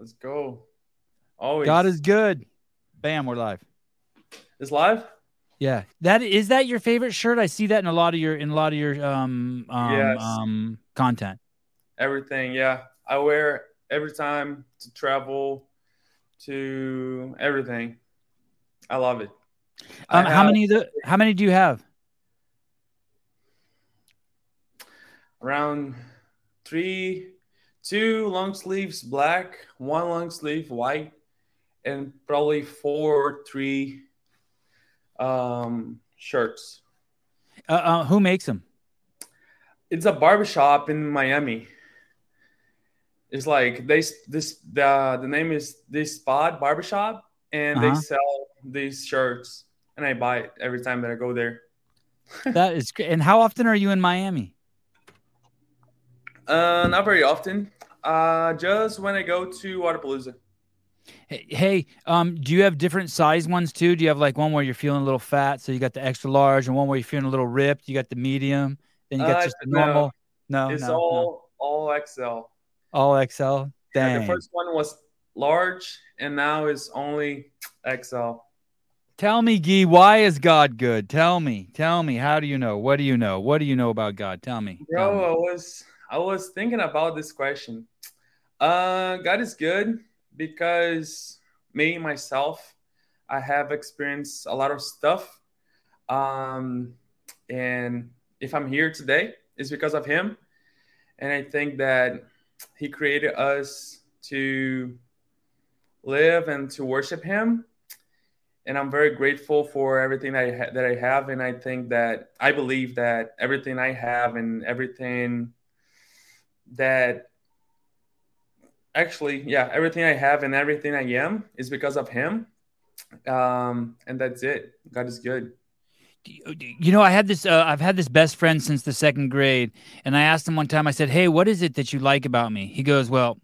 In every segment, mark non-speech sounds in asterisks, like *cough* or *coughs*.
Let's go. Always. God is good. Bam, we're live. It's live. Yeah, that is that your favorite shirt. I see that in a lot of your in a lot of your um um, Yes. um content. Everything. Yeah, I wear every time to travel, to everything. I love it. I Um, how have many the how many do you have? Around three, two long sleeves black, one long sleeve white, and probably four or three um, shirts. Uh, uh, who makes them? It's a barbershop in Miami. It's like they this the the name is this spot barbershop, and Uh-huh. they sell these shirts, and I buy it every time that I go there. *laughs* That is great. And how often are you in Miami? Uh, not very often. Uh, just when I go to Wodapalooza. Hey, hey, um, do you have different size ones too? Do you have like one where you're feeling a little fat, so you got the extra large, and one where you're feeling a little ripped, you got the medium, then you got Uh, just the no. normal. No, it's no, no. all all XL. all XL. Yeah, Dang. the first one was large, and now it's only XL. Tell me, Guy, why is God good? Tell me, tell me. How do you know? What do you know? What do you know about God? Tell me. Tell Bro, me. I was I was thinking about this question. Uh, God is good because me myself, I have experienced a lot of stuff. Um, and if I'm here today, it's because of Him. And I think that He created us to live and to worship Him. And I'm very grateful for everything that I, ha- that I have. And I think that I believe that everything I have and everything that actually, yeah, everything I have and everything I am is because of Him. Um, and that's it. God is good. You know, I had this. Uh, I've had this best friend since the second grade, and I asked him one time. I said, "Hey, what is it that you like about me?" He goes, "Well,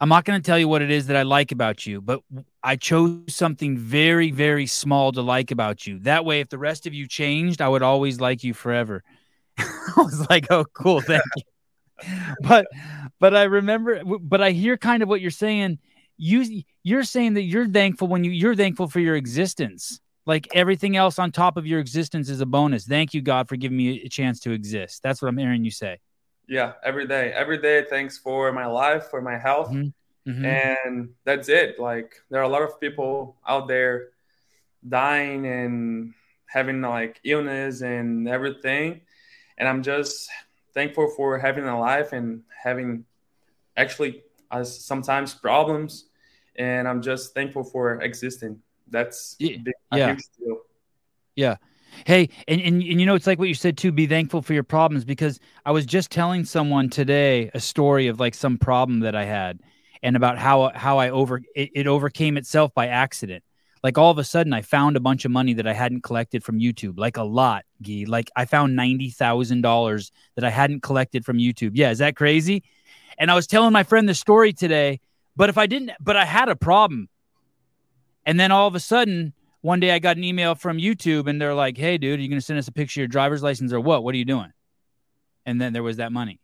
I'm not going to tell you what it is that I like about you, but I chose something very, very small to like about you. That way, if the rest of you changed, I would always like you forever." *laughs* I was like, "Oh, cool, thank you." *laughs* but, but I remember, but I hear kind of what you're saying. You, you're saying that you're thankful when you you're thankful for your existence like everything else on top of your existence is a bonus. Thank you, God, for giving me a chance to exist. That's what I'm hearing you say. Yeah, every day, every day. Thanks for my life, for my health, Mhm. Mhm. and that's it. Like there are a lot of people out there dying and having like illness and everything, and I'm just thankful for having a life and having actually uh, sometimes problems, and I'm just thankful for existing. That's Yeah, big, yeah. Yeah. Hey, and, and and you know it's like what you said too. Be thankful for your problems because I was just telling someone today a story of like some problem that I had, and about how how I over it, it overcame itself by accident. Like all of a sudden, I found a bunch of money that I hadn't collected from YouTube, like a lot, Gee. Like I found ninety thousand dollars that I hadn't collected from YouTube. Yeah, is that crazy? And I was telling my friend the story today, but if I didn't, but I had a problem, and then all of a sudden, one day I got an email from YouTube and they're like, hey, dude, are you to send us a picture of your driver's license or what? What are you doing? And then there was that money.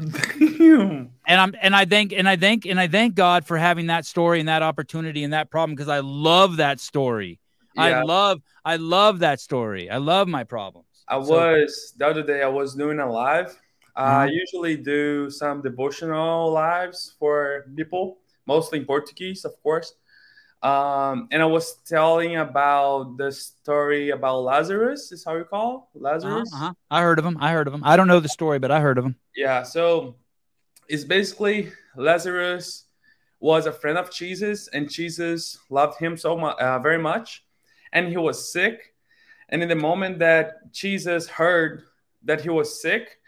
*laughs* And I'm and I thank and I thank and I thank God for having that story and that opportunity and that problem because I love that story. I love I love that story. I love my problems. I So- was the other day. I was doing a live. I Uh-huh. usually do some devotional lives for people, mostly in Portuguese, of course. Um, and I was telling about the story about Lazarus. Is how you call Uh-huh, Lazarus? uh-huh. I heard of him. I heard of him. I don't know the story, but I heard of him. Yeah. So it's basically Lazarus was a friend of Jesus, and Jesus loved him so much, uh, very much, and he was sick. And in the moment that Jesus heard that he was sick,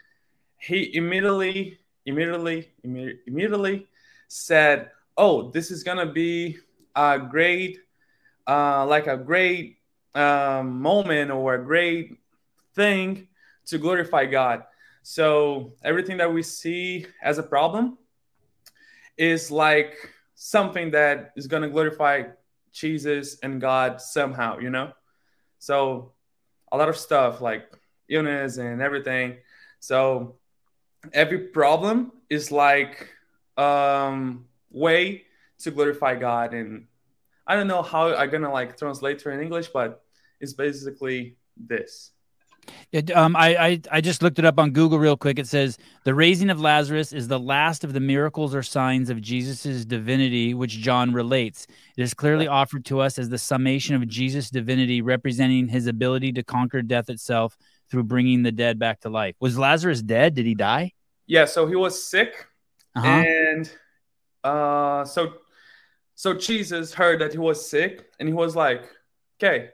he immediately, immediately, imme- immediately said, "Oh, this is gonna be a great, uh, like a great um, moment or a great thing to glorify God." So everything that we see as a problem is like something that is going to glorify Jesus and God somehow, you know? So a lot of stuff like illness and everything. So every problem is like um way to glorify God. And I don't know how I'm gonna like translate to in English, but it's basically this. It, um, I, I I just looked it up on Google real quick. It says the raising of Lazarus is the last of the miracles or signs of Jesus' divinity, which John relates. It is clearly offered to us as the summation of Jesus' divinity, representing his ability to conquer death itself through bringing the dead back to life. Was Lazarus dead? Did he die? Yeah, so he was sick, Uh-huh. and uh, so so Jesus heard that he was sick, and he was like, okay.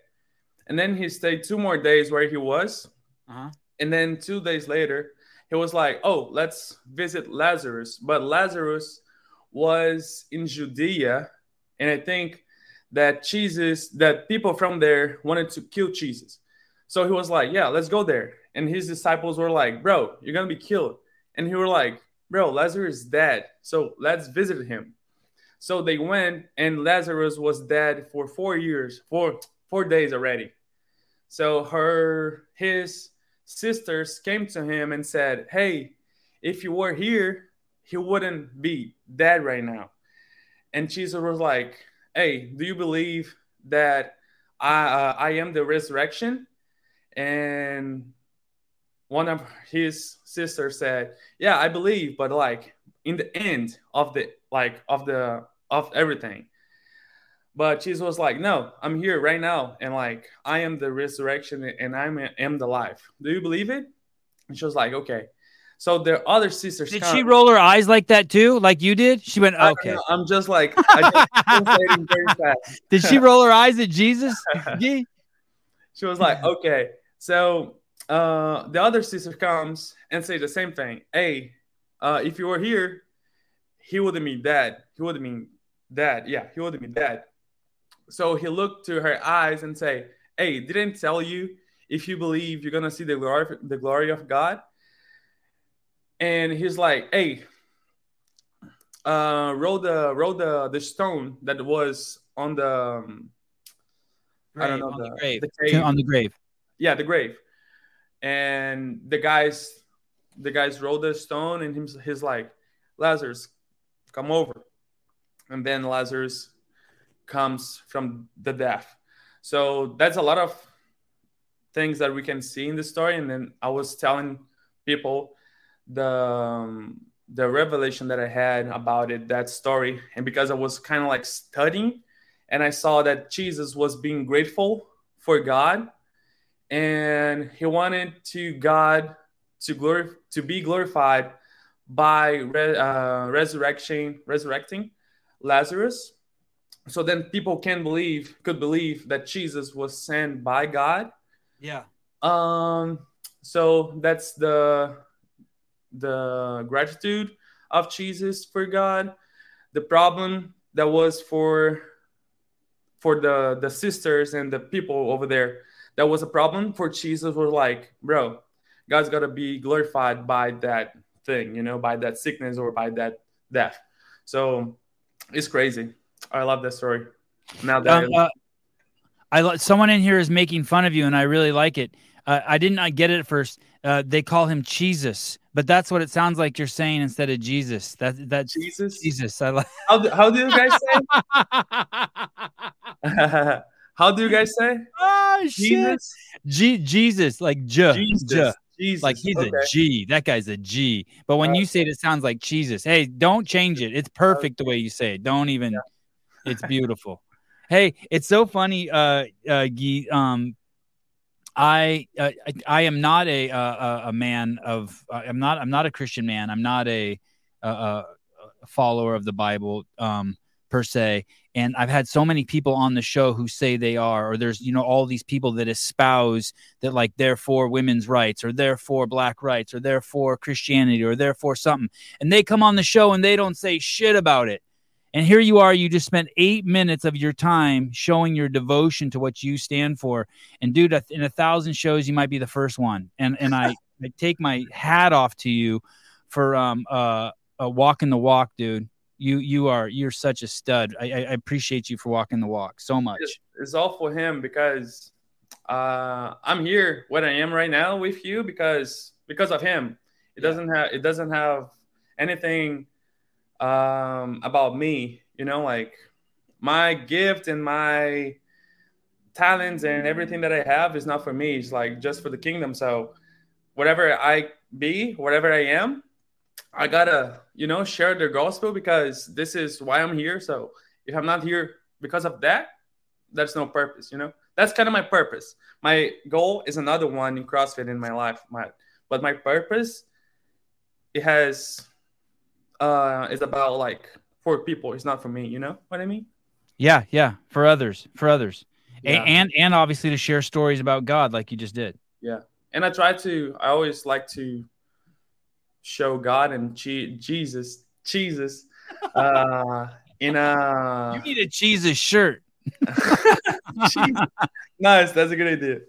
And then he stayed two more days where he was, Uh-huh. and then two days later, he was like, oh, let's visit Lazarus. But Lazarus was in Judea, and I think that Jesus, that people from there wanted to kill Jesus. So he was like, yeah, let's go there. And his disciples were like, bro, you're gonna be killed. And he were like, bro, Lazarus is dead. So let's visit him. So they went, and Lazarus was dead for four years, four four days already. So her his sisters came to him and said, Hey, if you were here, he wouldn't be dead right now. And Jesus was like, Hey, do you believe that I uh, I am the resurrection? And one of his sisters said, Yeah, I believe, but like in the end of the like of the of everything. But Jesus was like, No, I'm here right now, and like I am the resurrection and I am the life. Do you believe it? And she was like, Okay. So the other sisters Did come- she roll her eyes like that too, like you did? She went, okay. I'm just like I just very fast. *laughs* Did she roll her eyes at Jesus? *laughs* She was like, okay. So uh, the other sister comes and say the same thing. Hey, uh, if you were here, he would have been dead. He would have been dead. Yeah, he would have been dead. So he looked to her eyes and say, hey, didn't tell you if you believe you're gonna see the glory, the glory of God. And he's like, hey, uh, roll the roll the the stone that was on the um, I don't know on the, the- grave. the grave. On the grave. yeah the grave and the guys the guys rolled the stone and he's, he's like lazarus come over. And then lazarus comes from the death. So that's a lot of things that we can see in the story. And then i was telling people the um, the revelation that i had about it that story. And because i was kind of like studying and i saw that jesus was being grateful for god and he wanted to God to glorify to be glorified by re- uh, resurrection resurrecting Lazarus. So then people can believe could believe that Jesus was sent by God. Yeah. Um, so that's the the gratitude of Jesus for God. The problem that was for for the the sisters and the people over there that was a problem for Jesus was like, bro, God's got to be glorified by that thing, you know, by that sickness or by that death. So it's crazy. I love that story. Now that Um, uh, I li- someone in here is making fun of you, and I really like it. Uh, I didn't get it at first. Uh, they call him Jesus, but that's what it sounds like you're saying instead of Jesus. That that's Jesus, Jesus. I like. how do, how do you guys say? *laughs* *laughs* how do you guys say? oh shit! Jesus, G- Jesus, like J, Jesus, J. Jesus. like he's okay. a G. That guy's a G. But when you say it, it sounds like Jesus. Hey, don't change it. It's perfect the way you say it. Don't even. It's beautiful. hey, it's so funny, uh, uh, Guy. Um, I, uh, I I am not a a, a man of uh, I'm not I'm not a Christian man. I'm not a a, a follower of the Bible um, per se. And I've had so many people on the show who say they are, or there's you know all these people that espouse that like they're for women's rights, or they're for black rights, or they're for Christianity, or they're for something, and they come on the show and they don't say shit about it. And here you are, you just spent eight minutes of your time showing your devotion to what you stand for. And dude, in a thousand shows, you might be the first one. And and I, *laughs* I take my hat off to you for um uh, uh walking the walk, dude. You you are you're such a stud. I, I appreciate you for walking the walk so much. It's, it's all for him because uh, I'm here what I am right now with you because because of him. It Yeah. doesn't have it doesn't have anything um, about me. You know, like my gift and my talents and everything that I have is not for me. It's like just for the kingdom. So whatever I be, whatever I am, I gotta, you know, share the gospel because this is why I'm here. So if I'm not here because of that, that's no purpose, you know. That's kind of my purpose. My goal is another one in CrossFit in my life. My but my purpose, it has uh is about like for people. It's not for me, you know what I mean? Yeah, yeah, for others, for others. Yeah. And and obviously to share stories about God like you just did. Yeah. And I try to I always like to show God and Jesus, Jesus, uh, in a. You need a Jesus shirt. *laughs* nice, that's a good idea.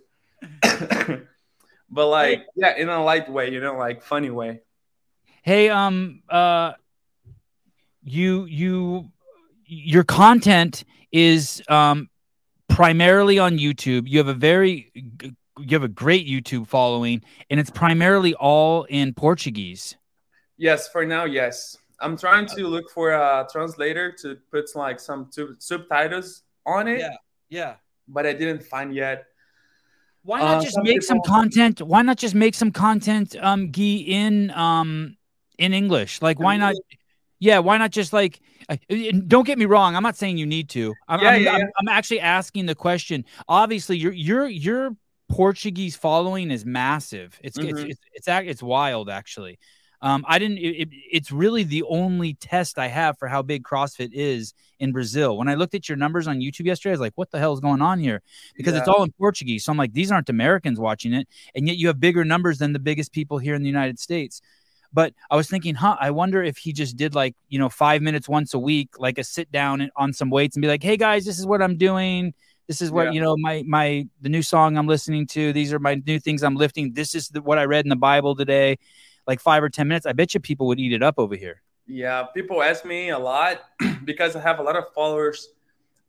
*coughs* but like, yeah, in a light way, you know, like funny way. Hey, um, uh, you you your content is um primarily on YouTube. You have a very you have a great YouTube following, and it's primarily all in Portuguese. Yes, for now, yes. I'm trying to look for a translator to put like some subtitles on it. Yeah, yeah. But I didn't find yet. Why not uh, just some make people... some content? Why not just make some content, um, Guy, in um in English? Like, why not? Yeah, why not just like? Uh, don't get me wrong. I'm not saying you need to. I'm, yeah, I'm, yeah, yeah. I'm, I'm actually asking the question. Obviously, you're you're you're Portuguese following is massive. It's mm-hmm. it's, it's it's it's wild actually. Um, I didn't. It, it's really the only test I have for how big CrossFit is in Brazil. When I looked at your numbers on YouTube yesterday, I was like, "What the hell is going on here?" Because yeah. it's all in Portuguese. So I'm like, "These aren't Americans watching it," and yet you have bigger numbers than the biggest people here in the United States. But I was thinking, huh? I wonder if he just did like you know five minutes once a week, like a sit down on some weights, and be like, "Hey guys, this is what I'm doing." This is what yeah. you know my my the new song I'm listening to. These are my new things I'm lifting. This is the, what I read in the Bible today. Like five or ten minutes. I bet you people would eat it up over here. Yeah, people ask me a lot *clears throat* because I have a lot of followers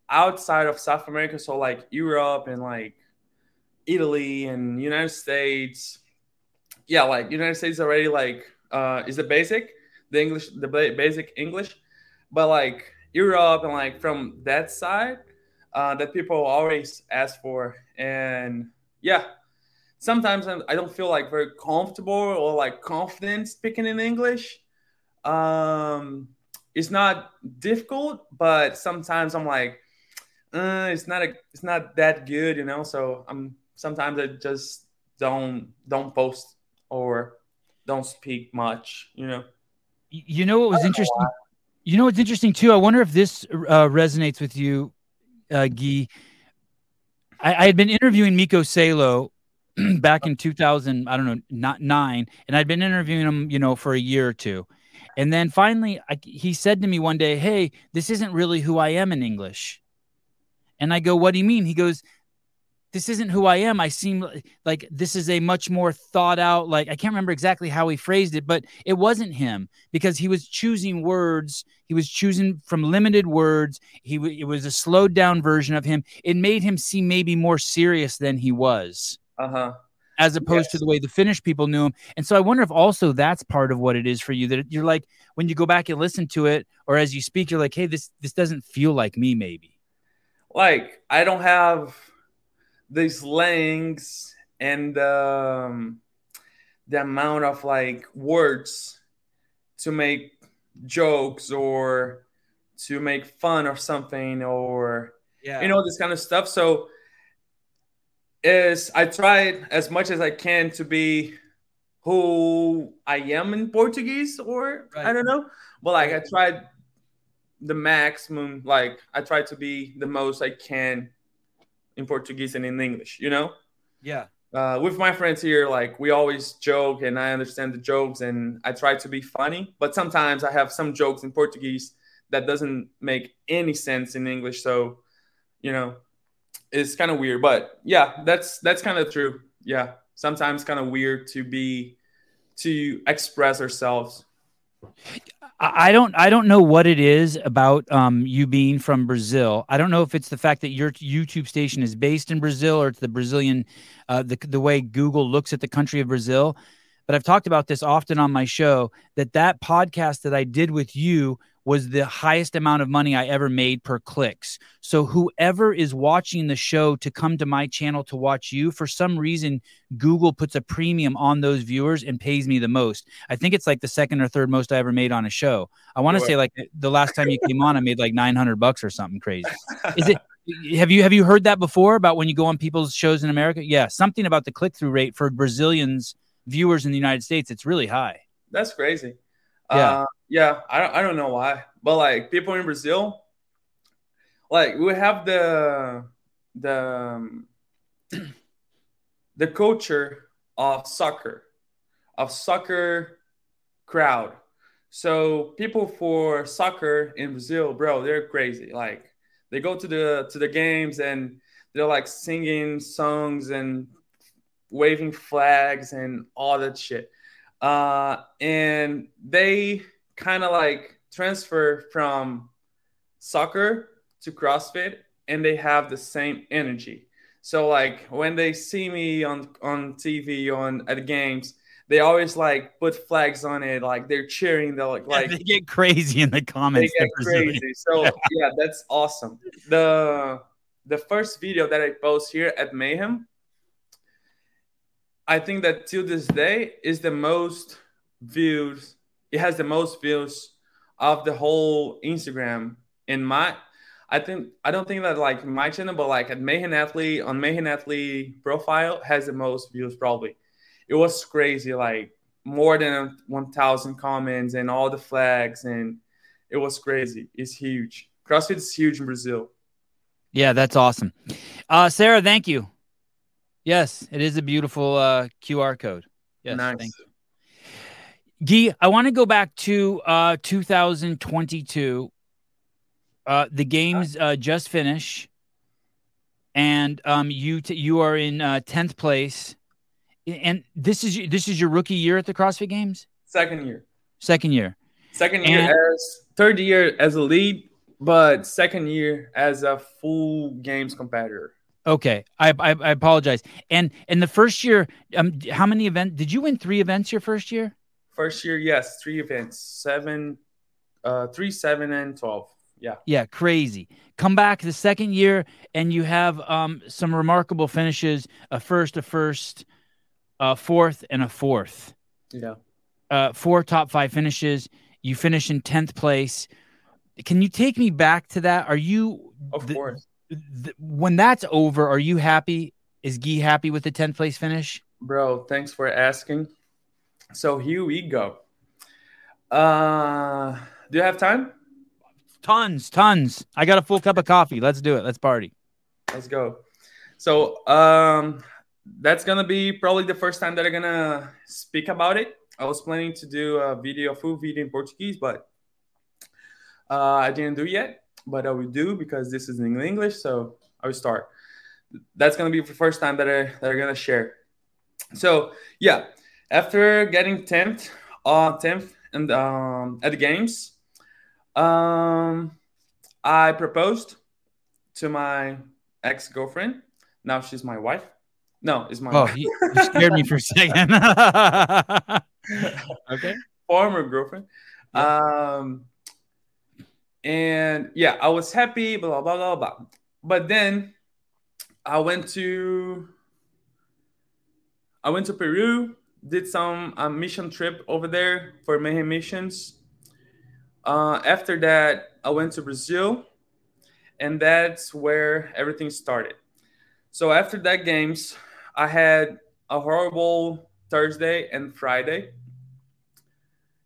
outside of South America, so like Europe and like Italy and United States. Yeah, like United States already like uh is the basic, the English, the basic English, but like Europe and like from that side, uh, that people always ask for. And yeah, sometimes I don't feel like very comfortable or like confident speaking in English. Um, it's not difficult, but sometimes I'm like, uh, it's not a, it's not that good, you know. So I'm sometimes I just don't don't post or don't speak much, you know. You know what was interesting? Know you know what's interesting too? I wonder if this uh, resonates with you uh, Guy. I, I had been interviewing Mikko Salo *clears throat* back in 2000, I don't know, not nine, and I'd been interviewing him, you know, for a year or two. And then finally, I, he said to me one day, Hey, this isn't really who I am in English. And I go, What do you mean? He goes, this isn't who I am. I seem like this is a much more thought out, like I can't remember exactly how he phrased it, but it wasn't him because he was choosing words. He was choosing from limited words. He it was a slowed down version of him. It made him seem maybe more serious than he was. Uh huh. As opposed yes. to the way the Finnish people knew him. And so I wonder if also that's part of what it is for you that you're like, when you go back and listen to it, or as you speak, you're like, hey, this this doesn't feel like me, maybe. Like, I don't have the slangs and um, the amount of like words to make jokes or to make fun of something or yeah. you know this kind of stuff so is i tried as much as i can to be who i am in portuguese or right. i don't know but like i tried the maximum like i tried to be the most i can in Portuguese and in English, you know? Yeah. Uh, with my friends here, like we always joke and I understand the jokes and I try to be funny, but sometimes I have some jokes in Portuguese that doesn't make any sense in English. So, you know, it's kind of weird, but yeah, that's that's kind of true. Yeah, sometimes kind of weird to be to express ourselves. I don't I don't know what it is about um, you being from Brazil. I don't know if it's the fact that your YouTube station is based in Brazil or it's the Brazilian uh, the the way Google looks at the country of Brazil. But I've talked about this often on my show that that podcast that I did with you was the highest amount of money I ever made per clicks. So whoever is watching the show to come to my channel to watch you, for some reason, Google puts a premium on those viewers and pays me the most. I think it's like the second or third most I ever made on a show. I want to say like the last time you came on, I made like 900 bucks or something crazy. Is it? Have you have you heard that before about when you go on people's shows in America? Yeah, something about the click through rate for Brazilians viewers in the United States. It's really high. That's crazy. Yeah. Uh, yeah, I don't, I don't know why, but like people in Brazil, like we have the the um, *clears throat* the culture of soccer, of soccer crowd. So people for soccer in Brazil, bro, they're crazy. Like they go to the to the games and they're like singing songs and waving flags and all that shit. Uh, and they kind of like transfer from soccer to CrossFit and they have the same energy. So like when they see me on on TV on at games, they always like put flags on it, like they're cheering. They're like, like they get crazy in the comments. They get crazy. So *laughs* yeah, that's awesome. The the first video that I post here at Mayhem, I think that till this day is the most viewed it has the most views of the whole Instagram in my I think I don't think that like my channel, but like at Mayhem Athlete on Mayhem Athlete profile has the most views probably. It was crazy, like more than one thousand comments and all the flags, and it was crazy. It's huge. CrossFit is huge in Brazil. Yeah, that's awesome. Uh, Sarah, thank you. Yes, it is a beautiful uh, QR code. Yes, nice. thank you. Guy, I want to go back to uh, 2022. Uh, the games uh, just finished, and um, you t- you are in uh, tenth place, and this is this is your rookie year at the CrossFit Games. Second year. Second year. Second year and, as third year as a lead, but second year as a full games competitor. Okay, I, I, I apologize. And in the first year, um, how many events did you win? Three events your first year? First year, yes, three events, seven, uh, three, seven, and twelve. Yeah. Yeah, crazy. Come back the second year, and you have um, some remarkable finishes: a first, a first, a fourth, and a fourth. Yeah. Uh, four top five finishes. You finish in tenth place. Can you take me back to that? Are you? Of the, course. The, when that's over, are you happy? Is Guy happy with the tenth place finish? Bro, thanks for asking. So here we go. Uh, do you have time? Tons, tons. I got a full cup of coffee. Let's do it. Let's party. Let's go. So um, that's gonna be probably the first time that I'm gonna speak about it. I was planning to do a video, full video in Portuguese, but uh, I didn't do yet. But I will do because this is in English, so I will start. That's gonna be the first time that I that I'm gonna share. So yeah, after getting 10th, uh, 10th and um, at the games, um, I proposed to my ex girlfriend. Now she's my wife. No, it's my. Oh, *laughs* you, you scared me for a second. *laughs* okay. Former girlfriend. Yeah. Um, and yeah, I was happy. Blah blah blah blah. But then I went to I went to Peru did some uh, mission trip over there for Mayhem missions. Uh, after that, I went to Brazil, and that's where everything started. So after that games, I had a horrible Thursday and Friday.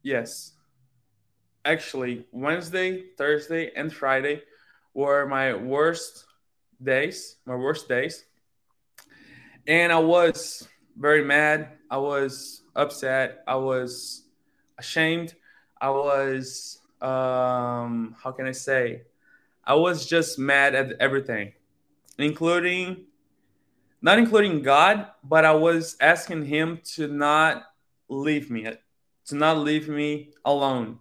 Yes, actually, Wednesday, Thursday, and Friday were my worst days, my worst days. And I was very mad. I was upset. I was ashamed. I was, um, how can I say? I was just mad at everything, including, not including God, but I was asking Him to not leave me, to not leave me alone.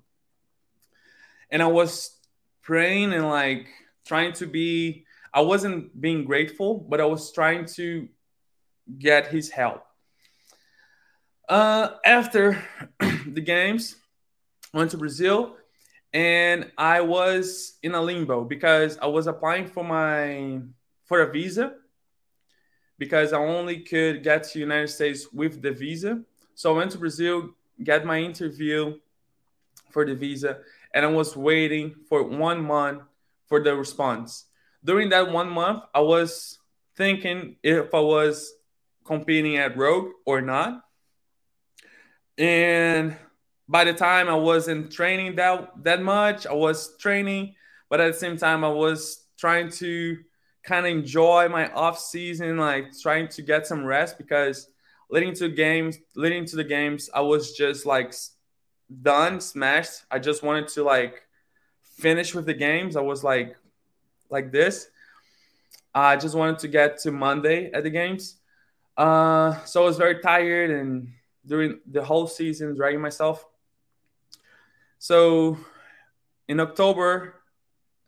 And I was praying and like trying to be, I wasn't being grateful, but I was trying to get His help uh, after *clears throat* the games, went to Brazil, and I was in a limbo because I was applying for my for a visa because I only could get to the United States with the visa. So I went to Brazil, get my interview for the visa, and I was waiting for one month for the response. During that one month, I was thinking if I was competing at Rogue or not. And by the time I wasn't training that that much, I was training, but at the same time I was trying to kind of enjoy my off season, like trying to get some rest because leading to games, leading to the games, I was just like done, smashed. I just wanted to like finish with the games. I was like like this. I just wanted to get to Monday at the games. Uh, so I was very tired and during the whole season dragging myself. So in October,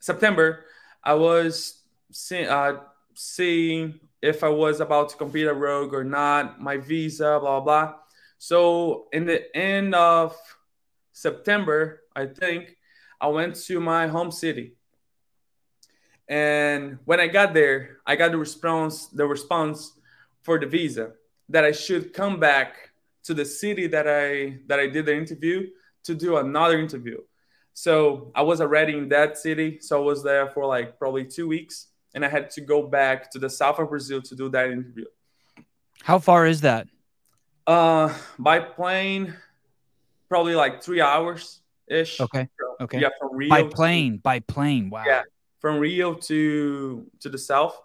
September, I was see, uh, seeing if I was about to compete at Rogue or not, my visa, blah, blah. So in the end of September, I think, I went to my home city. And when I got there, I got the response, the response for the visa that I should come back to the city that I that I did the interview to do another interview. So I was already in that city. So I was there for like probably two weeks. And I had to go back to the south of Brazil to do that interview. How far is that? Uh, by plane, probably like three hours ish. Okay. Okay. Yeah, from Rio. By plane. To, by plane. Wow. Yeah, from Rio to to the south.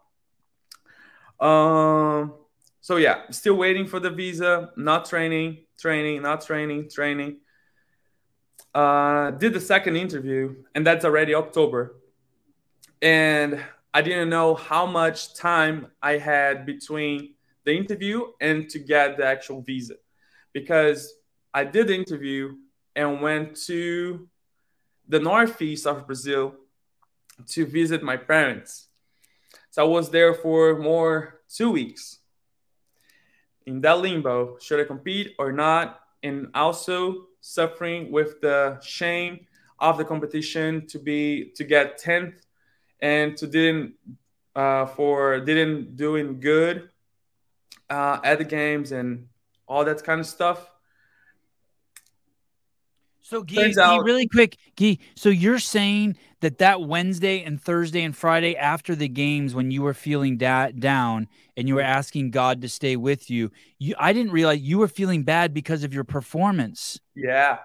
Um. So yeah, still waiting for the visa. Not training, training, not training, training uh, did the second interview, and that's already October. And I didn't know how much time I had between the interview and to get the actual visa because I did the interview and went to the northeast of Brazil to visit my parents. So I was there for more two weeks in that limbo should I compete or not? And also suffering with the shame of the competition to be to get 10th and to didn't uh, for didn't doing good uh, at the games and all that kind of stuff. So, Guy, Guy, really quick, Guy. So you're saying that that Wednesday and Thursday and Friday after the games, when you were feeling da- down and you were asking God to stay with you, you I didn't realize you were feeling bad because of your performance. Yeah,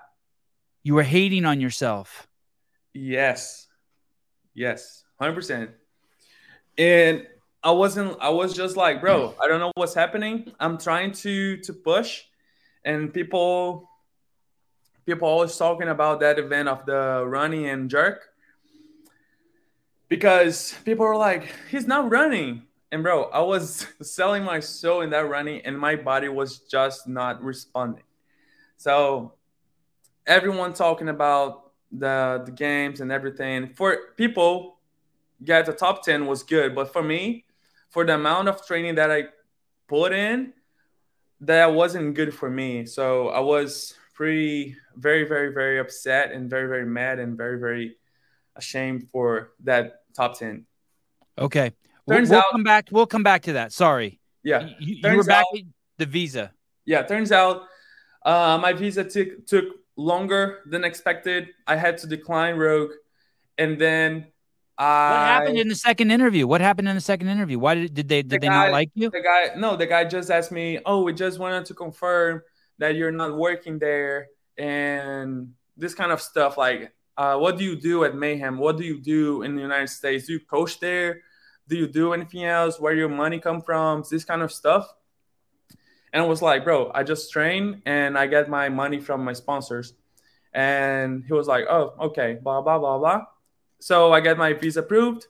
you were hating on yourself. Yes, yes, hundred percent. And I wasn't. I was just like, bro, I don't know what's happening. I'm trying to to push, and people people always talking about that event of the running and jerk. Because people are like he's not running. And bro i was *laughs* selling my soul in that running and my body was just not responding. So everyone talking about the the games and everything. For people get the top 10 was good. But for me for the amount of training that i put in that wasn't good for me. So i was pretty very very very upset and very very mad and very very ashamed for that top 10 okay. Turns we'll, we'll out, come back we'll come back to that. Sorry. Yeah. You, you were back out, the visa. Yeah turns out uh, my visa took took longer than expected. I had to decline rogue and then I, what happened in the second interview? What happened in the second interview? Why did, did they did the they guy, not like you? The guy, no, the guy just asked me, "Oh, we just wanted to confirm that you're not working there and this kind of stuff like uh, what do you do at mayhem? What do you do in the united states? Do you coach there? Do you do anything else? Where your money come from? This kind of stuff. And i was like bro i just train and i get my money from my sponsors. And he was like oh okay blah blah blah blah. So i get my visa approved.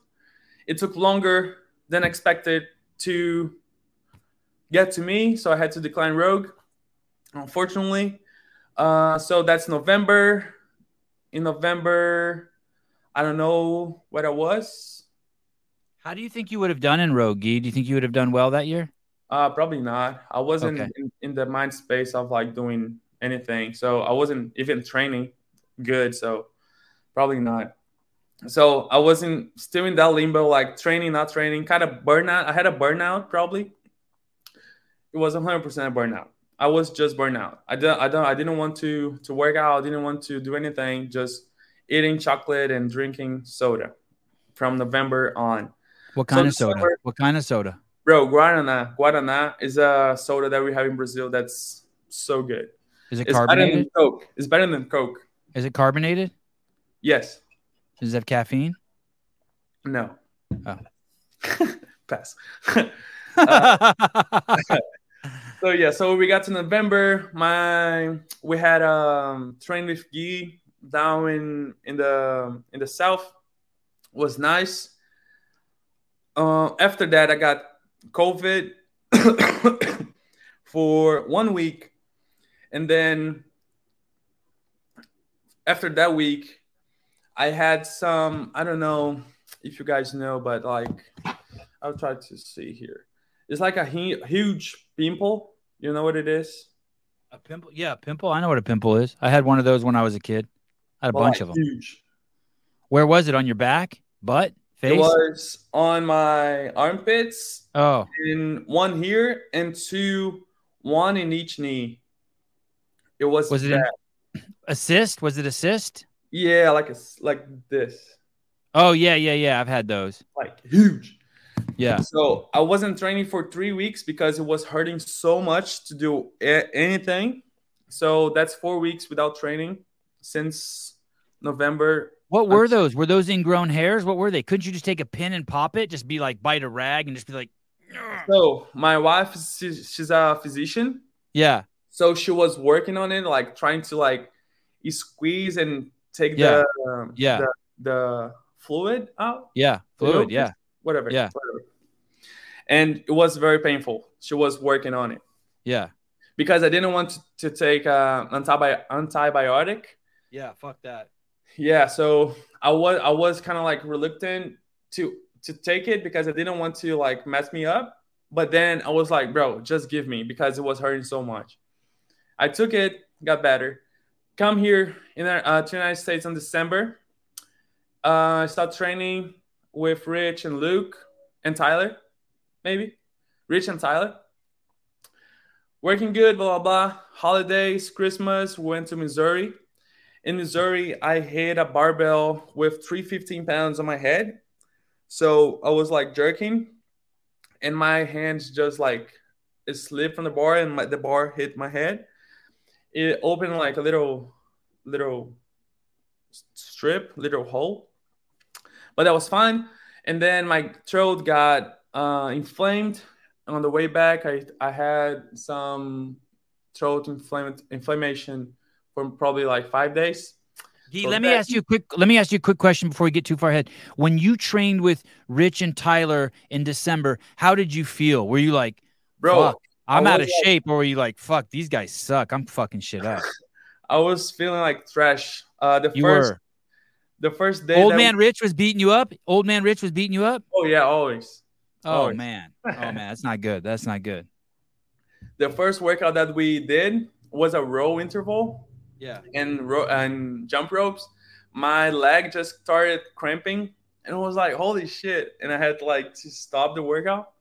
It took longer than expected to get to me so i had to decline rogue unfortunately. Uh, so that's November. In November, I don't know what I was. How do you think you would have done in Rogue? Do you think you would have done well that year? Uh, probably not. I wasn't okay. in, in the mind space of like doing anything. So I wasn't even training good. So Probably not. So I wasn't still in that limbo, like training, not training, kind of burnout. I had a burnout probably. It was 100% burnout. I was just burnout. I don't, I don't, I didn't want to to work out. I didn't want to do anything. Just eating chocolate and drinking soda from November on. What kind so of soda? What kind of soda? Bro, Guaraná. Guaraná is a soda that we have in Brazil that's so good. Is it it's carbonated? Better than Coke. It's better than Coke. Is it carbonated? Yes. Does it have caffeine? No. Oh. *laughs* Pass. *laughs* uh, *laughs* so yeah, so we got to November. My we had um train with Guy down in in the in the south. It was nice. Uh, after that, I got COVID *coughs* for one week, and then after that week, I had some. I don't know if you guys know, but like, I'll try to see here. It's like a huge pimple. You know what it is? A pimple? Yeah, pimple. I know what a pimple is. I had one of those when I was a kid. I had a well, bunch of them. Huge. Where was it? On your back, butt, face? It was on my armpits. Oh. And one here and two, one in each knee. It was. Was it assist? Was it assist? Yeah, like a, like this. Oh yeah, yeah, yeah. I've had those. Like huge. Yeah. So I wasn't training for three weeks because it was hurting so much to do anything. So that's four weeks without training since November. What were those? Were those ingrown hairs? What were they? Couldn't you just take a pin and pop it? Just be like bite a rag and just be like. So my wife, she's a physician. Yeah. So she was working on it, like trying to like squeeze and take yeah. the um, yeah the, the, fluid out. Yeah, fluid. Yeah, whatever. Yeah, whatever. And it was very painful. She was working on it. Yeah, because I didn't want to, take uh, antibi- antibiotic. Yeah, fuck that. Yeah, so I was I was kind of like reluctant to to take it because I didn't want to like mess me up. But then I was like, bro, just give me because it was hurting so much. I took it, got better come here in uh, to the United States in December. Uh, I start training with Rich and Luke and Tyler, maybe Rich and Tyler. Working good, blah blah blah. Holidays, Christmas, went to Missouri. In Missouri, I hit a barbell with 315 pounds on my head. So I was like jerking, and my hands just like it slipped from the bar, and my, the bar hit my head it opened like a little little strip, little hole. But that was fine. And then my throat got uh, inflamed. On the way back, I, I had some throat inflammation for probably like five days. Gee, so let me ask you a quick. Let me ask you a quick question before we get too far ahead. When you trained with Rich and Tyler in December, how did you feel? Were you like, bro? I'm out of like, shape, or were you like, fuck, these guys suck. I'm fucking shit up. *laughs* I was feeling like trash. Uh, the you first, were. The first day. Old man we... Rich was beating you up. Old man Rich was beating you up. Oh yeah, always. Oh always. man, *laughs* oh man, that's not good. That's not good. The first workout that we did was a row interval. Yeah. And row and jump ropes. My leg just started cramping, and I was like, "Holy shit!" And I had to like to stop the workout,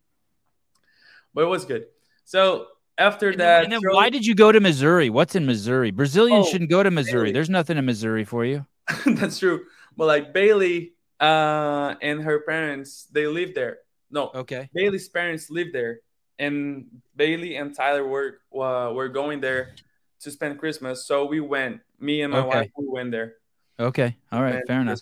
but it was good. So after and that, then, and then why did you go to Missouri? What's in Missouri? Brazilians oh, shouldn't go to Missouri. Bailey. There's nothing in Missouri for you. *laughs* That's true. But like Bailey uh, and her parents, they live there. No, okay. Bailey's parents live there, and Bailey and Tyler were uh, were going there to spend Christmas. So we went. Me and my okay. wife, we went there. Okay. All right. Fair enough.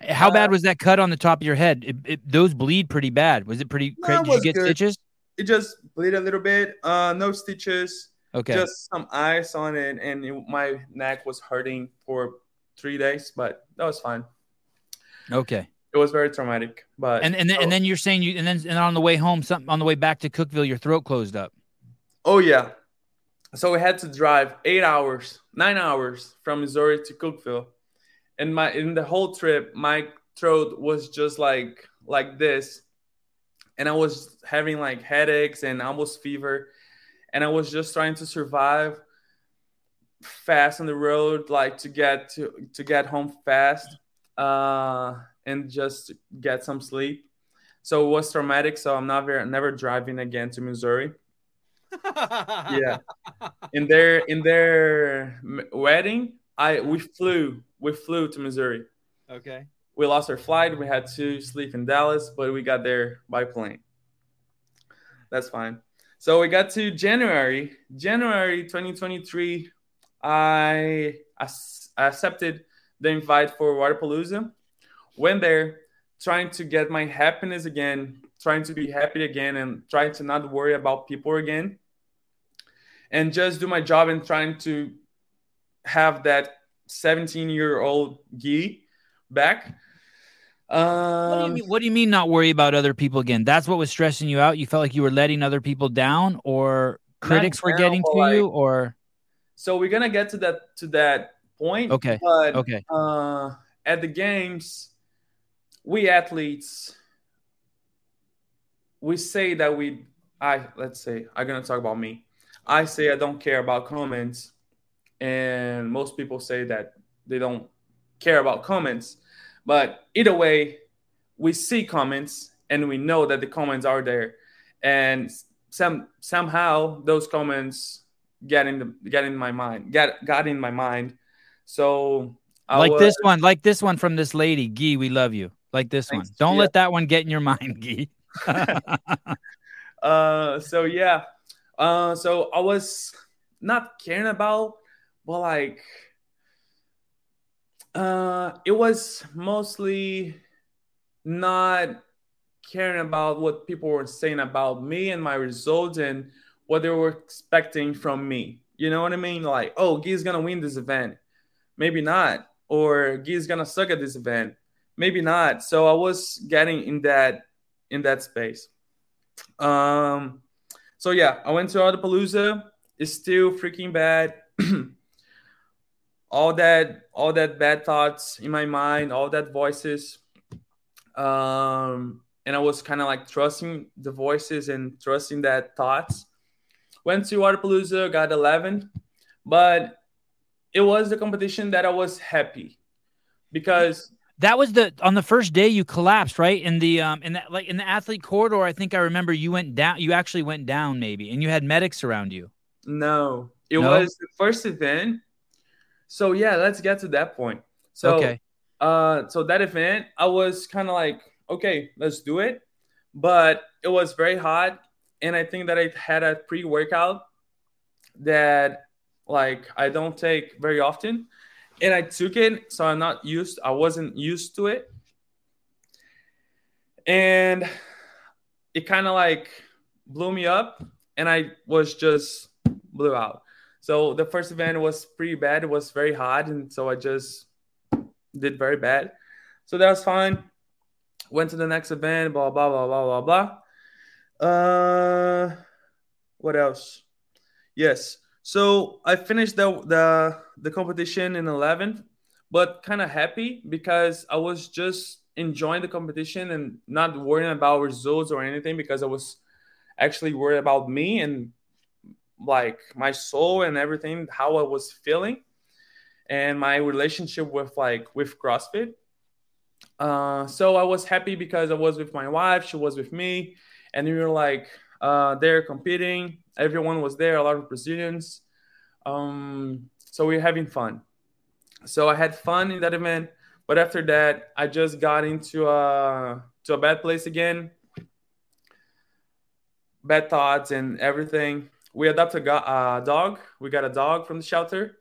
How uh, bad was that cut on the top of your head? It, it, those bleed pretty bad. Was it pretty? No, did you get good. stitches? it just bleed a little bit. Uh, no stitches. Okay. Just some ice on it, and it, my neck was hurting for three days, but that was fine. Okay. It was very traumatic, but and and then, and then oh. you're saying you and then and on the way home, something on the way back to Cookeville, your throat closed up. Oh yeah. So we had to drive eight hours, nine hours from Missouri to Cookeville, and my in the whole trip, my throat was just like like this and I was having like headaches and almost fever, and I was just trying to survive. Fast on the road, like to get to to get home fast, uh, and just get some sleep. So it was traumatic. So I'm not never never driving again to Missouri. *laughs* yeah, in their in their wedding, I we flew we flew to Missouri. Okay. We lost our flight. We had to sleep in Dallas, but we got there by plane. That's fine. So we got to January, January 2023. I, I accepted the invite for Wodapalooza. Went there, trying to get my happiness again, trying to be happy again, and trying to not worry about people again, and just do my job and trying to have that 17 year old Guy back. Um, what, do you mean, what do you mean not worry about other people again? That's what was stressing you out. You felt like you were letting other people down, or critics were getting to like, you, or so we're gonna get to that to that point. Okay. But, okay. Uh, at the games, we athletes, we say that we, I let's say I'm gonna talk about me. I say I don't care about comments, and most people say that they don't care about comments but either way, we see comments and we know that the comments are there, and some somehow those comments get in the get in my mind, get got in my mind. So I like was, this one, like this one from this lady, Gui, we love you. Like this one. Don't yeah. let that one get in your *laughs* mind, Gui. *laughs* uh, so yeah, uh, so I was not caring about, but like uh, it was mostly not caring about what people were saying about me and my results and what they were expecting from me. You know what I mean? Like, oh, Guy's gonna win this event. Maybe not. Or Guy's gonna suck at this event. Maybe not. So I was getting in that in that space. Um so yeah, I went to Wodapalooza. It's still freaking bad. *clears throat* all that all that bad thoughts in my mind all that voices um and i was kind of like trusting the voices and trusting that thoughts went to Wodapalooza got 11 but it was the competition that i was happy because that was the on the first day you collapsed right in the um in that like in the athlete corridor i think i remember you went down you actually went down maybe and you had medics around you no it no? was the first event so yeah, let's get to that point. So okay. uh so that event, I was kind of like, okay, let's do it. But it was very hot. And I think that I had a pre-workout that like I don't take very often. And I took it, so I'm not used, I wasn't used to it. And it kind of like blew me up and I was just blew out. So the first event was pretty bad. It was very hot, and so I just did very bad. So that was fine. Went to the next event. Blah blah blah blah blah blah. Uh, what else? Yes. So I finished the the the competition in 11th, but kind of happy because I was just enjoying the competition and not worrying about results or anything because I was actually worried about me and like my soul and everything, how I was feeling, and my relationship with like with CrossFit. Uh, so I was happy because I was with my wife, she was with me, and we were like uh, there competing. Everyone was there, a lot of Brazilians. Um, so we are having fun. So I had fun in that event, but after that, I just got into a to a bad place again. Bad thoughts and everything we adopted a uh, dog. We got a dog from the shelter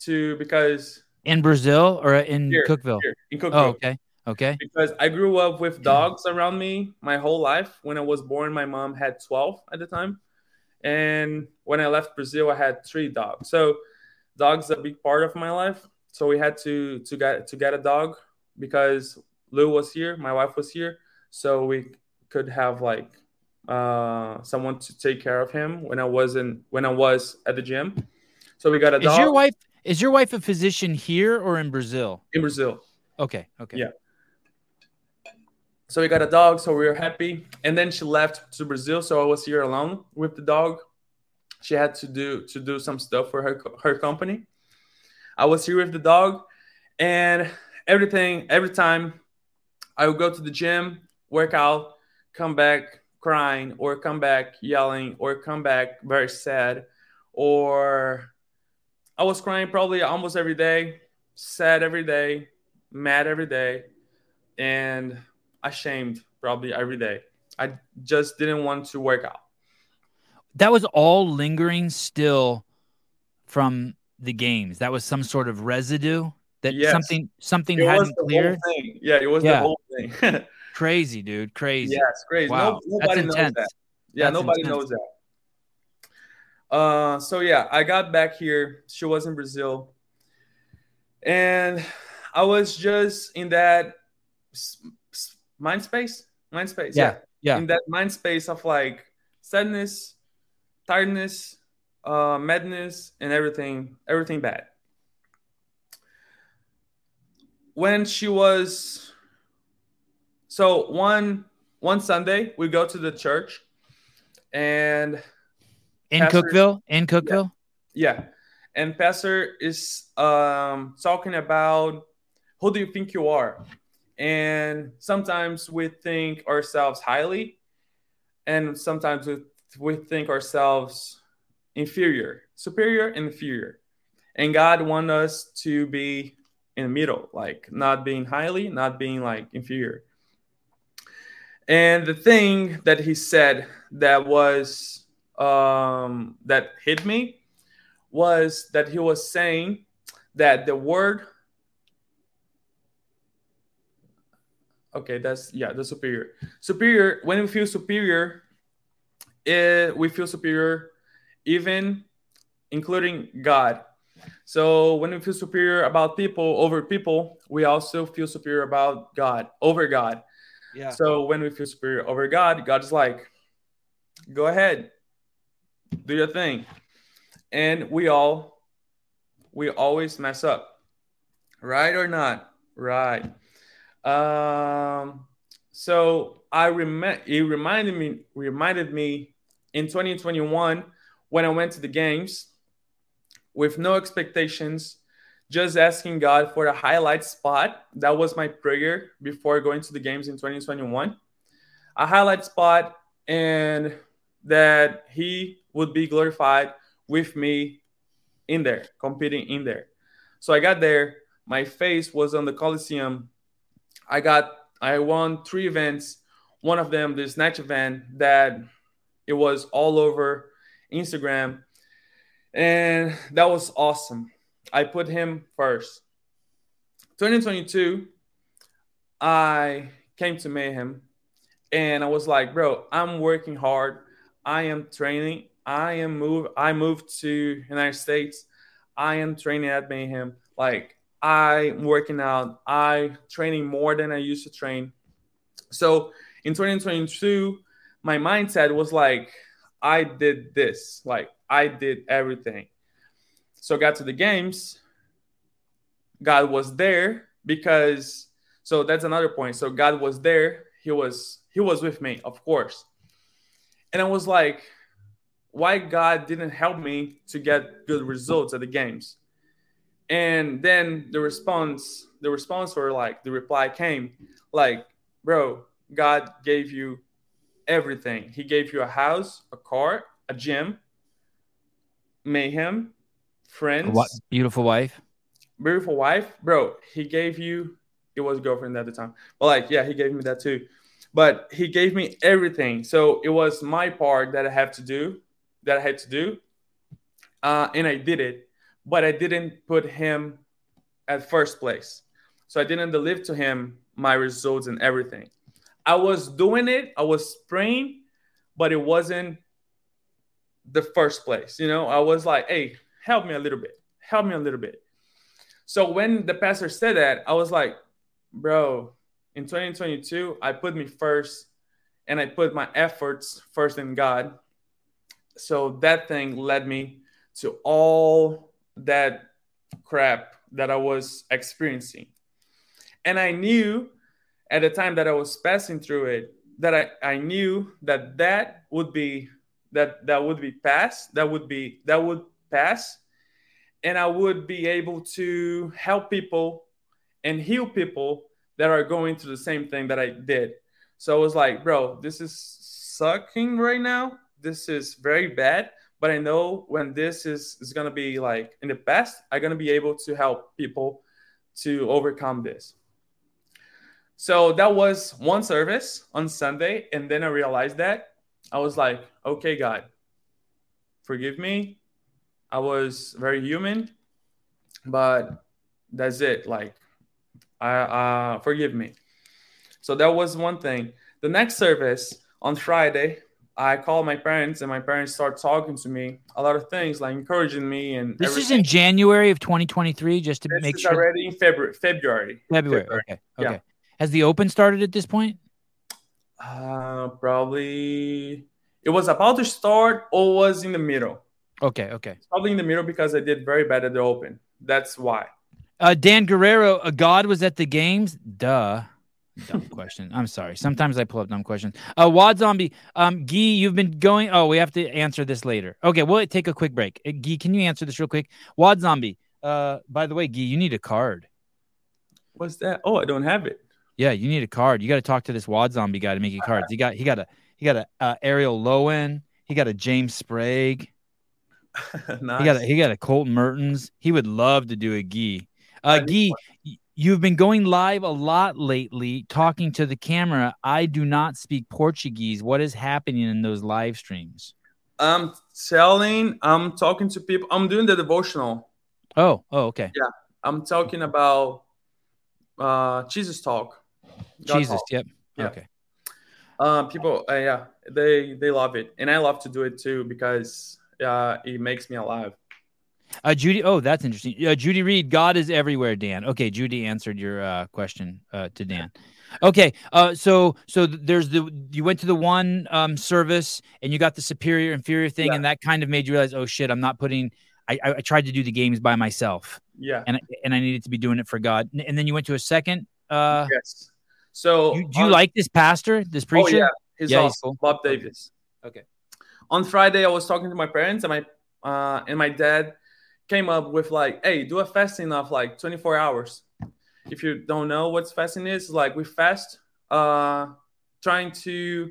to because in Brazil or in here, Cookeville. Here, in Cookeville. Oh, okay. Okay. Because I grew up with dogs around me my whole life. When I was born, my mom had 12 at the time. And when I left Brazil, I had three dogs. So dogs are a big part of my life. So we had to to get to get a dog because Lou was here, my wife was here. So we could have like uh, someone to take care of him when I wasn't when I was at the gym. So we got a is dog. Is your wife is your wife a physician here or in Brazil? In Brazil. Okay. Okay. Yeah. So we got a dog, so we were happy. And then she left to Brazil, so I was here alone with the dog. she had to do to do some stuff for her her company. I was here with the dog, and everything every time I would go to the gym, work out, come back crying, or come back yelling, or come back very sad, or I was crying probably almost every day, sad every day, mad every day, and ashamed probably every day. I just didn't want to work out. That was all lingering still from the games. That was some sort of residue that yes. something something it hadn't cleared. Yeah, it was yeah. the whole thing. *laughs* crazy, dude. Crazy. Yes, crazy. Wow. No, nobody knows that. Yeah, That's nobody intense. knows that. Uh, so yeah, I got back here. She was in Brazil, and I was just in that mind space, mind space. Yeah, yeah. yeah. In that mind space of like sadness, tiredness, uh, madness, and everything, everything bad. When she was, so one one Sunday we go to the church, and in Pastor, Cookeville, in Cookeville, yeah, yeah. and Pastor is um, talking about who do you think you are, and sometimes we think ourselves highly, and sometimes we we think ourselves inferior, superior, and inferior. And God wants us to be in the middle, like not being highly, not being like inferior. And the thing that he said that was um, that hit me was that he was saying that the word okay that's yeah the superior superior when we feel superior it, we feel superior, even including God. So when we feel superior about people over people, we also feel superior about God over God. Yeah. So when we feel superior over God, God is like, go ahead, do your thing. And we all, we always mess up, right or not? Right. Um, so I rem- it reminded me reminded me in 2021 when I went to the games with no expectations, just asking God for a highlight spot. That was my prayer before going to the games in 2021. A highlight spot and that He would be glorified with me in there, competing in there. So I got there. My face was on the Coliseum. I got, I won three events. One of them, the snatch event that it was all over Instagram. And that was awesome. I put him first. 2022, I came to Mayhem and I was like, bro, I'm working hard. I am training. I am move. I moved to United States. I am training at Mayhem. Like I'm working out. I training more than I used to train. So in 2022, my mindset was like, I did this, like I did everything. So got to the games. God was there because so that's another point. So God was there. He was he was with me, of course. And I was like, why God didn't help me to get good results at the games? And then the response, the response or like the reply came like, bro, God gave you everything. He gave you a house, a car, a gym, mayhem, friends, what beautiful wife, beautiful wife, bro. He gave you. It was girlfriend at the time, but like, yeah, he gave me that too. But he gave me everything, so it was my part that I have to do, that I had to do, uh, and I did it. But I didn't put him at first place, so I didn't deliver to him my results and everything. I was doing it, I was praying, but it wasn't the first place. You know, I was like, hey, help me a little bit, help me a little bit. So when the pastor said that, I was like, bro, in 2022, I put me first and I put my efforts first in God. So that thing led me to all that crap that I was experiencing. And I knew at the time that I was passing through it, that I, I knew that that would be that that would be passed that would be that would pass. And i would be able to help people and heal people that are going through the same thing that i did. So i was like bro this is sucking right now. This is very bad but i know when this is is going to be like in the past i'm going to be able to help people to overcome this so that was one service on sunday and then i realized that I was like, okay, God, forgive me. I was very human, but that's it. Like, I uh, forgive me. So that was one thing. The next service on Friday, I called my parents, and my parents start talking to me a lot of things, like encouraging me. And this everything. is in January of 2023, just to this make sure. Already in February. February. February. February. Okay. Okay. Yeah. Has the Open started at this point? Uh, probably it was about to start or was in the middle. Okay, okay. It's probably in the middle because I did very bad at the Open. That's why. Uh, Dan Guerrero, a god was at the games. Duh. Dumb question. I'm sorry. Sometimes I pull up dumb questions. Uh, Wad Zombie, um, Gui, you've been going. Oh, we have to answer this later. Okay, we'll take a quick break. Uh, Guy, can you answer this real quick? Wad Zombie. Uh, by the way, Gui, you need a card. What's that? Oh, I don't have it. Yeah, you need a card. You got to talk to this Wad Zombie guy to make you cards. He got he got a he got a uh, Arielle Loewen. He got a James Sprague. nice. *laughs* He got a, he got a Colton Mertens. He would love to do a Gui. Uh, Gui, you've been going live a lot lately, talking to the camera. I do not speak Portuguese. What is happening in those live streams? I'm telling. I'm talking to people. I'm doing the devotional. Oh, oh, okay. Yeah, I'm talking about uh Jesus talk. God Jesus. Talk. Yep. Yeah. Okay. Um, people, uh, yeah, they they love it, and I love to do it too because uh, it makes me alive. Uh, Judy, oh, that's interesting. Uh, Judy Reed, God is everywhere. Dan, okay, Judy answered your uh, question uh, to Dan. Okay, uh, so so there's the you went to the one um, service and you got the superior inferior thing, yeah. and that kind of made you realize, oh shit, I'm not putting. I, I tried to do the games by myself. Yeah, and and I needed to be doing it for God. And then you went to a second. Uh, yes. So you, do you like this pastor, this preacher? Oh, yeah, he's yeah, awesome. He's cool. Bob Davis. Okay. On Friday, I was talking to my parents, and my uh, and my dad came up with like, "Hey, do a fasting of like 24 hours." If you don't know what fasting is, like we fast, uh, trying to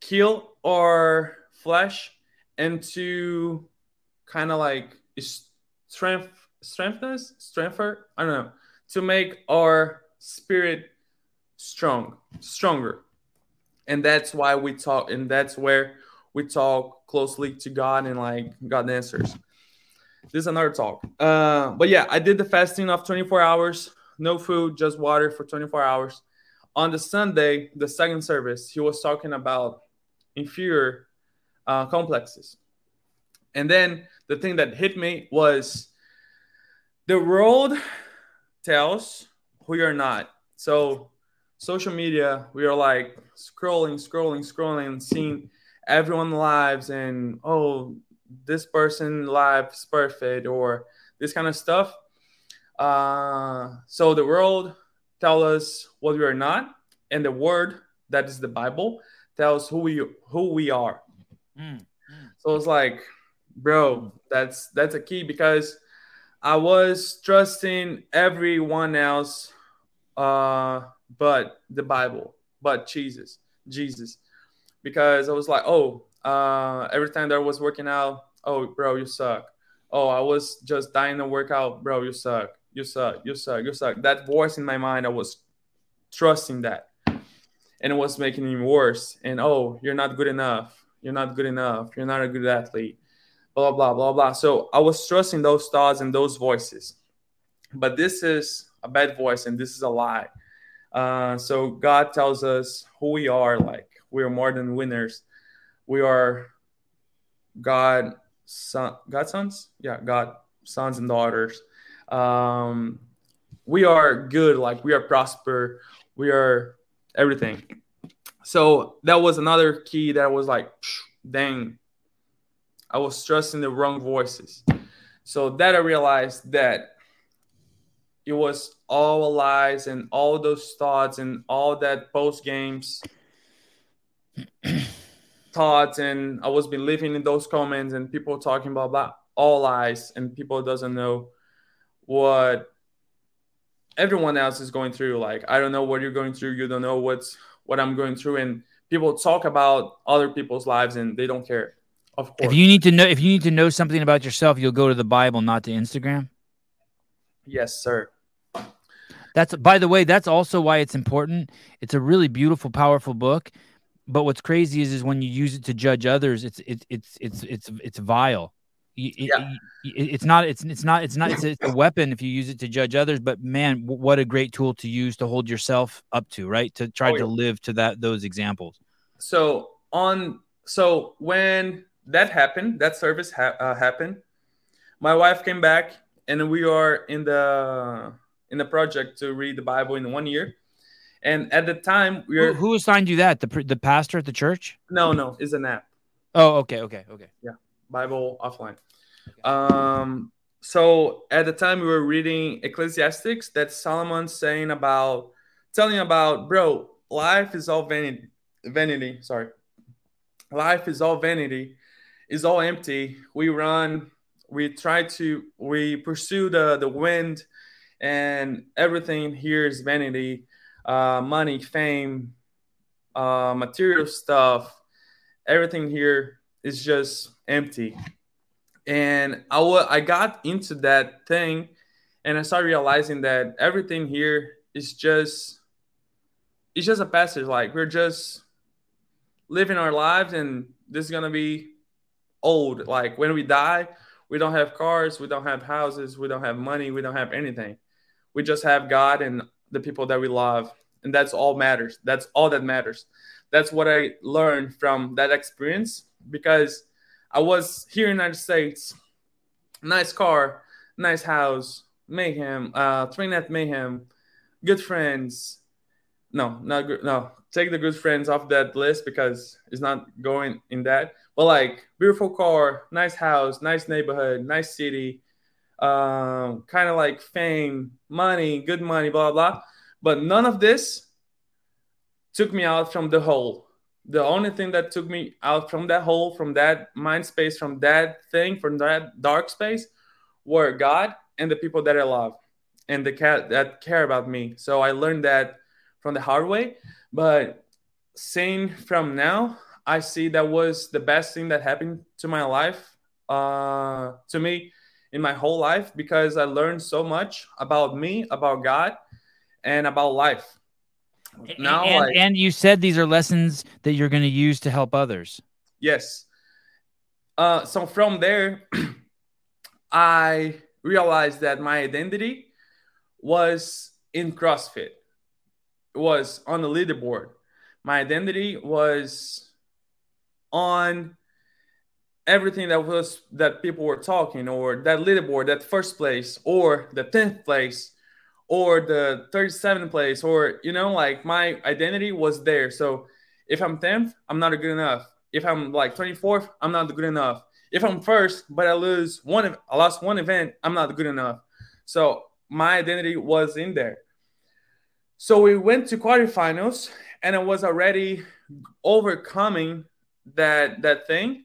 kill our flesh and to kind of like strength, strengthen strengthen. I don't know to make our spirit strong, stronger. And that's why we talk, and that's where we talk closely to God and like God answers. This is another talk. Uh, but yeah, I did the fasting of 24 hours, no food, just water for 24 hours. On the Sunday, the second service, he was talking about inferior uh, complexes. And then the thing that hit me was the world tells who you're not. So social media, we are like scrolling, scrolling, scrolling, seeing everyone lives and oh, this person life is perfect or this kind of stuff. Uh, so the world tell us what we are not, and the word that is the Bible tells who we who we are. Mm, mm. So it's like, bro, that's that's a key because I was trusting everyone else uh but the Bible, but Jesus, Jesus, because I was like, oh, uh, every time that I was working out, oh, bro, you suck. Oh, I was just dying to work out, bro, you suck, you suck, you suck, you suck. That voice in my mind, I was trusting that, and it was making me worse. And oh, you're not good enough. You're not good enough. You're not a good athlete. Blah blah blah blah. So I was trusting those thoughts and those voices, but this is a bad voice and this is a lie uh, so God tells us who we are. Like we are more than winners. We are God, son, God sons. Yeah, God sons and daughters. Um, we are good. Like we are prosper. We are everything. So that was another key that was like, dang, I was trusting the wrong voices. So that I realized that it was all lies and all those thoughts and all that post games thoughts and I was believing in those comments and people talking about, about all lies and people doesn't know what everyone else is going through. Like I don't know what you're going through. You don't know what's what I'm going through. And people talk about other people's lives and they don't care. Of course. If you need to know if you need to know something about yourself, you'll go to the Bible, not to Instagram. Yes, sir. That's by the way, that's also why it's important. It's a really beautiful, powerful book. But what's crazy is is when you use it to judge others, it's it's it's it's it's it's vile. It, yeah. It, it's not it's it's not it's not it's a, it's a, weapon if you use it to judge others but man what a great tool to use to hold yourself up to right to try oh, yeah. to live to that those examples so on so when that happened that service ha- uh, happened my wife came back and we are in the in the project to read the bible in one year and at the time we were who, who assigned you that the the pastor at the church no no it's an app oh okay okay okay yeah Bible offline. Um, so at the time we were reading Ecclesiastics that Solomon's saying about telling about, bro, life is all vanity. Vanity, sorry. Life is all vanity, is all empty. We run, we try to, we pursue the the wind, and everything here is vanity, uh, money, fame, uh, material stuff. Everything here is just empty. And I, w- I got into that thing and I started realizing that everything here is just it's just a passage like we're just living our lives and this is to be old like when we die we don't have cars we don't have houses we don't have money we don't have anything we just have god and the people that we love and that's all matters that's all that matters that's what i learned from that experience because I was here in the United States, nice car, nice house, mayhem, uh, Trainette mayhem, good friends. No, not good. No, take the good friends off that list because it's not going in that. But like beautiful car, nice house, nice neighborhood, nice city, um, kind of like fame, money, good money, blah blah. But none of this took me out from the hole the only thing that took me out from that hole, from that mind space, from that thing, from that dark space, were God and the people that I love and the cat that care about me. So I learned that from the hard way. But seeing from now, I see that was the best thing that happened to my life, uh, to me in my whole life, because I learned so much about me, about God, and about life. Now and, like, and you said these are lessons that you're going to use to help others. Yes. Uh, so from there *clears throat* i realized that my identity was in crossfit it was on the leaderboard. My identity was on everything that was that people were talking or that leaderboard that first place or the 10th place or the 37th place or you know like my identity was there. So if i'm 10th i'm not good enough. If i'm like 24th i'm not good enough. If i'm first but i lose one i lost one event i'm not good enough. So my identity was in there. So we went to quarterfinals and i was already overcoming that that thing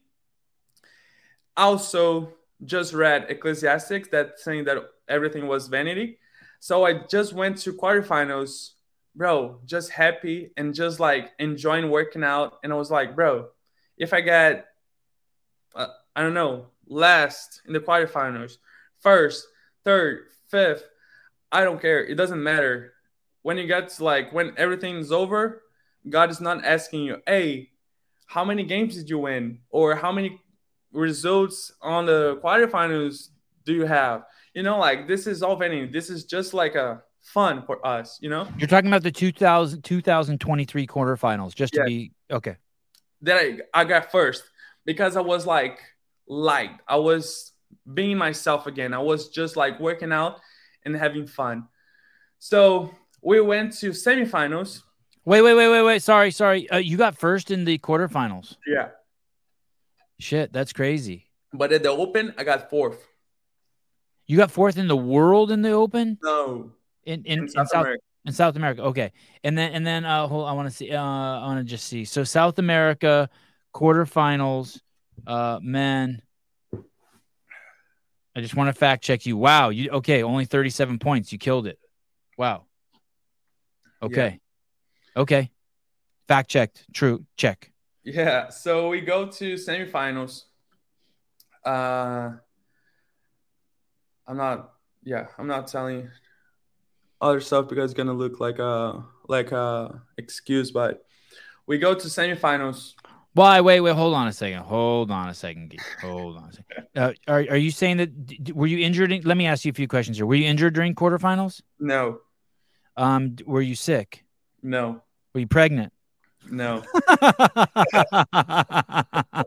also just read ecclesiastics that saying that everything was vanity so I just went to quarterfinals, bro, just happy and just like enjoying working out. And I was like, bro, if I get, uh, I don't know, last in the quarterfinals, first, third, fifth, I don't care. It doesn't matter. When you get to like, when everything's over, God is not asking you, hey, how many games did you win? Or how many results on the quarterfinals do you have? you know, like this is all vanity. This is just like a fun for us, you know. You're talking about the 2000 2023 quarterfinals, just to be okay. That I, I got first because I was like light. I was being myself again. I was just like working out and having fun. So we went to semifinals. Wait, wait, wait, wait, wait. Sorry, sorry. Uh, you got first in the quarterfinals. Yeah. Shit, that's crazy. But at the open, I got fourth. You got fourth in the world in the Open. No, in in, in South, in South America. In South America, okay. And then and then uh, hold, I want to see. Uh, I want to just see. So South America quarterfinals, uh, men. I just want to fact check you. Wow, you okay? Only thirty-seven points. You killed it. Wow. Okay. Okay. Fact checked. True. Check. Yeah. So we go to semifinals. Uh, I'm not. Yeah, I'm not telling other stuff because it's gonna look like a like a excuse. But we go to semifinals. Why? Wait, wait. Hold on a second. Hold on a second. Geek. Hold on a second. *laughs* Uh, are Are you saying that? d- Were you injured? In, let me ask you a few questions here. Were you injured during quarterfinals? No, Um. Were you sick? no, Were you pregnant? No. *laughs* uh,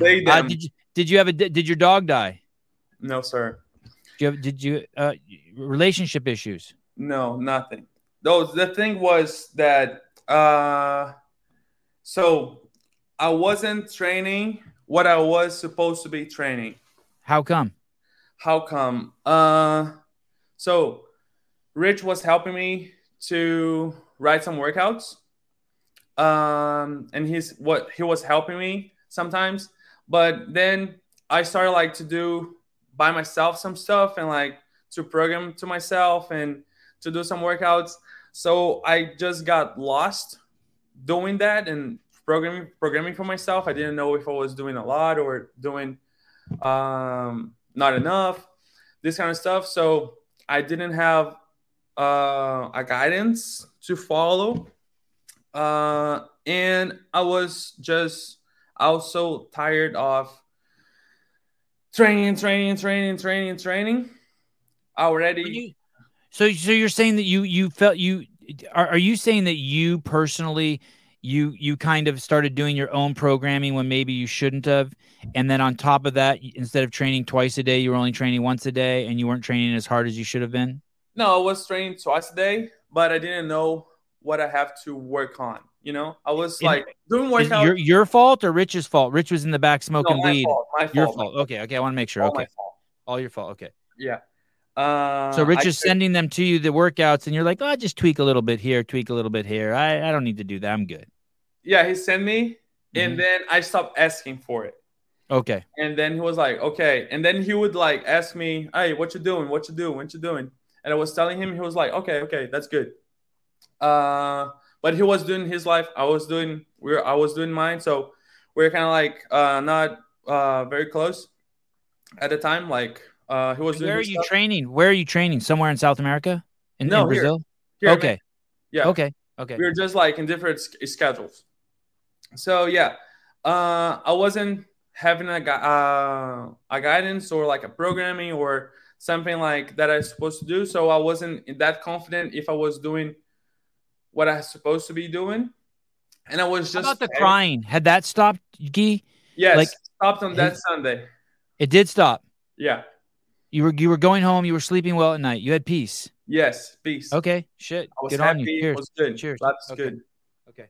They them. did you Did you have a Did your dog die? No, sir. Did you have, Did you uh relationship issues? No, nothing. Those the thing was that uh so I wasn't training what I was supposed to be training. How come? How come? Uh so Rich was helping me to write some workouts. Um and he's what he was helping me sometimes, but then I started like to do by myself some stuff and like to program to myself and to do some workouts. So I just got lost doing that and programming programming for myself. I didn't know if I was doing a lot or doing um, not enough, this kind of stuff. So I didn't have uh, a guidance to follow, uh, and I was just also tired of training, training, training, training, training. Already, You- so so you're saying that you you felt you are, are you saying that you personally you you kind of started doing your own programming when maybe you shouldn't have and then on top of that instead of training twice a day you were only training once a day and you weren't training as hard as you should have been No, I was training twice a day, but I didn't know what I have to work on. You know, I was like doing Is it workout. your your fault or rich's fault rich was in the back no, smoking my weed fault. My your fault. fault okay okay i want to make sure All okay my fault. all your fault okay Yeah. Uh, so rich I is could- sending them to you the workouts and you're like oh just tweak a little bit here tweak a little bit here i, I don't need to do that i'm good Yeah, he sent me, Mhm. and then I stopped asking for it. okay And then he was like, "Okay," and then he would like ask me, "Hey, what you doing? What you doing? What you doing?" And I was telling him, he was like, "Okay, okay, that's good." Uh, but he was doing his life. I was doing we are I was doing mine. So we are kind of like uh, not uh, very close at the time. Like uh, he was doing. Where are you stuff. training? Where are you training? Somewhere in South America? In, No, in. Brazil? Here, man. okay. Yeah. Okay. Okay. we were just like in different sch- schedules. So yeah, uh, I wasn't having a uh, a guidance or like a programming or something like that I was supposed to do. So I wasn't that confident if I was doing what I was supposed to be doing, and I was How just about the crying? Had that stopped, Guy? Yes, like- stopped on that his- Sunday. It did stop. Yeah. You were you were going home. You were sleeping well at night. You had peace. Yes. Peace. Okay. Shit. I was Good happy. on you. It Cheers. was good. Cheers. That's Okay. good. Okay.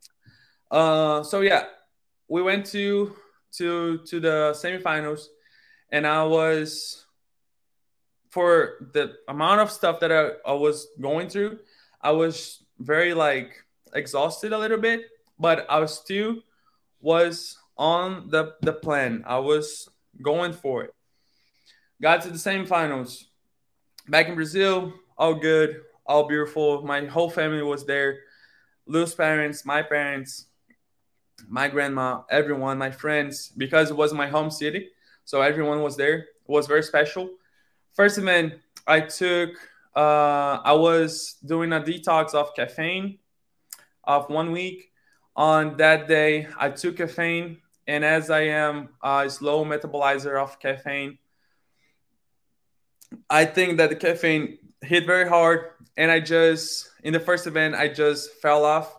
Uh, so yeah, we went to to to the semifinals, and I was for the amount of stuff that I, I was going through, I was very like exhausted a little bit, but I was still was on the the plan. I was going for it. Got to the semifinals. Back in Brazil, all good, all beautiful. My whole family was there. Lou's parents, my parents, my grandma, everyone, my friends, because it was my home city. So everyone was there. It was very special. First event, I took, uh, I was doing a detox of caffeine of one week. On that day, I took caffeine. And as I am a slow metabolizer of caffeine, I think that the caffeine hit very hard. And I just, in the first event, I just fell off.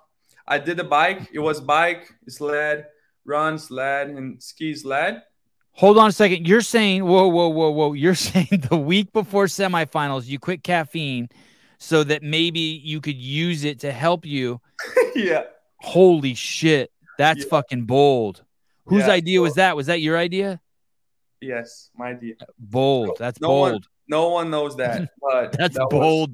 I did the bike. It was bike, sled, run, sled, and ski sled. Hold on a second. You're saying, whoa, whoa, whoa, whoa. You're *laughs* saying the week before semifinals, you quit caffeine so that maybe you could use it to help you. *laughs* yeah. Holy shit. That's Yeah. fucking bold. Whose Yeah, idea was that? Was that your idea? Yes, my idea. Bold. That's no bold. one- No one knows that, *laughs* but That's that was- bold.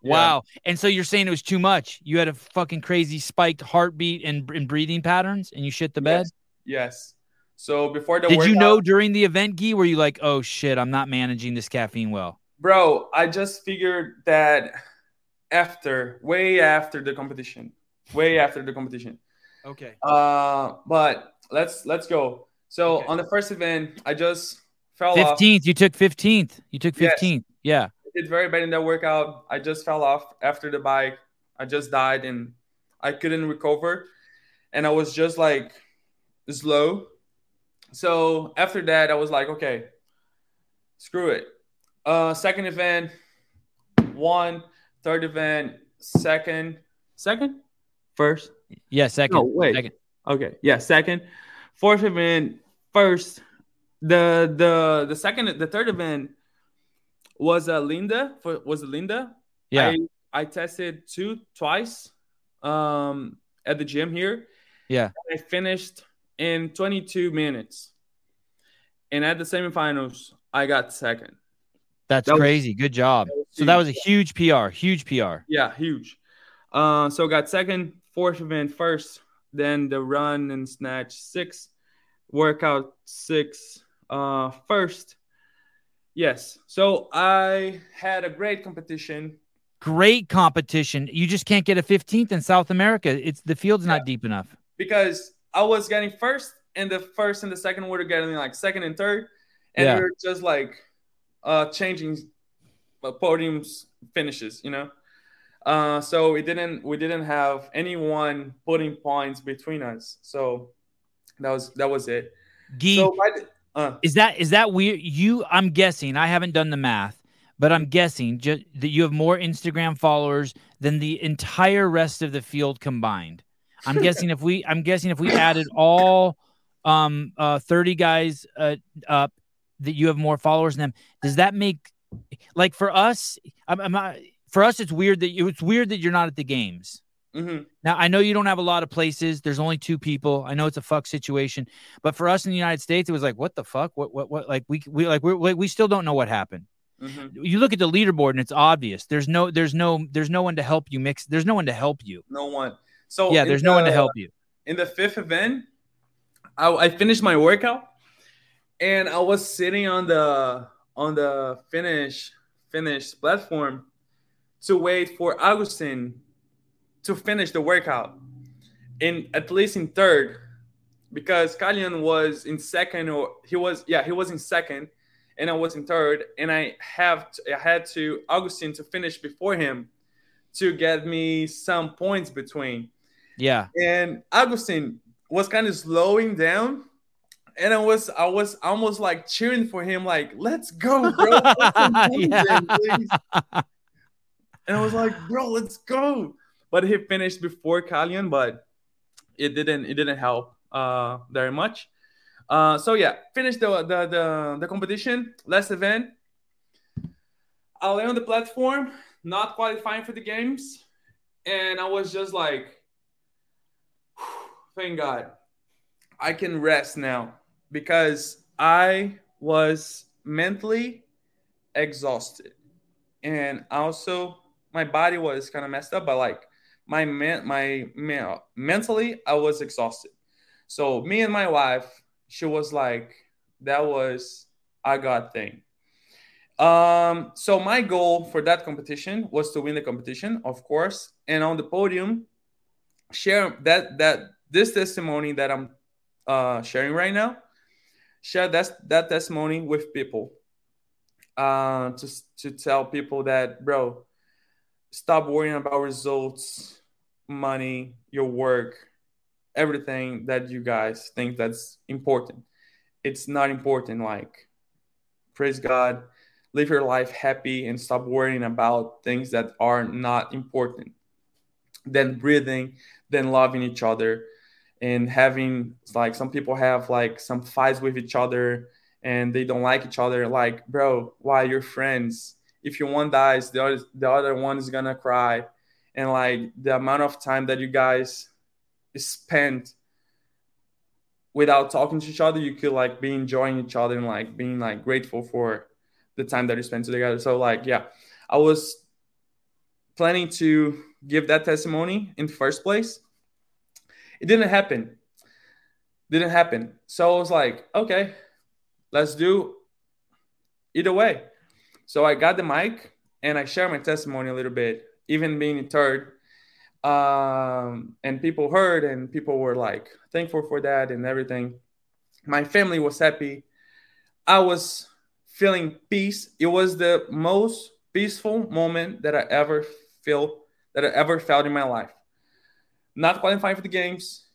yeah. Wow. And so you're saying it was too much. You had a fucking crazy spiked heartbeat and, and breathing patterns and you shit the bed? Yes. Yes. So before the Did workout, you know during the event, Gui, were you like, oh shit, I'm not managing this caffeine well? bro? I just figured that after, way after the competition, way after the competition. Okay. Uh, but let's let's go. So Okay. on the first event, I just fell off. 15th. You took 15th. You took Yes. 15th. Yeah. did very bad in that workout. I just fell off after the bike. I just died and I couldn't recover. And I was just like slow. So after that, I was like, okay, screw it. Uh, second event, one. Third event, second. Second? First? Yeah. Second. No, wait. Second. Okay, yeah, second. Fourth event, first. The the the second the third event was uh, Linda for was it Linda. Yeah. I, I tested two twice um at the gym here. Yeah. I finished in 22 minutes. And at the semifinals, I got second. That's That was- crazy. Good job. was So that was a huge PR. Huge PR. Yeah, huge. Uh, so got second, fourth event first, then the run and snatch six, workout six, uh, first. Yes. So I had a great competition. Great competition. You just can't get a 15th in South America. It's the field's not deep enough. because I was getting first, and the first and the second were getting like second and third, and Yeah. we were just like uh, changing uh, podiums finishes, you know. Uh, so we didn't we didn't have anyone putting points between us. So that was that was it. Gui, So uh, is that is that weird? You, I'm guessing. I haven't done the math, but I'm guessing just that you have more Instagram followers than the entire rest of the field combined. I'm guessing if we, I'm guessing if we added all um uh 30 guys uh, up, that you have more followers than them. Does that make like for us? I'm, I'm not, for us, it's weird that you, it's weird that you're not at the games. mhm. Now I know you don't have a lot of places. There's only two people. I know it's a fuck situation, but for us in the United States, it was like, what the fuck? What what what? Like we we like we we still don't know what happened. Mhm. You look at the leaderboard and it's obvious. There's no there's no there's no one to help you mix. There's no one to help you. No one. So yeah, there's no one to help you. in the fifth event, I, I finished my workout, and I was sitting on the on the finish finish platform to wait for Augustin to finish the workout, in at least in third, because Kalian was in second or he was yeah he was in second, and I was in third, and I have to, I had to Augustin to finish before him to get me some points between Yeah, and Augustine was kind of slowing down. And I was I was almost like cheering for him, like, let's go, bro. Put some points in, Yeah. please." And I was like, bro, let's go. But he finished before Kalian, but it didn't it didn't help uh very much. Uh so yeah, finished the the the, the competition, last event. I lay on the platform, not qualifying for the games, and I was just like thank God, I can rest now because I was mentally exhausted, and also my body was kind of messed up. But like my man, my man, mentally, I was exhausted. So me and my wife, she was like, that was a God thing. Um, so my goal for that competition was to win the competition, of course, and on the podium, share that that this testimony that I'm uh, sharing right now, share that that testimony with people. Uh, to to tell people that, bro, stop worrying about results, money, your work, everything that you guys think that's important. It's not important. Like, praise God, live your life happy, and stop worrying about things that are not important. Then breathing, then loving each other and having like some people have like some fights with each other and they don't like each other like bro why you're friends? If your one dies the other the other one is gonna cry. And like the amount of time that you guys spend without talking to each other you could like be enjoying each other and like being like grateful for the time that you spend together. So like yeah i was planning to give that testimony in the first place it didn't happen didn't happen. So I was like, okay, let's do either way. So I got the mic and I shared my testimony a little bit, even being in third. Um, and people heard and people were like thankful for that and everything. My family was happy. I was feeling peace. It was the most peaceful moment that I ever feel that I ever felt in my life. Not qualifying for the games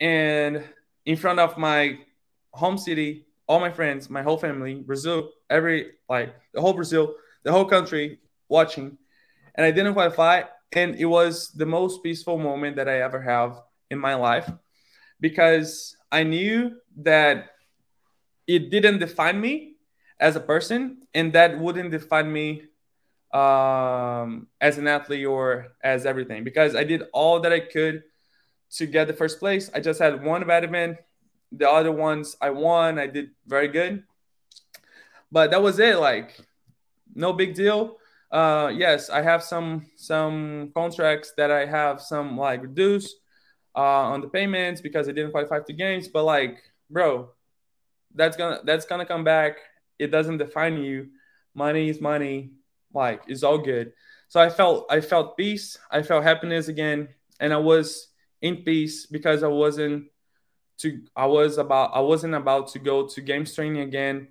and in front of my home city, all my friends, my whole family, Brazil, every like the whole Brazil, the whole country watching. And I didn't qualify. And it was the most peaceful moment that I ever have in my life because I knew that it didn't define me as a person and that wouldn't define me um, as an athlete or as everything because I did all that I could to get the first place. I just had one bad event. The other ones I won. I did very good. But that was it. Like, no big deal. Uh, yes, I have some some contracts that I have some like reduced uh, on the payments because I didn't qualify to games. But like, bro, that's gonna that's gonna come back. It doesn't define you. Money is money. Like, it's all good. So I felt I felt peace. I felt happiness again, and I was in peace because I wasn't to I was about I wasn't about to go to games training again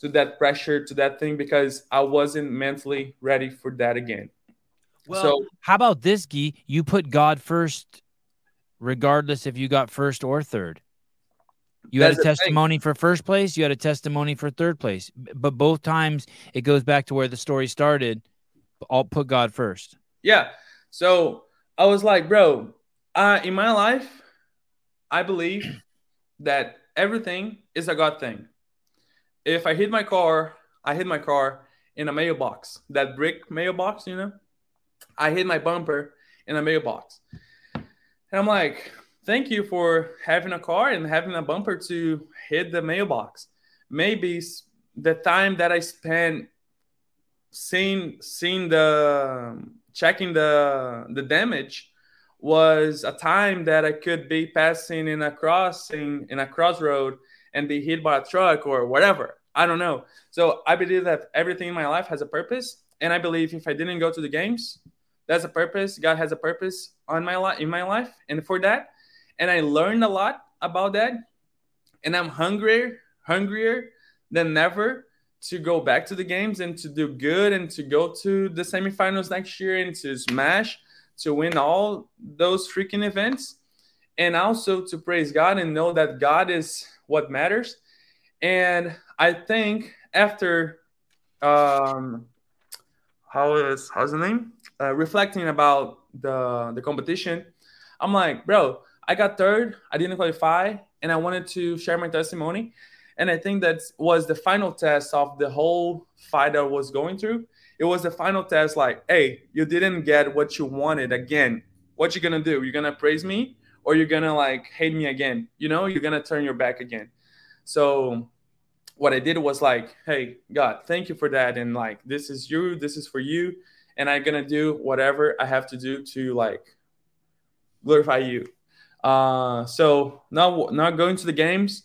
to that pressure to that thing because I wasn't mentally ready for that again. Well, so how about this, Gui? You put God first, regardless if you got first or third. You had a testimony thing. for first place. You had a testimony for third place, but both times it goes back to where the story started. I'll put God first. Yeah. So I was like, bro, uh, in my life, I believe that everything is a God thing. If I hit my car, I hit my car in a mailbox, that brick mailbox, you know. I hit my bumper in a mailbox, and I'm like, thank you for having a car and having a bumper to hit the mailbox. Maybe the time that I spent seeing seeing the checking the the damage was a time that I could be passing in a crossing in a crossroad and be hit by a truck or whatever. I don't know. So I believe that everything in my life has a purpose, and I believe if I didn't go to the games, that's a purpose. God has a purpose on my life in my life, and for that, and I learned a lot about that, and I'm hungrier, hungrier than ever to go back to the games and to do good and to go to the semifinals next year and to smash to win all those freaking events and also to praise God and know that God is what matters. And I think after um, how is how's the name? Uh, reflecting about the the competition, I'm like, bro, I got third. I didn't qualify, and I wanted to share my testimony. And I think that was the final test of the whole fight I was going through. It was the final test like hey you didn't get what you wanted again. What you gonna do? You're gonna praise me or you're gonna like hate me again? You know you're gonna turn your back again. So what i did was like hey god thank you for that. And like this is you this is for you. And i'm gonna do whatever i have to do to like glorify you uh so not not going to the games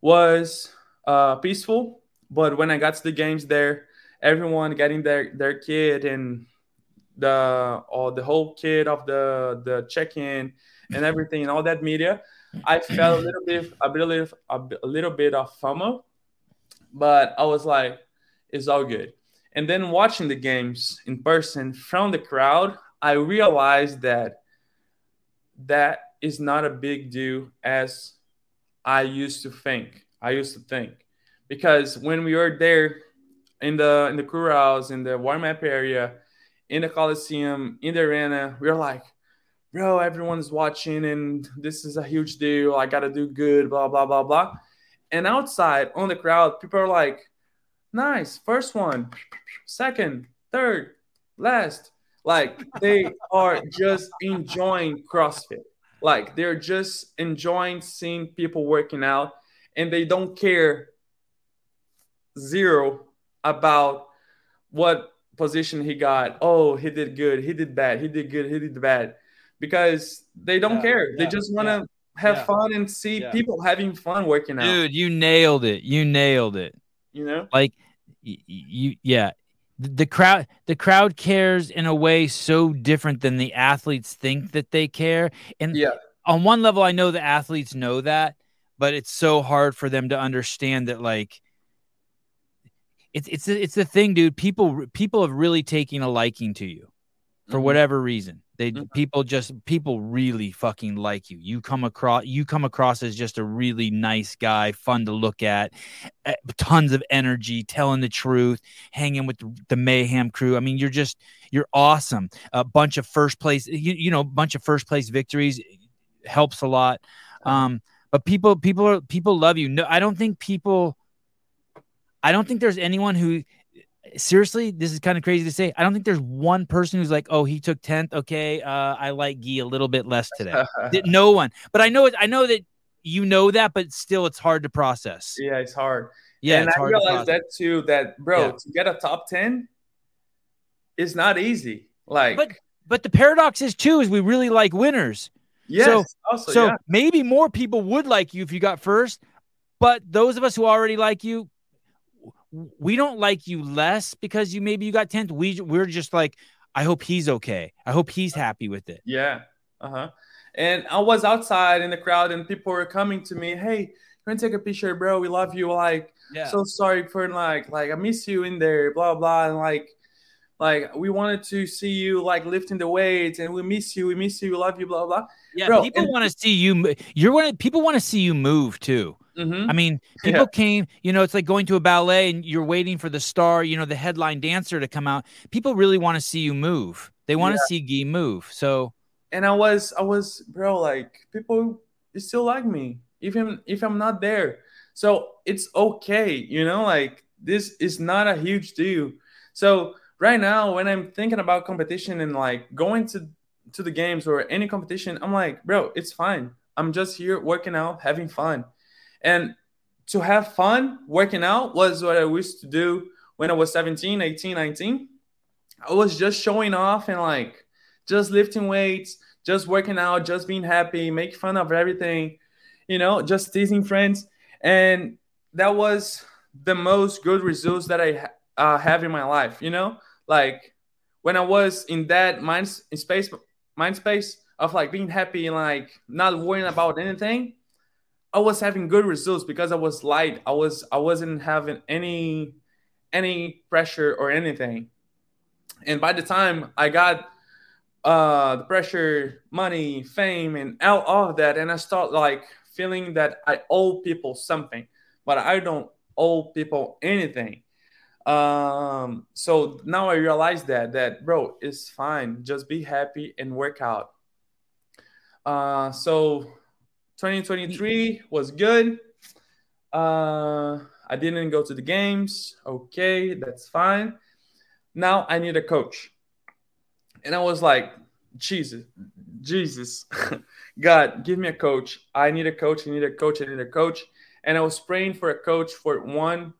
was uh peaceful but when i got to the games there everyone getting their their kid and the or the whole kid of the the check-in and everything and all that media i felt a little bit a little bit a little bit of FOMO but i was like it's all good. And then watching the games in person from the crowd i realized that that is not a big deal as i used to think i used to think because when we were there in the in the corrals, in the warm up area, in the Coliseum, in the arena. We are like, bro, everyone's watching, and this is a huge deal. I gotta do good, blah blah blah blah. And outside on the crowd, people are like, nice, first one, second, third, last. Like they are just enjoying CrossFit. Like they're just enjoying seeing people working out, and they don't care zero about what position he got. Oh, he did good. He did bad. He did good. He did bad. Because they don't yeah, care. Yeah, they just want to. Yeah. have Yeah. fun and see Yeah. people having fun working out. Dude, you nailed it. You nailed it. You know? Like y- y- you yeah. The crowd the crowd cares in a way so different than the athletes think that they care. And Yeah. on one level I know the athletes know that, but it's so hard for them to understand that like it's it's it's the thing, dude. People people have really taken a liking to you for Mhm. whatever reason. They Mhm. people just people really fucking like you. You come across you come across as just a really nice guy, fun to look at, eh, tons of energy, telling the truth, hanging with the, the mayhem crew. I mean, you're just you're awesome. A bunch of first place, you, you know, bunch of first place victories helps a lot. Um, but people people are people love you. No, I don't think people. I don't think there's anyone who seriously, this is kind of crazy to say. I don't think there's one person who's like, "Oh, he took 10th. Okay, uh, I like Gui a little bit less today." *laughs* No one. But I know it. I know that you know that, but still, it's hard to process. yeah, it's hard. Yeah, and I to realized process. that too. That bro, Yeah. to get a top ten is not easy. Like, But but the paradox is too is we really like winners. yes, also, so yeah. maybe more people would like you if you got first, but those of us who already like you, we don't like you less because you maybe you got 10th. We we're just like, I hope he's okay. I hope he's happy with it. Yeah. Uh huh. And I was outside in the crowd, and people were coming to me. Hey, can I take a picture, bro? We love you. Like, Yeah. so sorry for like, like I miss you in there. Blah blah. And like, like we wanted to see you like lifting the weights, and we miss you. We miss you. We love you. Blah blah. yeah, bro, people and- want to see you. You're one. People want to see you move too. Mm-hmm. I mean, Yeah. people came, you know, it's like going to a ballet and you're waiting for the star, you know, the headline dancer to come out. People really want to see you move. They want to see Gui move. So, and I was, I was, bro, like people still like me, even if I'm not there. So it's okay, you know, like this is not a huge deal. So right now, when I'm thinking about competition and like going to to the games or any competition, I'm like, bro, it's fine. I'm just here working out, having fun. And to have fun working out was what I used to do when I was 17, 18, 19. I was just showing off and like just lifting weights, just working out, just being happy, make fun of everything, you know, just teasing friends. And that was the most good results that I uh, have in my life, you know, like when I was in that mind s- space, mind space of like being happy and like not worrying about anything. I was having good results because I was light. I was I wasn't having any any pressure or anything. And by the time I got uh the pressure, money, fame, and all, of that, and I start like feeling that I owe people something, but I don't owe people anything. Um, so now I realize that that bro, it's fine. Just be happy and work out. Uh, so 2023 was good. Uh, I didn't go to the games. Okay, that's fine. Now I need a coach. And I was like, Jesus, Jesus, *laughs* God, give me a coach. I need a coach. I need a coach. I need a coach. And I was praying for a coach for one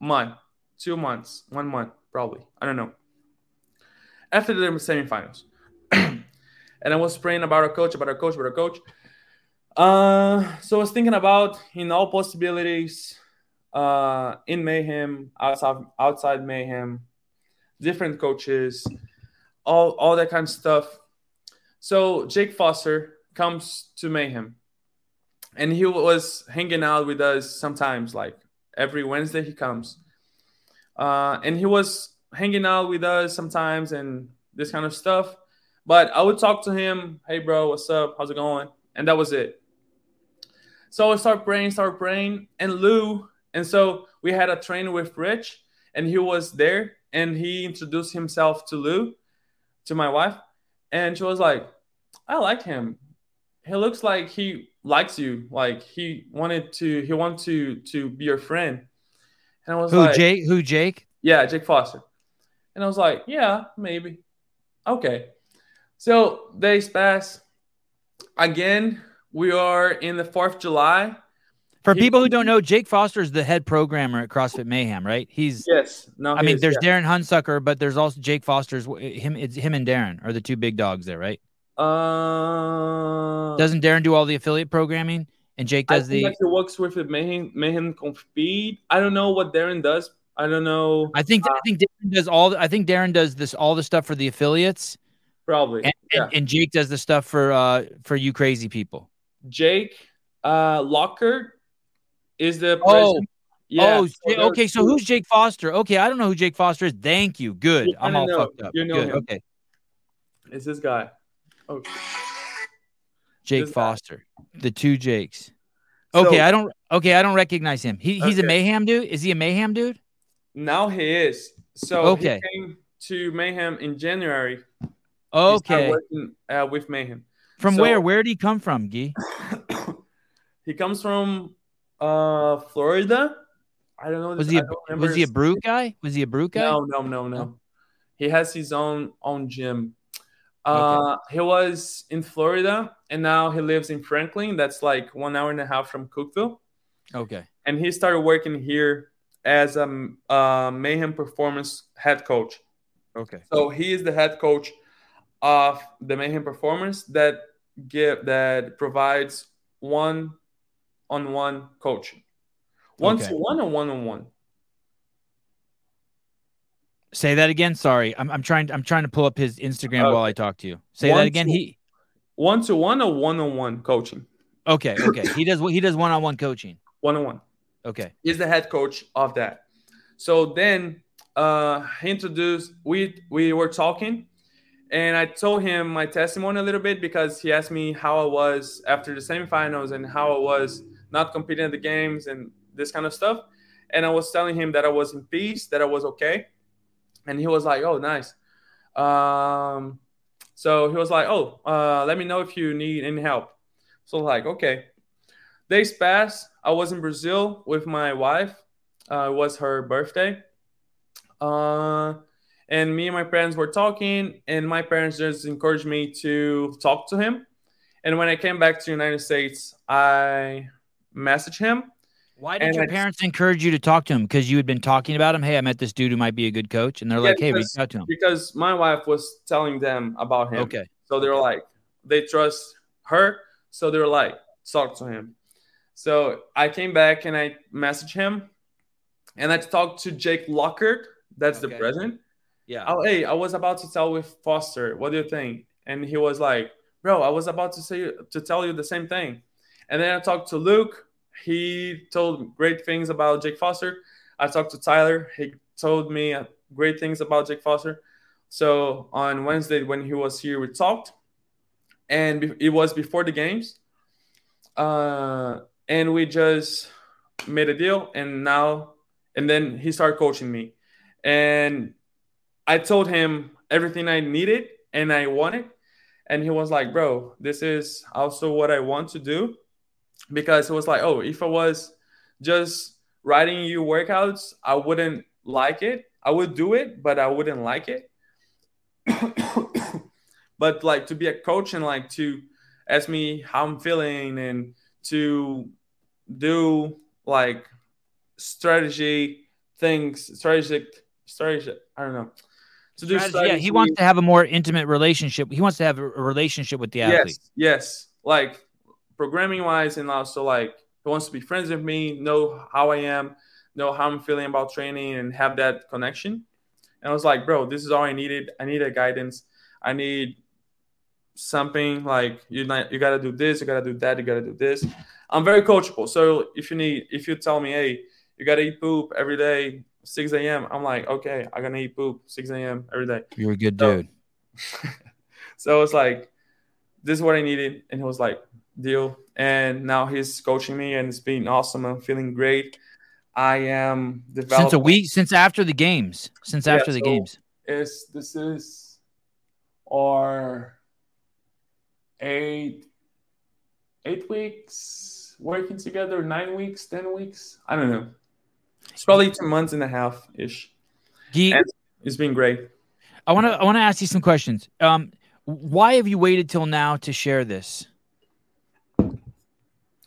month, two months, one month, probably. I don't know. After the semifinals. *clears throat* and I was praying about a coach, about a coach, about a coach. Uh, so I was thinking about in all possibilities, uh, in mayhem, outside outside mayhem, different coaches, all all that kind of stuff. So Jake Foster comes to mayhem, and he was hanging out with us sometimes, like every Wednesday he comes, uh, and he was hanging out with us sometimes and this kind of stuff. But I would talk to him, hey bro, what's up? How's it going? And that was it. So I start praying, start praying, and Lou, and so we had a trainer with Rich, and he was there, and he introduced himself to Lou, to my wife, and she was like, I like him. He looks like he likes you. Like he wanted to, he wanted to to be your friend. And I was who like, Jake? Who Jake? yeah, Jake Foster. And I was like, yeah, maybe. Okay. So days pass. Again, we are in the 4th of July. For He- people who don't know, Jake Foster is the head programmer at CrossFit Mayhem, right? He's. Yes. No, I mean, he there's is, Darren Hunsucker, but there's also Jake Foster's. Him, it's him and Darren are the two big dogs there, right? Uh, Doesn't Darren do all the affiliate programming? And Jake does the. he works with Mayhem Mayhem Compete. I don't know what Darren does. I don't know. I think I think Darren does all. The, I think Darren does this all the stuff for the affiliates, Probably. and, yeah. and, and Jake does the stuff for uh for you crazy people. Jake uh, Lockhart is the Oh. president. Yeah, oh, so okay. So who's Jake Foster? Okay, I don't know who Jake Foster is. Thank you. Good. You I'm all know- fucked up. you know Good. him. Okay. is this guy? Oh, Jake This guy. Foster. The two Jakes. So- Okay, I don't. Okay, I don't recognize him. He, he's a mayhem dude. Is he a mayhem dude? now he is. So Okay. he came to Mayhem in January. He Okay. working uh, with Mayhem. From so- where? Where did he come from, Gui? *coughs* he comes from uh, Florida. I don't know. Was this- he a, was he a brute guy? Was he a brute guy? No, no, no, no. No? He has his own own gym. Uh, he was in Florida, and now he lives in Franklin. That's like one hour and a half from Cookeville. Okay. And he started working here as a uh, Mayhem Performance head coach. Okay. So he is the head coach of the Mayhem Performance that give that provides one on one coaching. One Okay. to one or one on one. Say that again. Sorry, I'm, I'm trying. I'm trying to pull up his Instagram while I talk to you. Say One that again. to- He. One to one or one on one coaching. Okay. Okay. he does. What he does one on one coaching. One on one. Okay. He's the head coach of that. So then uh he introduced we we were talking and I told him my testimony a little bit because he asked me how I was after the semifinals and how I was not competing at the games and this kind of stuff. And I was telling him that I was in peace, that I was okay. And he was like, Oh, nice. Um so he was like, Oh, uh, let me know if you need any help. So like, okay. Days passed. I was in Brazil with my wife. Uh, it was her birthday. Uh, and me and my parents were talking, and my parents just encouraged me to talk to him. And when I came back to the United States, I messaged him. Why did your I- parents encourage you to talk to him? Because you had been talking about him. Hey, I met this dude who might be a good coach, and they're Yeah, like, "Hey, reach because- out to him." because my wife was telling them about him. Okay. So they're like, they trust her. So they're like, talk to him. So I came back and I messaged him and I talked to Jake Lockhart. That's the Okay. president. Yeah. Oh, hey, I was about to tell with Foster. What do you think? And he was like, bro, I was about to say to tell you the same thing. And then I talked to Luke. He told great things about Jake Foster. I talked to Tyler. He told me uh, great things about Jake Foster. So on Wednesday when he was here, we talked, and it was before the games. Uh, and we just made a deal, and now and then he started coaching me, and I told him everything I needed and I wanted, and he was like, "Bro, this is also what I want to do," because it was like, "Oh, if I was just writing you workouts, I wouldn't like it. I would do it, but I wouldn't like it." *coughs* but like to be a coach and like to ask me how I'm feeling and to do like strategy things, strategic, strategy. I don't know. To do Strategy- yeah, he wants to have a more intimate relationship. He wants to have a relationship with the athlete. Yes, yes. Like programming wise, and also like he wants to be friends with me, know how I am, know how I'm feeling about training, and have that connection. And I was like, bro, this is all I needed. I need a guidance. I need something like you. You gotta do this. You gotta do that. You gotta do this. I'm very coachable. So if you need, if you tell me, hey, you gotta eat poop every day, 6 a.m. I'm like, okay, I'm gonna eat poop 6 a.m. every day. You're a good So- dude. *laughs* so it's like, this is what I needed. And he was like, deal. And now he's coaching me and it's been awesome. I'm feeling great. I am developing. Since a week, since after the games, since Yeah, after the so- games. Is this is our eight eight weeks working together, nine weeks, ten weeks. I don't know. It's probably two months and a half ish. And- It's been great. I want to I want to ask you some questions. Um, why have you waited till now to share this?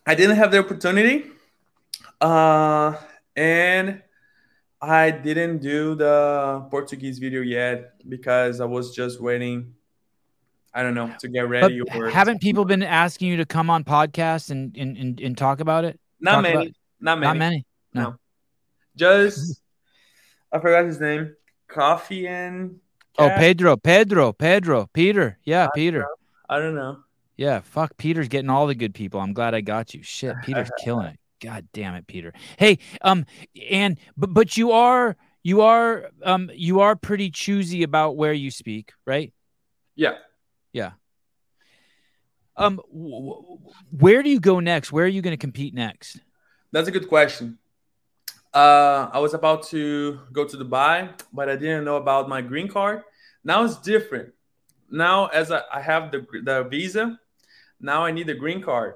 I didn't have the opportunity. Uh, and I didn't do the Portuguese video yet because I was just waiting I don't know to get ready. But or haven't people been asking you to come on podcasts and and, and, and talk about it? not talk many, about- not many, Not many. No. Just I forgot his name. Coffee and Oh, Pedro, Pedro, Pedro, Peter. Yeah, Peter. I don't know. Yeah, fuck. Peter's getting all the good people. I'm glad I got you. Shit, Peter's *laughs* killing it. God damn it, Peter. Hey, um, and but but you are you are um you are pretty choosy about where you speak, right? Yeah. Yeah. Um, w- w- where do you go next? Where are you going to compete next? That's a good question. Uh, I was about to go to Dubai, but I didn't know about my green card. Now it's different. Now, as I, I have the the visa, now I need the green card,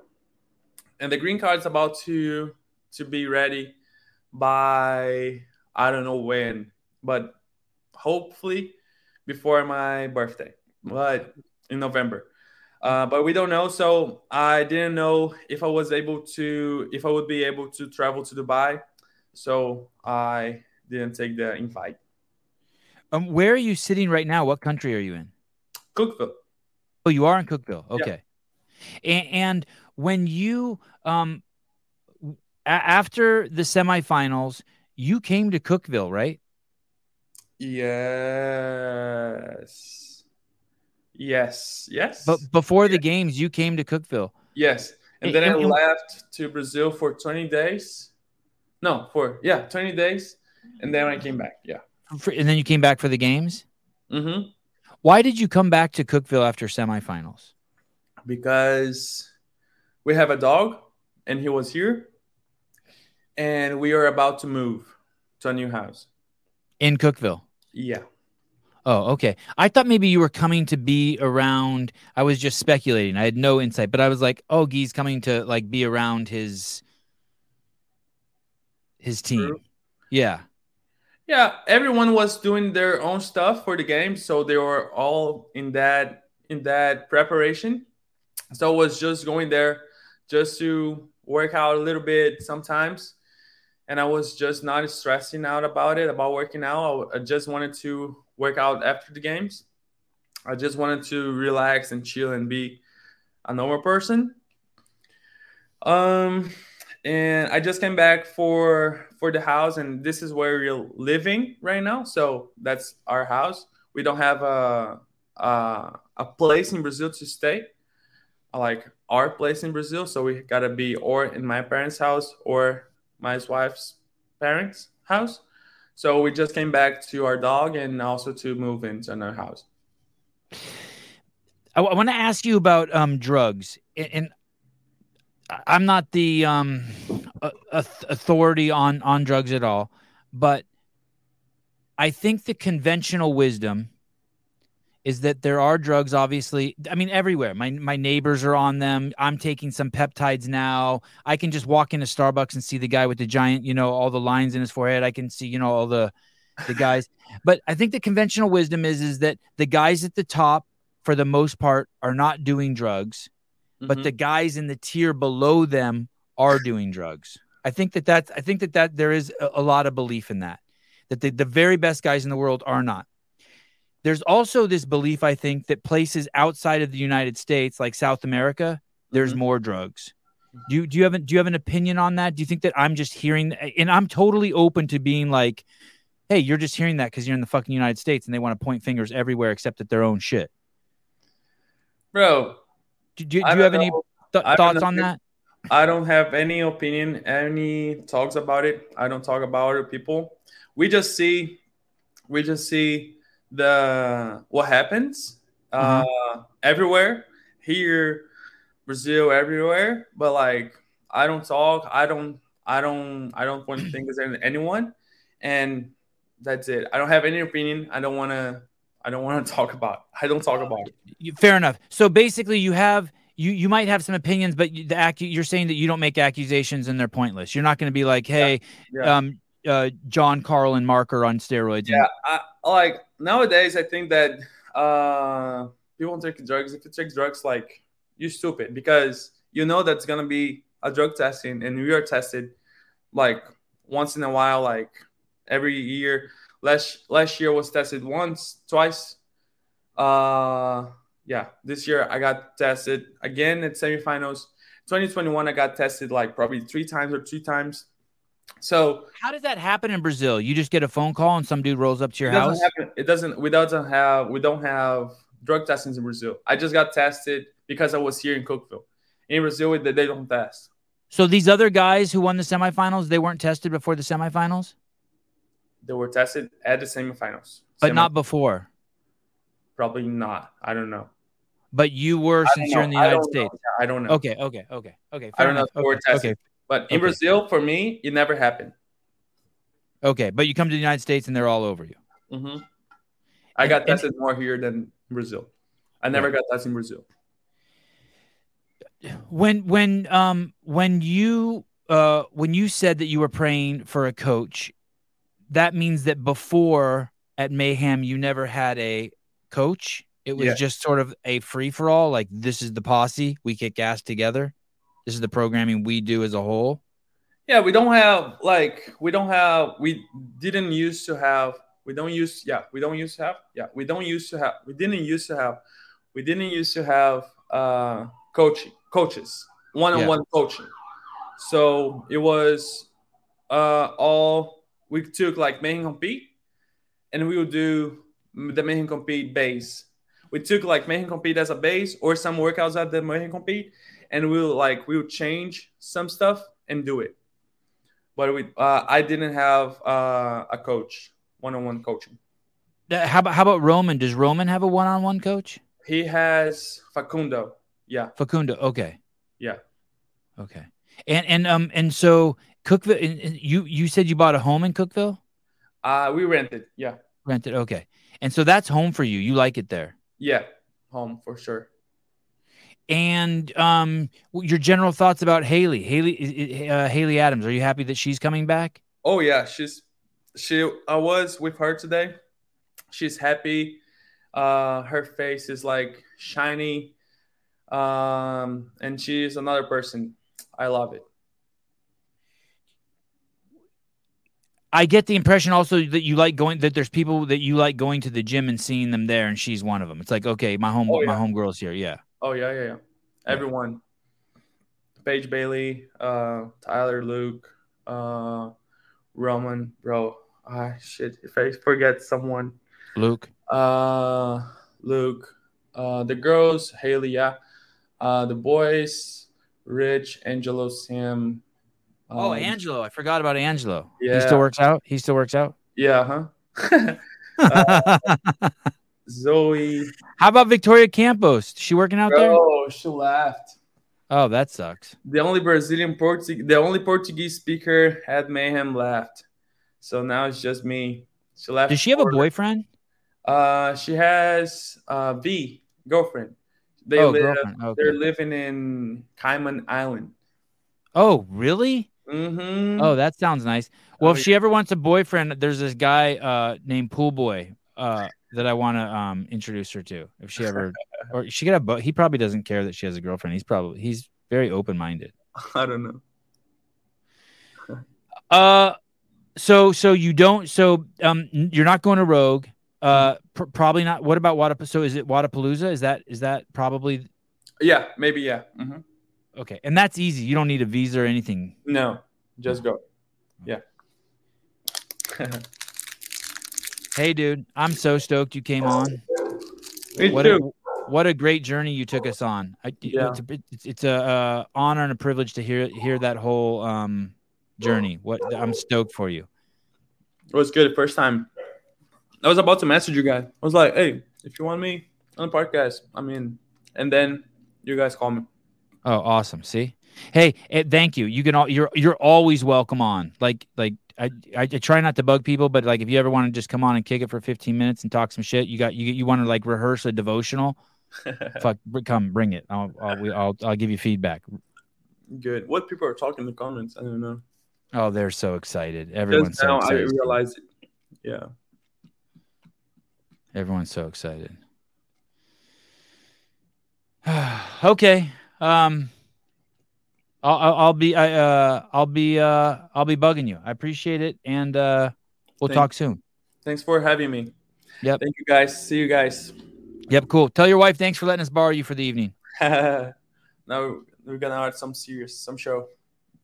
and the green card is about to to be ready by I don't know when, but hopefully before my birthday, but in November. Uh, but we don't know, so I didn't know if I was able to, if I would be able to travel to Dubai. So I didn't take the invite. Um, where are you sitting right now? What country are you in? Cookeville. Oh, you are in Cookeville. Yeah. Okay. And, and when you um after the semifinals, you came to Cookeville, right? Yes. Yes. Yes. But before the games, you came to Cookeville. yes. And then I and- and- left to Brazil for 20 days. No, for yeah, 20 days. And then I came back. Yeah. And then you came back for the games. Mm-hmm. Why did you come back to Cookeville after semifinals? because we have a dog and he was here and we are about to move to a new house. In Cookeville. Yeah. Oh, okay. I thought maybe you were coming to be around. I was just speculating. I had no insight, but I was like, "Oh, he's coming to like be around his his team." True. Yeah. Yeah, everyone was doing their own stuff for the game, so they were all in that in that preparation. So I was just going there just to work out a little bit sometimes, and I was just not stressing out about it about working out. I, I just wanted to work out after the games. I just wanted to relax and chill and be a normal person. Um, and I just came back for for the house, and this is where we're living right now. So that's our house. We don't have a a, a place in Brazil to stay, like our place in Brazil. So we gotta be or in my parents' house or my wife's parents' house. So we just came back to our dog and also to move into another house. I, want to ask you about um drugs, and, and I- I'm not the um authority on on drugs at all, but I think the conventional wisdom is that there are drugs obviously i mean everywhere. My my neighbors are on them. I'm taking some peptides now. I can just walk into starbucks and see the guy with the giant you know all the lines in his forehead. I can see you know all the the guys. *laughs* But i think the conventional wisdom is is that the guys at the top for the most part are not doing drugs but Mhm. the guys in the tier below them are doing drugs i think that that's i think that that there is a, a lot of belief in that that the, the very best guys in the world are not there's also this belief i think that places outside of the united states like south america there's Mhm. more drugs do you, do you have an, do you have an opinion on that do you think that i'm just hearing and i'm totally open to being like hey you're just hearing that because you're in the fucking united states and they want to point fingers everywhere except at their own shit bro. Do, do, do you have any th- thoughts on that I don't have any opinion, any talks about it. I don't talk about other people. We just see, we just see the what happens uh, everywhere here, Brazil, everywhere. But like, I don't talk. I don't. I don't. I don't point fingers at anyone, and that's it. I don't have any opinion. I don't want to. I don't want to talk about. I don't talk about it. Fair enough. So basically, you have you you might have some opinions, but you, the acu- you're saying that you don't make accusations and they're pointless. You're not going to be like, hey, Yeah. um, uh, John Carl and Marker on steroids. Yeah, I, like nowadays, I think that uh, people take drugs. If you take drugs, like you're stupid because you know that's gonna be a drug testing, and we are tested like once in a while, like every year. Last last year was tested once, twice. Uh, Yeah, this year I got tested again at semifinals. 2021, I got tested like probably three times or two times. So how does that happen in Brazil? You just get a phone call and some dude rolls up to your it house. Happen, it doesn't. We don't have. We don't have drug testings in Brazil. I just got tested because I was here in Cookeville. In Brazil, they don't test. So these other guys who won the semifinals, they weren't tested before the semifinals. They were tested at the semifinals, but not before. Probably not. I don't know. But you were since you're in the United States. Know. I don't know. Okay, okay, okay, okay. I don't enough. know. Okay, okay, But in okay. Brazil, for me, it never happened. Okay, but you come to the United States and they're all over you. Mm-hmm. I and, got tested and, more here than Brazil. I never right. got tested in Brazil. When when um when you uh when you said that you were praying for a coach, that means that before at Mayhem you never had a coach. It was yeah. just sort of a free for all. Like this is the posse. We kick ass together. This is the programming we do as a whole. Yeah, we don't have like we don't have we didn't used to have we don't use yeah we don't used to have yeah we don't used to have we didn't used to have we didn't used to have uh coaching coaches one on one coaching. So it was uh all we took like Mayhem compete and we would do the Mayhem compete base. We took like Mayhem compete as a base or some workouts at the Mayhem compete, and we'll like we'll change some stuff and do it. But we, uh, I didn't have uh, a coach, one-on-one coaching. How about how about Roman? Does Roman have a one-on-one coach? He has Facundo. Yeah. Facundo. Okay. Yeah. Okay. And and um and so Cookeville. You you said you bought a home in Cookeville. Uh, we rented. Yeah. Rented. Okay. And so that's home for you. You like it there. Yeah, home for sure. And um, your general thoughts about Haley, Haley, uh, Haley Adams. Are you happy that she's coming back? Oh yeah, she's she. I was with her today. She's happy. Uh, her face is like shiny, um, and she's another person. I love it. I get the impression also that you like going that there's people that you like going to the gym and seeing them there, and she's one of them. It's like okay, my home oh, yeah. my home girl's here. Yeah. Oh yeah, yeah, yeah. Everyone. Paige Bailey, uh, Tyler, Luke, uh, Roman, bro. Ah, shit. If I forget someone. Luke. Uh, Luke. Uh, the girls, Haley, yeah. Uh, the boys, Rich, Angelo, Sam, Oh, um, Angelo. I forgot about Angelo. Yeah. He still works out? He still works out? Yeah, huh? *laughs* uh, Zoe. How about Victoria Campos? She working out Bro, there? Oh, she left. Oh, that sucks. The only Brazilian Portuguese, the only Portuguese speaker at Mayhem left. So now it's just me. She left. Does she have a boyfriend? Uh, she has uh V girlfriend. They oh, live, girlfriend. Okay. They're living in Cayman Island. Oh, really? Mm-hmm. Oh, that sounds nice. Well, oh, if she ever wants a boyfriend, there's this guy uh, named Pool Boy uh, that I want to um, introduce her to. If she ever, *laughs* or she could have, he probably doesn't care that she has a girlfriend. He's probably he's very open minded. *laughs* I don't know. *laughs* uh, so so you don't so um you're not going to Rogue. Uh, pr- probably not. What about Wodapalooza? So is it Wodapalooza? Is that is that probably? Yeah, maybe. Yeah. Mm-hmm. Okay, and that's easy. You don't need a visa or anything. No, just go. Yeah. *laughs* hey, dude, I'm so stoked you came on. Me what too. A, what a great journey you took us on. I, yeah. It's a, it's, it's a uh, honor and a privilege to hear hear that whole um, journey. What I'm stoked for you. It was good. First time. I was about to message you guys. I was like, "Hey, if you want me on the podcast, I'm in." And then you guys call me. Oh, awesome! See, hey, eh, thank you. You can all you're you're always welcome on. Like like I, I, try not to bug people, but like if you ever want to just come on and kick it for 15 minutes and talk some shit, you got you you want to like rehearse a devotional. *laughs* Fuck, come bring it. I'll I'll, I'll I'll give you feedback. Good. What people are talking in the comments? I don't know. Oh, they're so excited. Everyone's so excited. I realize it. Yeah. Everyone's so excited. *sighs* okay. Um, I'll, I'll be I uh I'll be uh I'll be bugging you. I appreciate it, and uh we'll talk soon. Thanks for having me. Yep. Thank you guys. See you guys. Yep, cool. Tell your wife thanks for letting us borrow you for the evening. *laughs* now we're gonna have some serious, some show.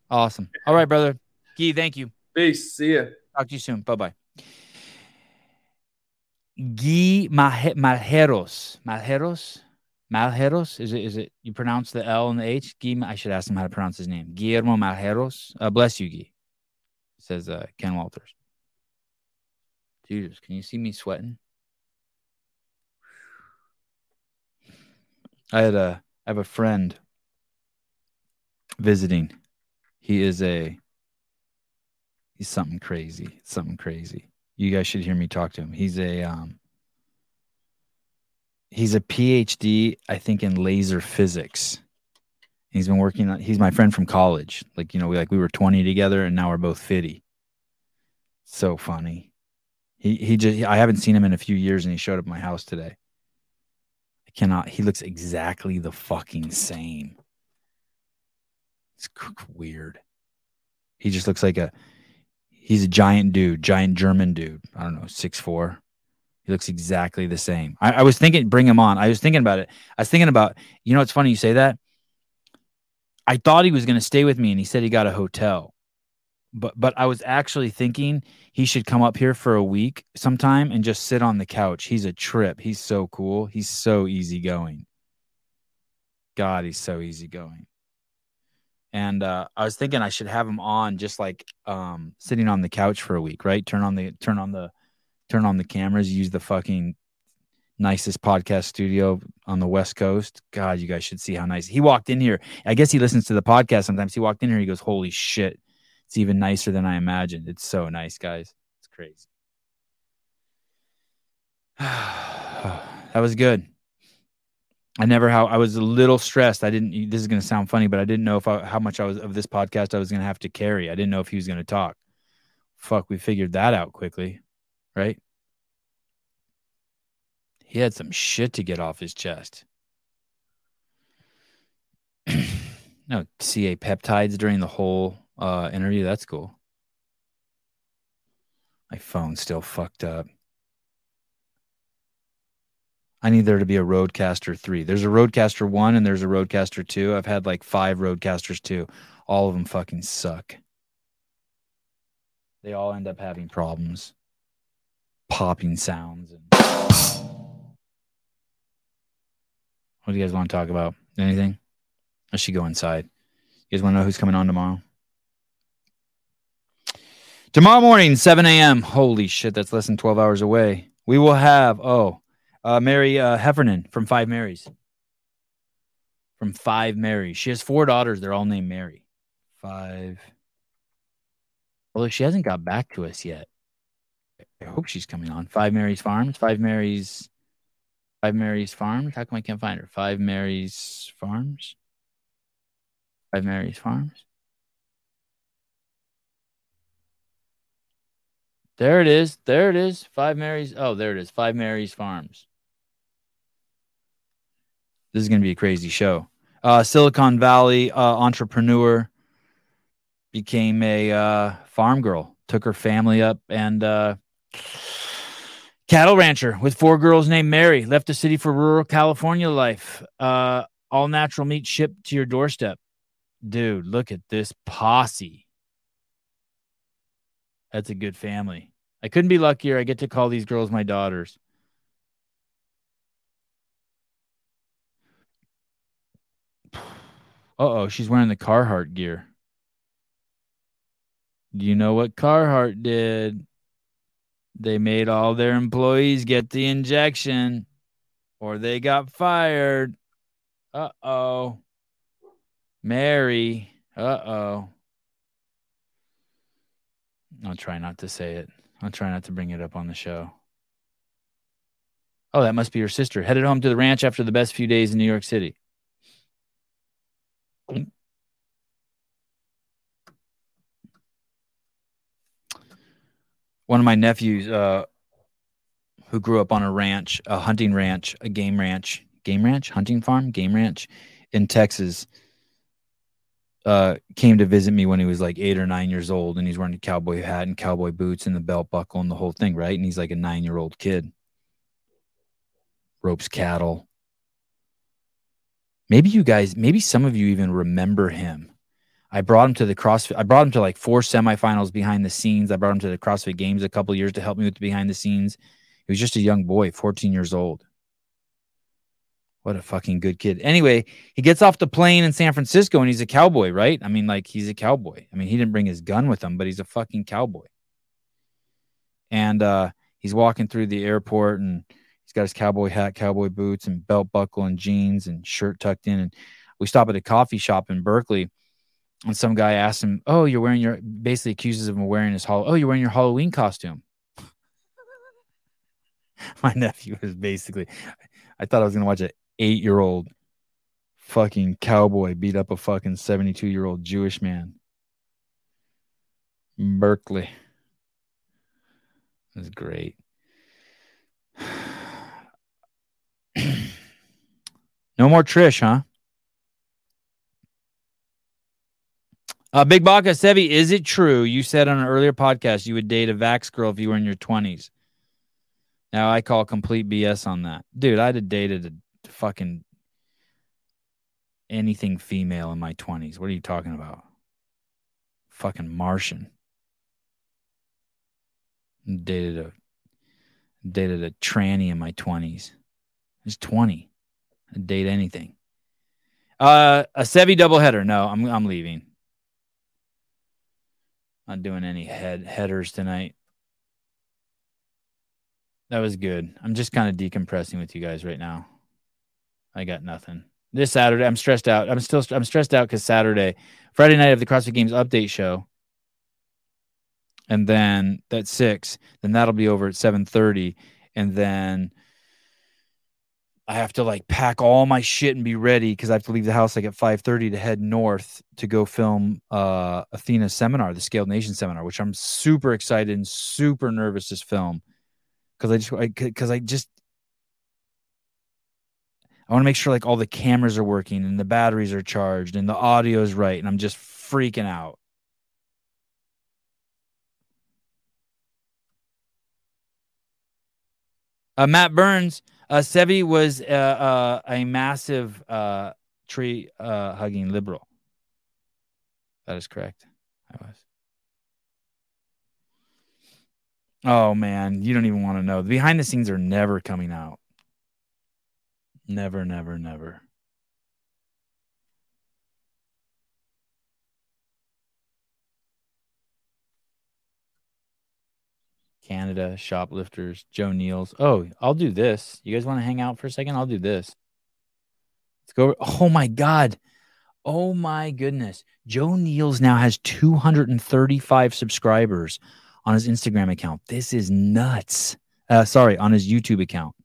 Awesome. All right, brother. Gui, thank you. Peace. See ya. Talk to you soon. Bye bye. Gui Malheiros. Malheros? Malheiros? Is it is it you pronounce the L and the H? I should ask him how to pronounce his name. Guillermo Malheiros. Uh, bless you, Gui. Says uh, Ken Walters. Jesus, can you see me sweating? I had a I have a friend visiting. He is a he's something crazy. Something crazy. You guys should hear me talk to him. He's a um he's a PhD, I think, in laser physics. He's been working on he's my friend from college. Like, you know, we like we were 20 together and now we're both 50. So funny. He he just I haven't seen him in a few years and he showed up at my house today. I cannot he looks exactly the fucking same. It's weird. He just looks like a he's a giant dude, giant German dude. I don't know, six four. He looks exactly the same. I, I, was thinking, bring him on. I was thinking about it. I was thinking about, you know, it's funny you say that. I thought he was going to stay with me, and he said he got a hotel. But but I was actually thinking he should come up here for a week sometime and just sit on the couch. He's a trip. He's so cool. He's so easygoing. God, he's so easygoing and uh, I was thinking I should have him on just like um, sitting on the couch for a week, right? Turn on the turn on the turn on the cameras, use the fucking nicest podcast studio on the West Coast. God, you guys should see how nice he walked in here. I guess he listens to the podcast sometimes. He walked in here, he goes, "Holy shit, it's even nicer than I imagined." It's so nice, guys. It's crazy. *sighs* that was good. I never how I was a little stressed. I didn't. This is going to sound funny, but I didn't know if I, how much I was of this podcast I was going to have to carry. I didn't know if he was going to talk. Fuck, we figured that out quickly, right? He had some shit to get off his chest. *clears throat* no CA peptides during the whole uh, interview. That's cool. My phone's still fucked up. I need there to be a Rodecaster 3. There's a Rodecaster 1 and there's a Rodecaster 2. I've had like five Rodecasters 2. All of them fucking suck. They all end up having problems, popping sounds. And... What do you guys want to talk about? Anything? I should go inside. You guys want to know who's coming on tomorrow? Tomorrow morning, 7 a.m. Holy shit, that's less than 12 hours away. We will have, oh, uh, Mary uh, Heffernan from Five Marys. From Five Marys. She has four daughters. They're all named Mary. Five. Well, she hasn't got back to us yet. I hope she's coming on. Five Marys Farms. Five Marys. Five Marys Farms. How come I can't find her? Five Marys Farms. Five Marys Farms. There it is. There it is. Five Marys. Oh, there it is. Five Marys Farms. This is going to be a crazy show. Uh, Silicon Valley uh, entrepreneur became a uh, farm girl, took her family up and uh, cattle rancher with four girls named Mary. Left the city for rural California life. Uh, all natural meat shipped to your doorstep. Dude, look at this posse. That's a good family. I couldn't be luckier. I get to call these girls my daughters. Uh oh, she's wearing the Carhartt gear. Do you know what Carhartt did? They made all their employees get the injection or they got fired. Uh oh. Mary. Uh oh. I'll try not to say it. I'll try not to bring it up on the show. Oh, that must be your sister. Headed home to the ranch after the best few days in New York City. One of my nephews, uh, who grew up on a ranch, a hunting ranch, a game ranch, game ranch, hunting farm, game ranch in Texas, uh, came to visit me when he was like eight or nine years old, and he's wearing a cowboy hat and cowboy boots and the belt buckle and the whole thing, right? And he's like a nine year old kid. ropes cattle. Maybe you guys, maybe some of you even remember him. I brought him to the CrossFit. I brought him to like four semifinals behind the scenes. I brought him to the CrossFit Games a couple years to help me with the behind the scenes. He was just a young boy, 14 years old. What a fucking good kid. Anyway, he gets off the plane in San Francisco and he's a cowboy, right? I mean, like he's a cowboy. I mean, he didn't bring his gun with him, but he's a fucking cowboy. And uh, he's walking through the airport and he's got his cowboy hat, cowboy boots, and belt buckle and jeans and shirt tucked in. And we stop at a coffee shop in Berkeley. And some guy asks him, Oh, you're wearing your basically accuses him of wearing his hall. Oh, you're wearing your Halloween costume. *laughs* My nephew was basically I thought I was gonna watch an eight year old fucking cowboy beat up a fucking 72 year old Jewish man. Berkeley. That's great. *sighs* no more Trish, huh? Uh, Big Baka Sevi, is it true you said on an earlier podcast you would date a Vax girl if you were in your 20s? Now I call complete BS on that. Dude, I'd have dated a fucking anything female in my 20s. What are you talking about? Fucking Martian. Dated a dated a tranny in my 20s. I was 20. I'd date anything. Uh a Sevi doubleheader. No, I'm I'm leaving. Not doing any head headers tonight. That was good. I'm just kind of decompressing with you guys right now. I got nothing. This Saturday, I'm stressed out. I'm still I'm stressed out because Saturday, Friday night of the CrossFit Games update show, and then that's six. Then that'll be over at seven thirty, and then I have to like pack all my shit and be ready because I have to leave the house like at five thirty to head north to go film uh Athena's seminar, the Scaled Nation seminar, which I'm super excited and super nervous to film because I just because I, I just I want to make sure like all the cameras are working and the batteries are charged and the audio is right. And I'm just freaking out. Uh, Matt Burns, uh, Sevi was uh, uh, a massive uh, tree uh, hugging liberal. That is correct. I was. Oh man, you don't even want to know. The behind the scenes are never coming out. Never, never, never. Canada, shoplifters, Joe Neals. Oh, I'll do this. You guys want to hang out for a second? I'll do this. Let's go. Oh my God. Oh my goodness. Joe Neals now has 235 subscribers on his Instagram account. This is nuts. Uh, sorry, on his YouTube account.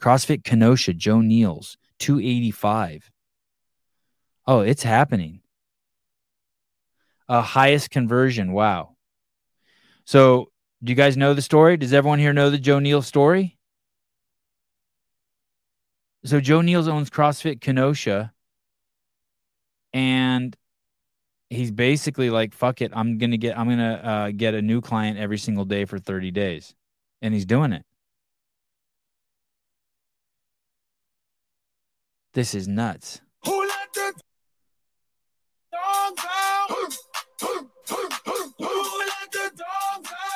CrossFit Kenosha, Joe Neals, 285. Oh, it's happening. Uh, highest conversion. Wow. So, do you guys know the story? Does everyone here know the Joe Neal story? So, Joe Neals owns CrossFit Kenosha. And he's basically like, fuck it. I'm to get, I'm to uh, get a new client every single day for 30 days. And he's doing it. This is nuts.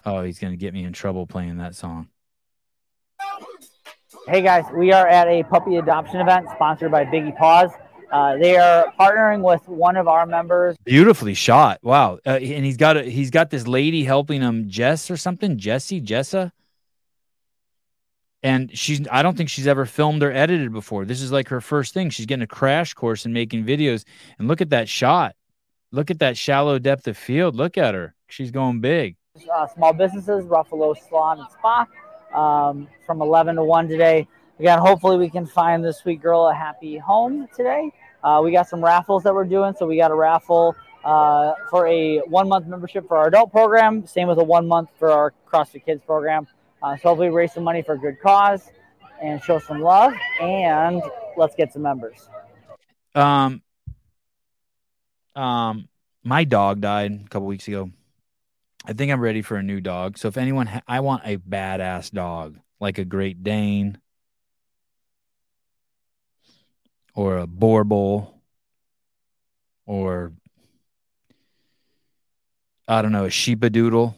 Oh, he's going to get me in trouble playing that song. Hey guys, we are at a puppy adoption event sponsored by Biggie Paws. Uh, they are partnering with one of our members. Beautifully shot. Wow. Uh, and he's got a, he's got this lady helping him, Jess or something, Jesse, Jessa and she's i don't think she's ever filmed or edited before this is like her first thing she's getting a crash course in making videos and look at that shot look at that shallow depth of field look at her she's going big uh, small businesses buffalo salon and spa um, from 11 to 1 today again hopefully we can find this sweet girl a happy home today uh, we got some raffles that we're doing so we got a raffle uh, for a one month membership for our adult program same with a one month for our crossfit kids program uh, so hopefully raise some money for a good cause and show some love and let's get some members. Um, um, my dog died a couple weeks ago. I think I'm ready for a new dog. So if anyone, ha- I want a badass dog, like a Great Dane, or a Boerboel or I don't know, a Sheba Doodle.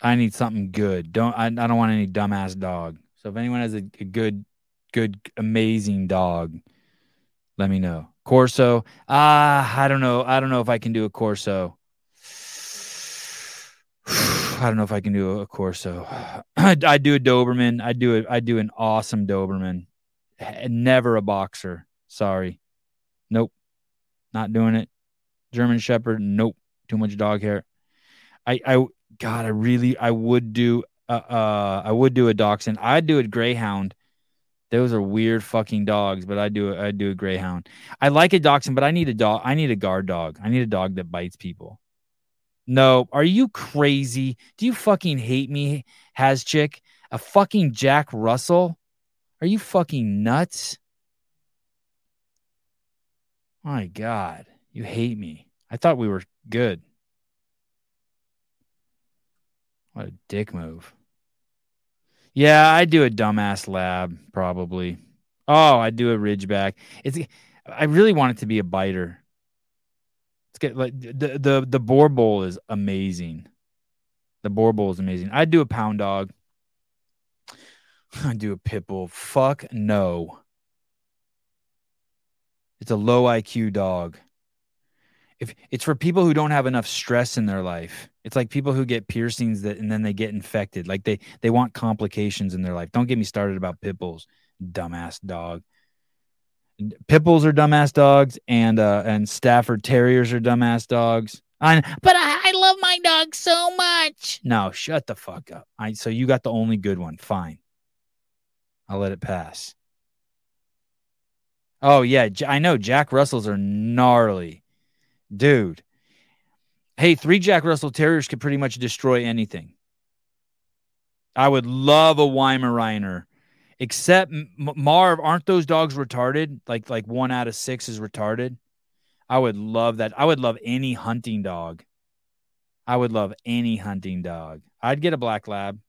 I need something good. Don't I, I don't want any dumbass dog. So if anyone has a, a good, good, amazing dog, let me know. Corso. Ah, I don't know. I don't know if I can do a Corso. I don't know if I can do a Corso. *sighs* I do a Doberman. I do it. I do an awesome Doberman. Never a boxer. Sorry. Nope. Not doing it. German Shepherd. Nope. Too much dog hair. I, I, God, I really, I would do, uh, uh I would do a Dachshund. I'd do a Greyhound. Those are weird fucking dogs, but I do, I do a Greyhound. I like a Dachshund, but I need a dog. I need a guard dog. I need a dog that bites people. No, are you crazy? Do you fucking hate me, has chick? A fucking Jack Russell? Are you fucking nuts? My God, you hate me. I thought we were good. What a dick move. Yeah, I do a dumbass lab probably. Oh, I do a ridgeback. It's I really want it to be a biter. Get like the the the Boerboel is amazing. The Boerboel is amazing. I'd do a pound dog. I'd do a pit bull. Fuck no. It's a low IQ dog. If it's for people who don't have enough stress in their life. It's like people who get piercings that and then they get infected. Like they they want complications in their life. Don't get me started about pit bulls. Dumbass dog. Pit bulls are dumbass dogs, and uh, and Stafford Terriers are dumbass dogs. I, but I, I love my dog so much. No, shut the fuck up. I so you got the only good one. Fine, I'll let it pass. Oh yeah, I know Jack Russells are gnarly, dude. Hey, three Jack Russell Terriers could pretty much destroy anything. I would love a Weimaraner Except Marv, aren't those dogs retarded? Like like one out of six is retarded. I would love that. I would love any hunting dog. I would love any hunting dog. I'd get a black lab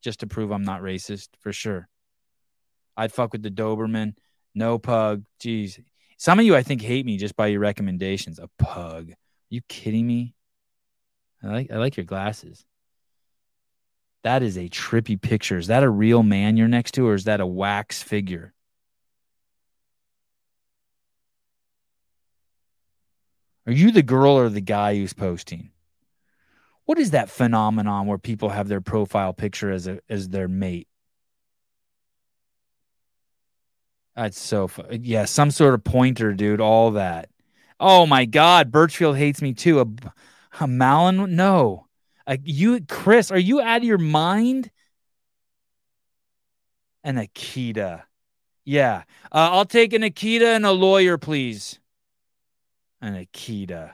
just to prove I'm not racist for sure. I'd fuck with the Doberman, no pug. Jeez. Some of you I think hate me just by your recommendations. A pug. Are you kidding me? I like I like your glasses. That is a trippy picture. Is that a real man you're next to, or is that a wax figure? Are you the girl or the guy who's posting? What is that phenomenon where people have their profile picture as a as their mate? That's so fu- yeah, some sort of pointer, dude. All that. Oh my God, Birchfield hates me too. A, a Malin? No, like you, Chris, are you out of your mind? An Akita. Yeah. Uh, I'll take an Akita and a lawyer, please. An Akita.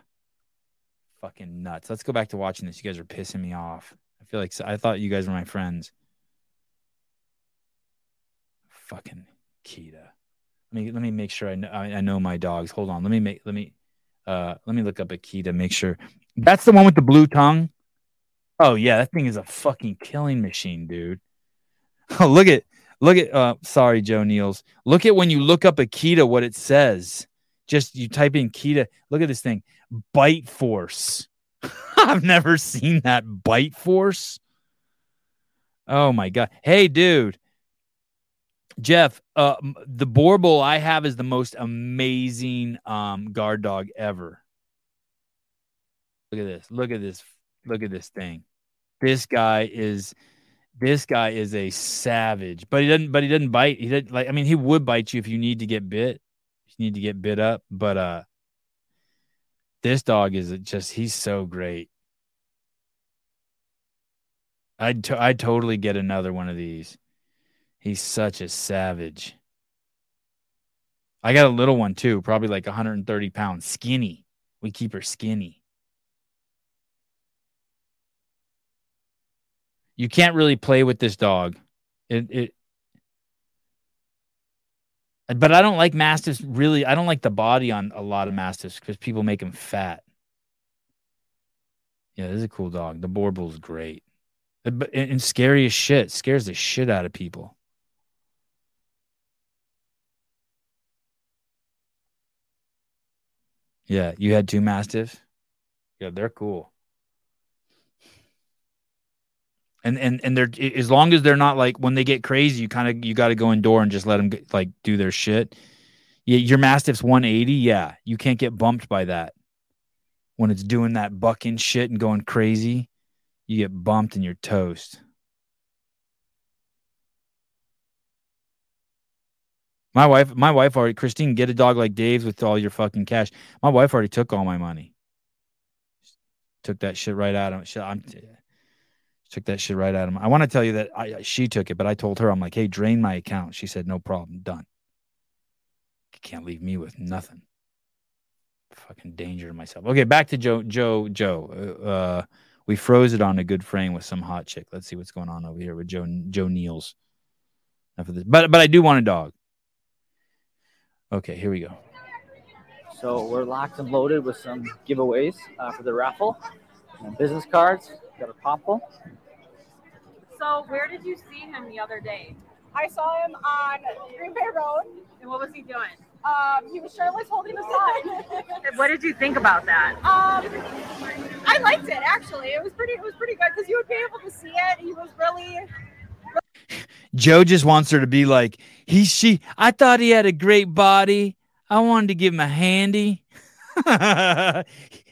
Fucking nuts. Let's go back to watching this. You guys are pissing me off. I feel like I thought you guys were my friends. Fucking Akita. Let me let me make sure I know I, I know my dogs. Hold on. Let me make let me uh let me look up Akita. Make sure that's the one with the blue tongue. Oh yeah, that thing is a fucking killing machine, dude. *laughs* Oh, look at look at uh sorry, Joe Niels. Look at when you look up Akita what it says. Just you type in Kita. Look at this thing. Bite force. *laughs* I've never seen that bite force. Oh my god. Hey dude. Jeff, uh the Boerboel I have is the most amazing um guard dog ever. Look at this. Look at this. Look at this thing this guy is this guy is a savage, but he doesn't but he doesn't bite. He didn't like I mean he would bite you if you need to get bit. You need to get bit up, but uh this dog is just he's so great. I'd to, I'd totally get another one of these. He's such a savage. I got a little one too, probably like 130 pounds, skinny. We keep her skinny. you can't really play with this dog. It, it but I don't like mastiffs really. I don't like the body on a lot of mastiffs because people make them fat. Yeah, this is a cool dog. The boar is great, uh, but and scary as shit. Scares the shit out of people. Yeah, you had two mastiffs. Yeah, they're cool. And and and they're as long as they're not like when they get crazy, you kind of you got to go indoor and just let them like do their shit. Yeah, your mastiff's 180. Yeah, you can't get bumped by that. When it's doing that bucking shit and going crazy, you get bumped and you're toast. My wife, my wife already, Christine, get a dog like Dave's with all your fucking cash. My wife already took all my money. Took that shit right out of him. I'm, took that shit right out of him. I want to tell you that I, she took it, but I told her, I'm like, hey, drain my account. She said, no problem, done. You can't leave me with nothing. Fucking danger to myself. Okay, back to Joe. Joe. Joe. Uh, uh, we froze it on a good frame with some hot chick. Let's see what's going on over here with Joe. Joe Niels. Enough of this. But but I do want a dog. Okay, here we go. So we're locked and loaded with some giveaways uh, for the raffle. And business cards, got a popple. So where did you see him the other day? I saw him on Green Bay Road. And what was he doing? Um, he was shirtless holding a sign. What did you think about that? um, I liked it actually. It was pretty. It was pretty good because you would be able to see it. He was really. Joe just wants her to be like, he, she, I thought he had a great body. I wanted to give him a handy. *laughs*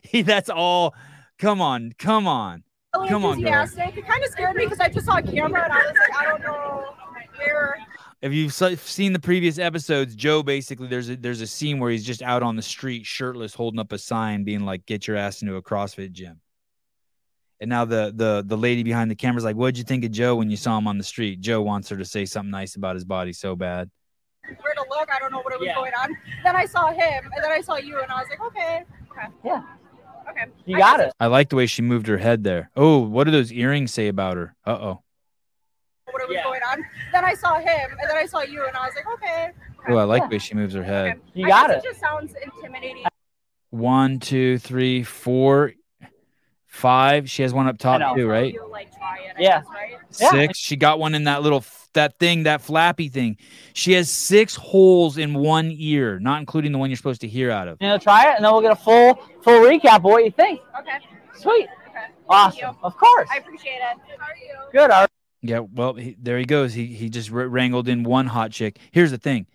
he, that's all. Come on, come on. Oh, really Come on, girl. enthusiastic. It kind of scared me because I just saw a camera and I was like, I don't know where. If you've seen the previous episodes, Joe basically there's a there's a scene where he's just out on the street, shirtless, holding up a sign, being like, "Get your ass into a CrossFit gym." And now the the the lady behind the camera's like, "What'd you think of Joe when you saw him on the street?" Joe wants her to say something nice about his body so bad. Where to look? I don't know what was Yeah. going on. Then I saw him, and then I saw you, and I was like, okay, okay, Yeah, okay. you I got guess it. I like the way she moved her head there. Oh, what do those earrings say about her? Uh oh. What was Yeah. going on? Then I saw him, and then I saw you, and I was like, okay. Oh, I like Yeah. the way she moves her head. okay. You I got guess it. It just sounds intimidating. One, two, three, four, five. She has one up top too, right? Like try it. I Yeah. guess, right? Yeah. Six. She got one in that little f- that thing, that flappy thing. She has six holes in one ear, not including the one you're supposed to hear out of. You know, try it, and then we'll get a full full recap of what you think. Okay. Sweet, Okay. Thank awesome, you. of course. I appreciate it. How are you? Good. All right. Yeah, well, he, there he goes. He he just wr- wrangled in one hot chick. Here's the thing,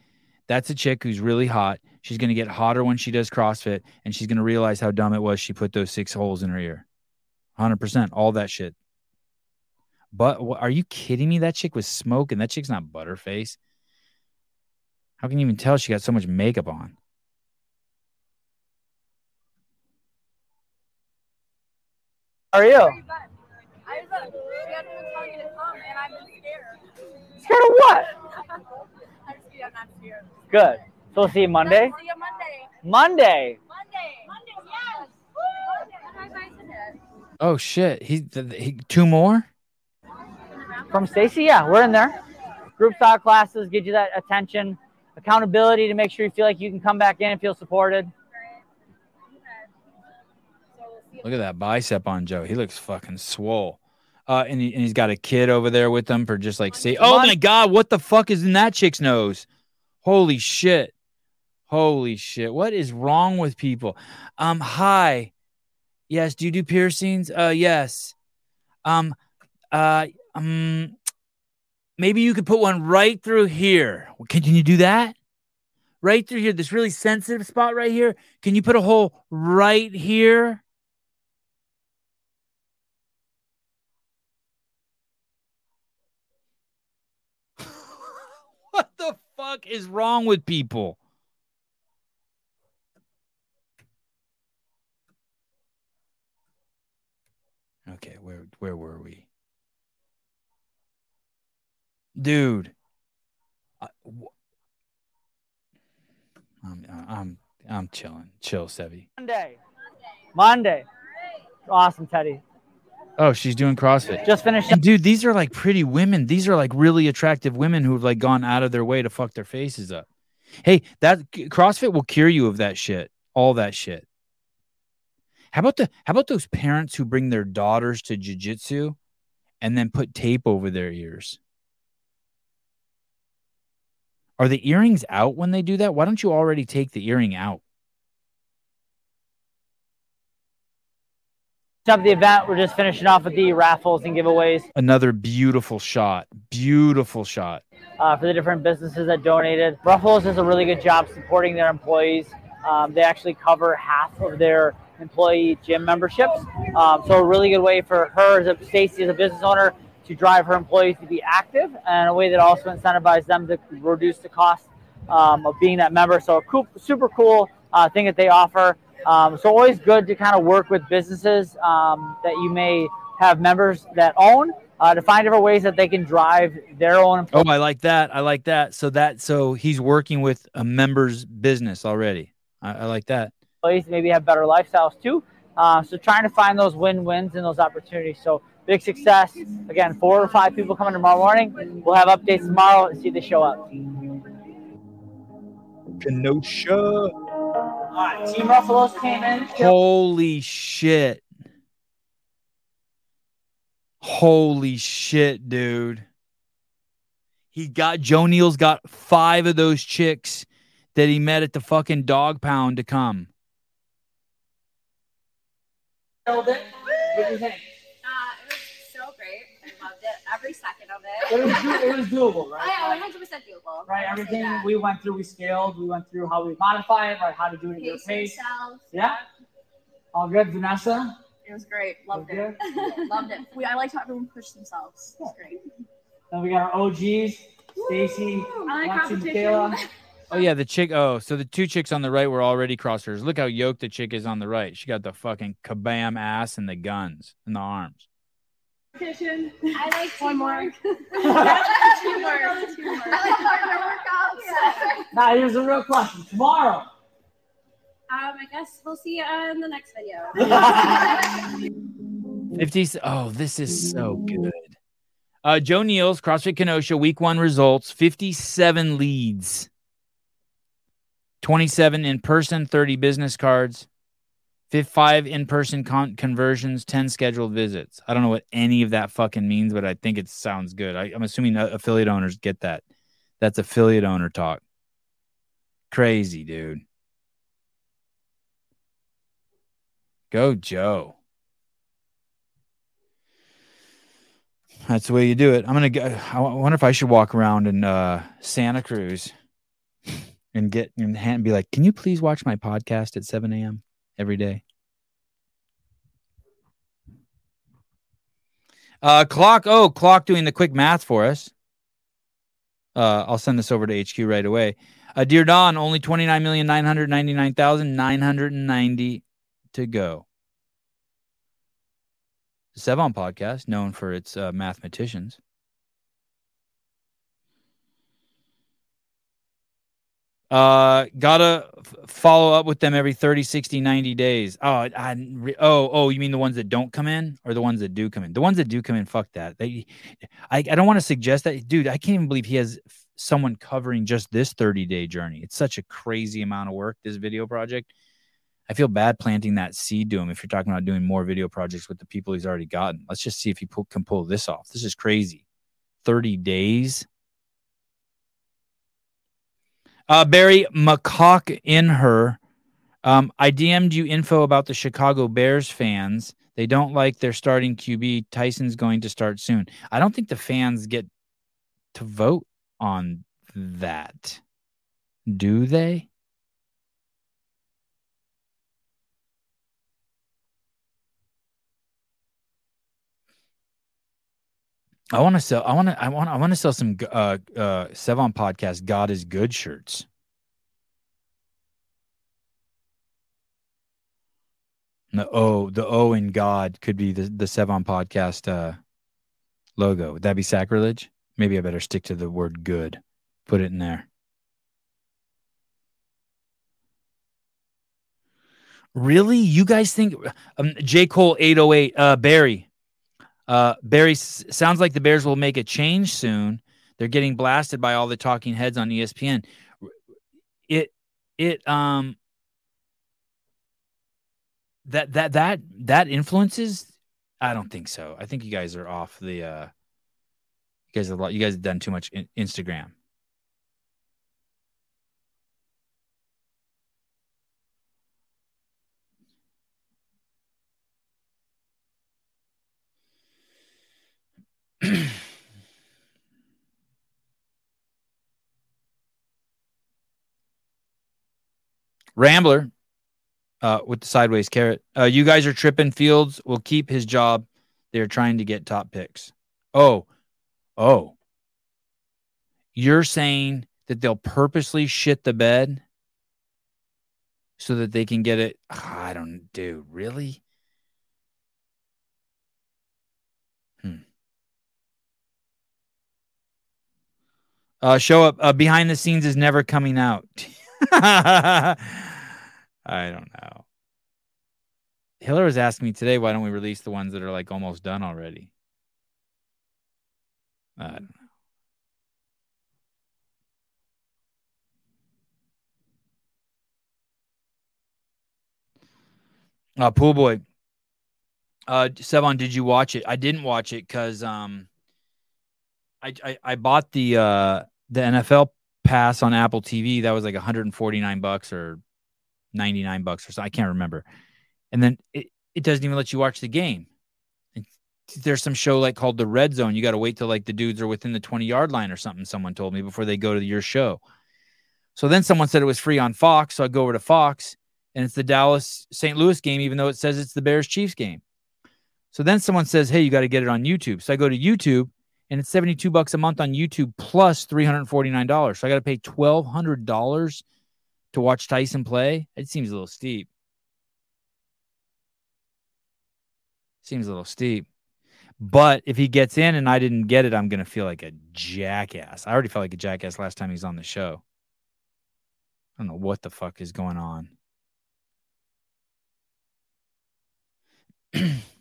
that's a chick who's really hot. She's gonna get hotter when she does CrossFit, and she's gonna realize how dumb it was she put those six holes in her ear. Hundred percent, all that shit. But are you kidding me? That chick was smoking. That chick's not Butterface. How can you even tell she got so much makeup on? How are you? I was we haven't been telling you to come, and I've been scared. Scared of what? *laughs* I'm scared. I'm not scared. Good. So we'll see you Monday. See you Monday. Monday. Monday. Monday. Yes. Woo! Oh shit! He, th- th- he two more. From Stacy, yeah, we're in there. Group style classes get you that attention, accountability to make sure you feel like you can come back in and feel supported. Look at that bicep on Joe. He looks fucking swole. Uh, and, he, and he's got a kid over there with him for just like say, oh my god, what the fuck is in that chick's nose? Holy shit! Holy shit! What is wrong with people? Um, hi, yes. Do you do piercings? Uh, yes. Um, uh, um, maybe you could put one right through here. Can, you do that? Right through here, this really sensitive spot right here. Can you put a hole right here? *laughs* what the fuck is wrong with people? Okay, where where were we? Dude. I, wh- I'm I'm I'm chilling. Chill, Sevi. Monday. Monday. Awesome, Teddy. Oh, she's doing CrossFit. Just finished. And dude, these are like pretty women. These are like really attractive women who've like gone out of their way to fuck their faces up. Hey, that CrossFit will cure you of that shit. All that shit. How about the how about those parents who bring their daughters to jujitsu and then put tape over their ears? Are the earrings out when they do that? Why don't you already take the earring out? Top the event, we're just finishing off with the raffles and giveaways. Another beautiful shot. Beautiful shot. Uh, for the different businesses that donated. Ruffles does a really good job supporting their employees. Um, they actually cover half of their employee gym memberships. Um, so a really good way for her, as a, Stacy, as a business owner, to drive her employees to be active, and a way that also incentivizes them to reduce the cost um, of being that member. So a cool, super cool uh, thing that they offer. Um, so always good to kind of work with businesses um, that you may have members that own uh, to find different ways that they can drive their own. Oh, I like that. I like that. So that so he's working with a member's business already. I, I like that. employees, maybe have better lifestyles too. Uh, so trying to find those win-wins and those opportunities. So big success. Again, four or five people coming tomorrow morning. We'll have updates tomorrow and see if they show up. Kenosha. All right, Team Ruffalo's came in. Holy shit. Holy shit, dude. He got Joe Neal's got five of those chicks that he met at the fucking dog pound to come. Killed it. What do you think? It. It was, do- it was doable, right? I Like, 100% doable. right, everything we went through, we scaled. We went through how we modify it, right? How to do it at your Pace pace. yourself. Yeah. All good, Vanessa. It was great. Loved Was it. *laughs* Loved it. We, I liked how everyone pushed themselves. It was great. Then we got our OGs, Stacy, I like Lexi, competition. Michaela. *laughs* Oh yeah, the chick. Oh, so the two chicks on the right were already crossers. Look how yoked the chick is on the right. She got the fucking kabam ass and the guns and the arms. Competition. I like One more. teamwork. *laughs* I like teamwork. I like partner workouts. Now here's a real question. Tomorrow. Um, I guess we'll see you in the next video. *laughs* 50s. Oh, this is so good. Uh, Joe Neal's CrossFit Kenosha week one results 57 leads, 27 in person, 30 business cards, fif- five in person con- conversions, 10 scheduled visits. I don't know what any of that fucking means, but I think it sounds good. I, I'm assuming affiliate owners get that. That's affiliate owner talk. Crazy, dude. Go, Joe. That's the way you do it. I'm gonna go. I wonder if I should walk around in uh, Santa Cruz *laughs* and get and hand, be like, "Can you please watch my podcast at 7 a.m. every day?" Uh, clock. Oh, clock doing the quick math for us. Uh, I'll send this over to HQ right away. Uh, dear Don, only twenty nine million nine hundred ninety nine thousand nine hundred ninety to go. The Sevan podcast, known for its uh, mathematicians. Uh, gotta f- follow up with them every 30, 60, 90 days. Oh, I, re- oh, oh, you mean the ones that don't come in or the ones that do come in? The ones that do come in, fuck that. They, I, I don't want to suggest that, dude. I can't even believe he has f- someone covering just this 30 day journey. It's such a crazy amount of work, this video project. I feel bad planting that seed to him if you're talking about doing more video projects with the people he's already gotten. Let's just see if he pull, can pull this off. This is crazy. 30 days. Uh, Barry McCock in her. Um, I DM'd you info about the Chicago Bears fans. They don't like their starting QB. Tyson's going to start soon. I don't think the fans get to vote on that. Do they? I want to sell. I want to. I want. I want to sell some. Uh, uh, Sevan podcast. God is good shirts. The O, the O in God could be the the Sevan podcast uh, logo. Would that be sacrilege? Maybe I better stick to the word good. Put it in there. Really? You guys think um, J. Cole 808 uh Barry. Uh Barry sounds like the Bears will make a change soon. They're getting blasted by all the talking heads on ESPN. It it um that that that that influences I don't think so. I think you guys are off the uh you guys have you guys have done too much in, Instagram. Rambler uh, with the sideways carrot. Uh, you guys are tripping. Fields will keep his job. They're trying to get top picks. Oh, oh. You're saying that they'll purposely shit the bed so that they can get it. Ah, I don't do really. Hmm. Uh, show up uh, behind the scenes is never coming out. *laughs* *laughs* I don't know. Hiller was asking me today, why don't we release the ones that are like almost done already? I don't know. Uh, pool boy. Uh, Sevan, did you watch it? I didn't watch it because um, I, I I bought the uh the NFL pass on Apple TV. That was like 149 bucks or 99 bucks or so. I can't remember. And then it, it doesn't even let you watch the game. And there's some show like called the Red Zone. You got to wait till like the dudes are within the 20 yard line or something. Someone told me before they go to your show. So then someone said it was free on Fox. So I go over to Fox and it's the Dallas St. Louis game, even though it says it's the Bears Chiefs game. So then someone says, Hey, you got to get it on YouTube. So I go to YouTube and it's 72 bucks a month on YouTube plus $349. So I got to pay $1,200 to watch Tyson play. It seems a little steep. Seems a little steep. But if he gets in and I didn't get it, I'm going to feel like a jackass. I already felt like a jackass last time he's on the show. I don't know what the fuck is going on. *clears throat*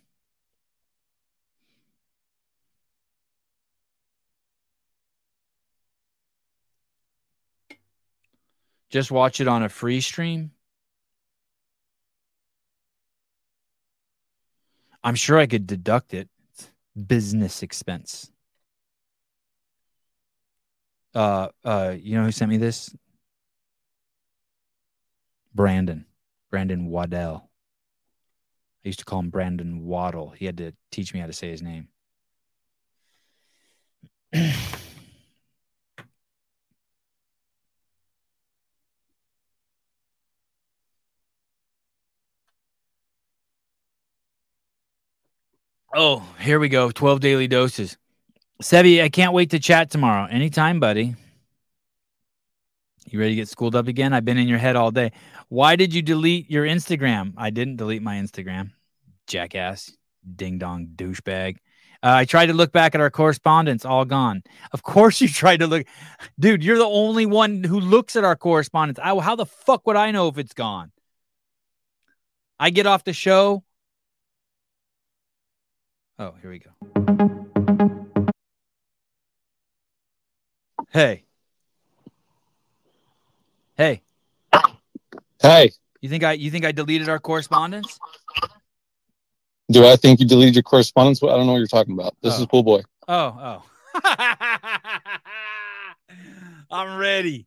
Just watch it on a free stream. I'm sure I could deduct it. Business expense. Uh uh you know who sent me this? Brandon. Brandon Waddell. I used to call him Brandon Waddle. He had to teach me how to say his name. *clears throat* oh, here we go. 12 daily doses. Sebi, I can't wait to chat tomorrow. Anytime, buddy. You ready to get schooled up again? I've been in your head all day. Why did you delete your Instagram? I didn't delete my Instagram. Jackass, ding dong, douchebag. Uh, I tried to look back at our correspondence, all gone. Of course, you *laughs* tried to look, dude. You're the only one who looks at our correspondence. I, how the fuck would I know if it's gone? I get off the show. Oh, here we go. Hey. Hey. Hey, You think I you think I deleted our correspondence? do I think you deleted your correspondence? I don't know what you're talking about. This Oh. is Pool Boy. Oh, oh. *laughs* I'm ready.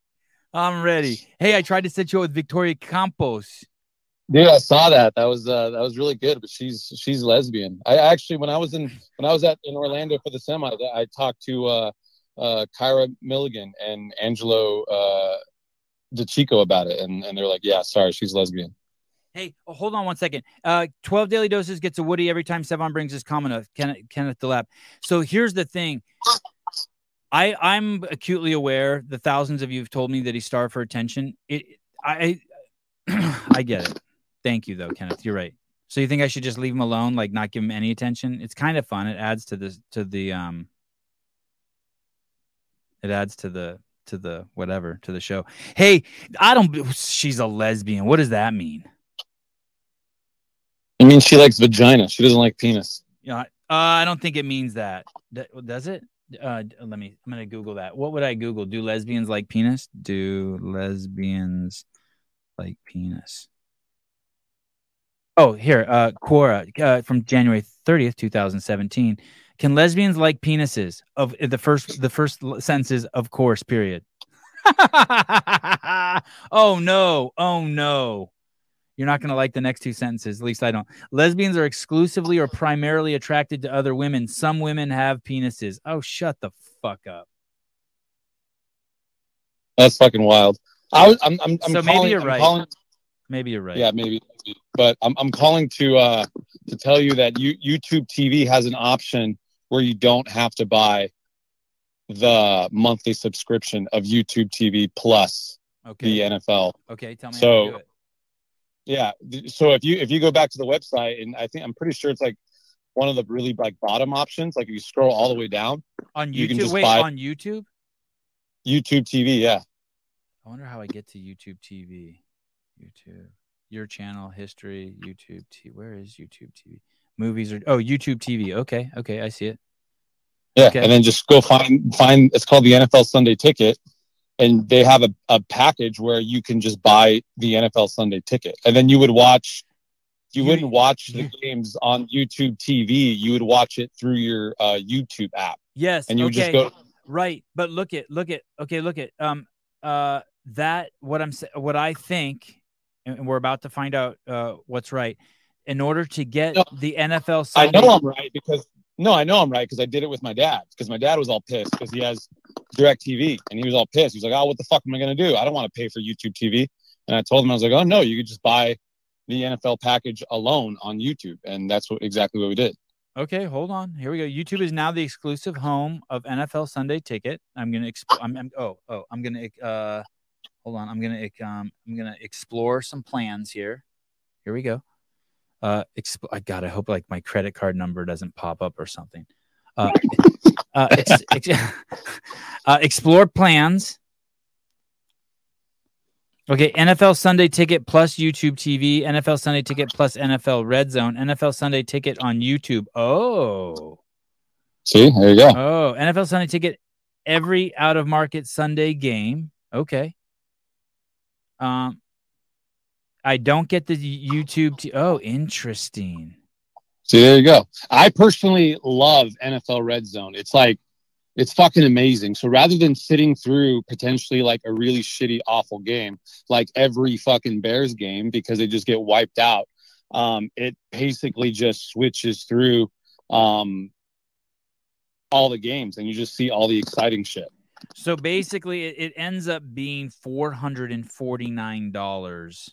I'm ready. Hey, I tried to set you up with Victoria Campos. Dude, I saw that. That was uh, that was really good. But she's she's lesbian. I actually, when I was in when I was at in Orlando for the semi, I talked to uh, uh, Kyra Milligan and Angelo uh, DiCicco about it, and and they're like, yeah, sorry, she's lesbian. Hey, oh, hold on one second. Uh, 12 daily doses gets a Woody every time Sevan brings his comment of Kenneth, Kenneth. So here's the thing. I, I'm acutely aware the thousands of you have told me that he's starved for attention. It, I, I *clears throat* get it. Thank you though, Kenneth. You're right. So you think I should just leave him alone, like not give him any attention? It's kind of fun. It adds to the to the um. It adds to the to the whatever to the show. Hey, I don't. She's a lesbian. What does that mean? I mean, she likes vagina. She doesn't like penis. Yeah, uh, I don't think it means that. Does it? Uh, let me. I'm gonna Google that. What would I Google? Do lesbians like penis? Do lesbians like penis? Oh, here. Uh, Quora uh, from January 30th, 2017. Can lesbians like penises? Of the first, the first sentences, of course. Period. *laughs* oh no! Oh no! You're not going to like the next two sentences. At least I don't. Lesbians are exclusively or primarily attracted to other women. Some women have penises. Oh, shut the fuck up. That's fucking wild. I was. I'm. I'm, I'm So maybe you're I'm right. Calling, Maybe you're right. Yeah, maybe. But I'm I'm calling to uh to tell you that you YouTube TV has an option where you don't have to buy the monthly subscription of YouTube TV plus Okay. the NFL. Okay. Tell me how So- to do it. Yeah. So if you if you go back to the website and I think I'm pretty sure it's like one of the really like bottom options. Like if you scroll all the way down, On you can YouTube. just Wait, buy- on YouTube? YouTube TV. Yeah. I wonder how I get to YouTube TV. YouTube. Your channel, history, YouTube TV. Where is YouTube TV? Movies or oh YouTube TV. Okay, okay, I see it. Yeah, Okay. and then just go find find. It's called the NFL Sunday Ticket, and they have a, a package where you can just buy the NFL Sunday Ticket, and then you would watch. You, wouldn't watch the games on YouTube TV. You would watch it through your uh, YouTube app, Yes. and you would just go. Right, but look at look at okay, look at um uh that what I'm what I think, and we're about to find out uh what's right. In order to get No, the NFL I know I'm right because no, I know I'm right because I did it with my dad. Because my dad was all pissed because he has Direct TV, and he was all pissed. He was like, "Oh, what the fuck am I gonna do? I don't want to pay for YouTube TV." And I told him I was like, "Oh no, you could just buy the NFL package alone on YouTube," and that's what exactly what we did. Okay, hold on. Here we go. YouTube is now the exclusive home of NFL Sunday Ticket. I'm gonna. Exp- I'm, I'm. Oh, oh. I'm gonna. Uh, hold on. I'm gonna. Um, I'm gonna explore some plans here. Here we go. Uh, exp- I God, I hope like my credit card number doesn't pop up or something. Uh, *laughs* uh, ex- ex- *laughs* uh, explore plans. Okay, NFL Sunday Ticket plus YouTube TV, NFL Sunday Ticket plus NFL Red Zone, NFL Sunday Ticket on YouTube. Oh, See, there you go. oh, NFL Sunday Ticket every out of market Sunday game. Okay. Um, I don't get the YouTube. T- oh, interesting. See, there you go. I personally love NFL Red Zone. It's like, it's fucking amazing. So rather than sitting through potentially like a really shitty, awful game, like every fucking Bears game because they just get wiped out, um, it basically just switches through um, all the games and you just see all the exciting shit. So basically, it, it ends up being four hundred and forty nine dollars.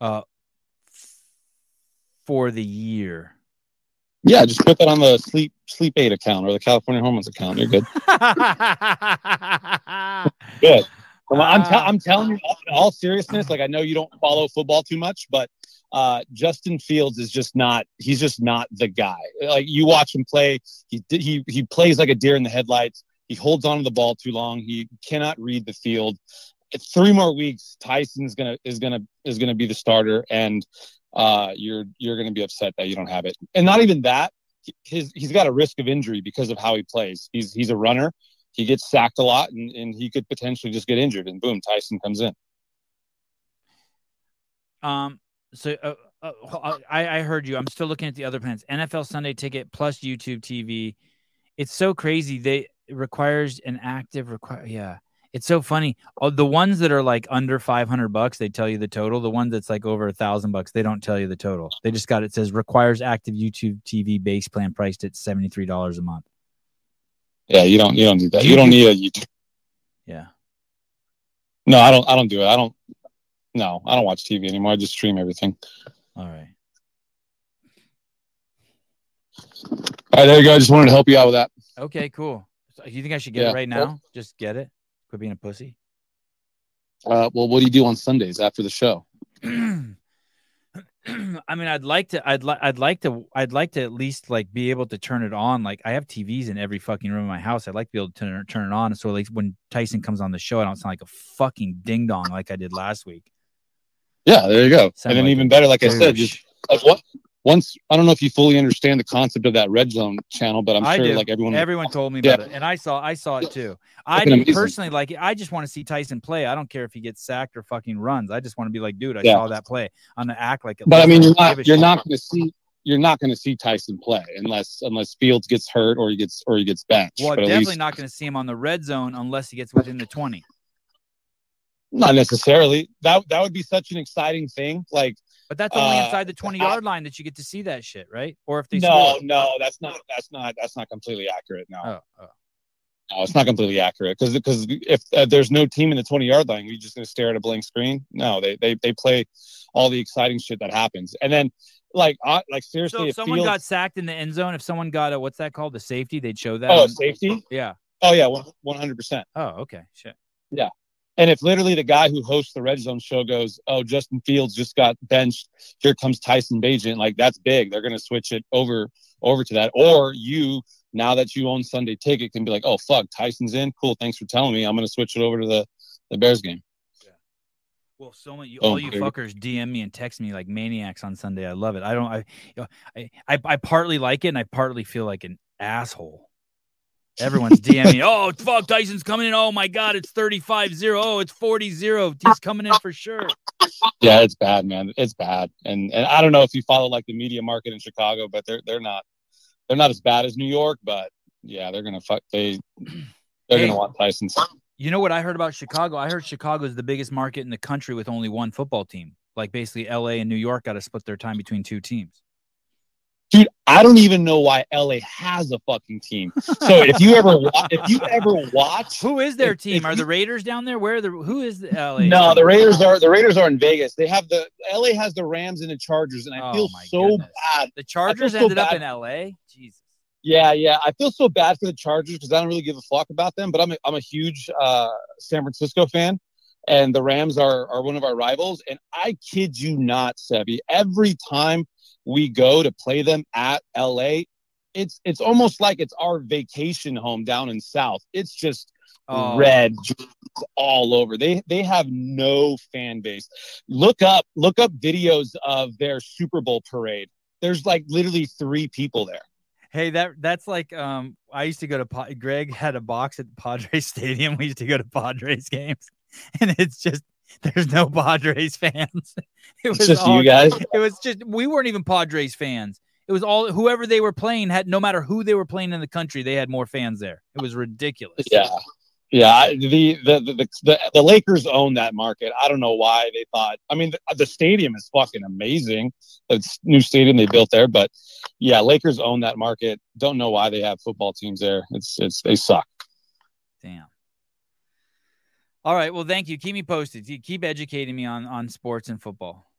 Uh, for the year. Yeah, just put that on the Sleep Sleep Aid account or the California Hormones account. You're good. *laughs* Good. Well, I'm, te- Ah. I'm telling you, in all seriousness, like I know you don't follow football too much, but uh, Justin Fields is just not. He's just not the guy. Like you watch him play, he he he plays like a deer in the headlights. He holds on to the ball too long. He cannot read the field. Three more weeks. Tyson's gonna is gonna is gonna be the starter, and uh, you're you're gonna be upset that you don't have it. And not even that. His he's got a risk of injury because of how he plays. He's he's a runner he gets sacked a lot and, and he could potentially just get injured and boom tyson comes in Um. So uh, uh, I I heard you. I'm still looking at the other plans. NFL Sunday Ticket plus YouTube TV. It's so crazy. They it requires an active require. Yeah. It's so funny. Oh, the ones that are like under 500 bucks, they tell you the total. The ones that's like over a thousand bucks, they don't tell you the total. They just got it says requires active YouTube TV base plan priced at $73 a month. yeah you don't you don't need that you you don't need a youtube Yeah. no i don't i don't do it i don't no i don't watch tv anymore i just stream everything All right. all right there you go i just wanted to help you out with that Okay, cool. You think I should get Yeah. it right now? Just get it? Quit being a pussy? uh, well what do you do on sundays after the show *clears throat* I mean, I'd like to, I'd like, I'd like to, I'd like to at least like be able to turn it on. Like I have TVs in every fucking room in my house. I'd like to be able to turn, turn it on. So like when Tyson comes on the show, I don't sound like a fucking ding dong like I did last week. yeah there you go Sound and then like even better like i said just like what once i don't know if you fully understand the concept of that red zone channel but i'm I sure do. like everyone Everyone told me Yeah. about it, and I saw, I saw it too. I Fucking didn't amazing. personally like it. I just want to see Tyson play. I don't care if he gets sacked or fucking runs. I just want to be like, dude, I Yeah. saw that play. I'm gonna act like it. but i mean you're not you're shit. not going to see you're not going to see Tyson play unless unless Fields gets hurt or he gets or he gets benched. Well, definitely least- not going to see him on the red zone unless he gets within the 20. Not necessarily. That that would be such an exciting thing. Like But that's only Uh, inside the 20 yard line that you get to see that shit, right? Or if they no, score. no, that's not that's not that's not completely accurate. No. Oh, oh. No, it's not completely accurate because because if uh, there's no team in the 20 yard line, you're just gonna stare at a blank screen. No, they they they play all the exciting shit that happens, and then like uh, like seriously, So if someone feels- got sacked in the end zone, if someone got a what's that called, the safety, they'd show that. oh on- safety. yeah. Oh yeah, one hundred percent. Oh, okay. Shit. And if literally the guy who hosts the red zone show goes, "Oh, Justin Fields just got benched. Here comes Tyson Bagent," like that's big. They're gonna switch it over over to that. Or you, now that you own Sunday Ticket, can be like, "Oh fuck, Tyson's in. Cool, thanks for telling me. I'm gonna switch it over to the the Bears game." Well, so many, Oh, all you fuckers DM me and text me like maniacs on Sunday. I love it. I don't, I, you know, I, I, I partly like it and I partly feel like an asshole. Everyone's DMing, oh, fuck, Tyson's coming in. Oh my God, it's 35 0. Oh, it's 40 0. He's coming in for sure. Yeah, it's bad, man. It's bad. And and I don't know if you follow like the media market in Chicago, but they're they're not they're not as bad as New York, but yeah, they're gonna fuck they they're Hey. gonna want Tyson. You know what I heard about Chicago? I heard Chicago is the biggest market in the country with only one football team. Like basically, LA and New York got to split their time between two teams. Dude, I don't even know why LA has a fucking team. So if you ever wa- if you ever watch Who is their If- team? if Are you- the Raiders down there? Where are the who is the LA? No, the Raiders are the Raiders are in Vegas. They have the LA has the Rams and the Chargers, and I Oh, feel so goodness. bad. The Chargers so ended up in LA. Jesus. Yeah, yeah, I feel so bad for the Chargers because I don't really give a fuck about them. But I'm a, I'm a huge uh, San Francisco fan, and the Rams are are one of our rivals. And I kid you not, Sebi, every time we go to play them at LA, it's it's almost like it's our vacation home down in South. It's just Oh. red all over. They they have no fan base. Look up look up videos of their Super Bowl parade. There's like literally three people there. Hey, that that's like um I used to go to Pa- Greg had a box at Padres *laughs* Stadium. We used to go to Padres games, *laughs* and it's just *laughs* there's no Padres fans. *laughs* It It's just all- you guys. *laughs* It was just we weren't even Padres fans. It was all whoever they were playing had no matter who they were playing in the country, they had more fans there. It was ridiculous. Yeah. Yeah, the the, the the the the Lakers own that market. I don't know why they thought. I mean, the, the stadium is fucking amazing. It's new stadium they built there, but yeah, Lakers own that market. Don't know why they have football teams there. It's it's they suck. Damn. All right. Well, thank you. Keep me posted. You Keep educating me on on sports and football.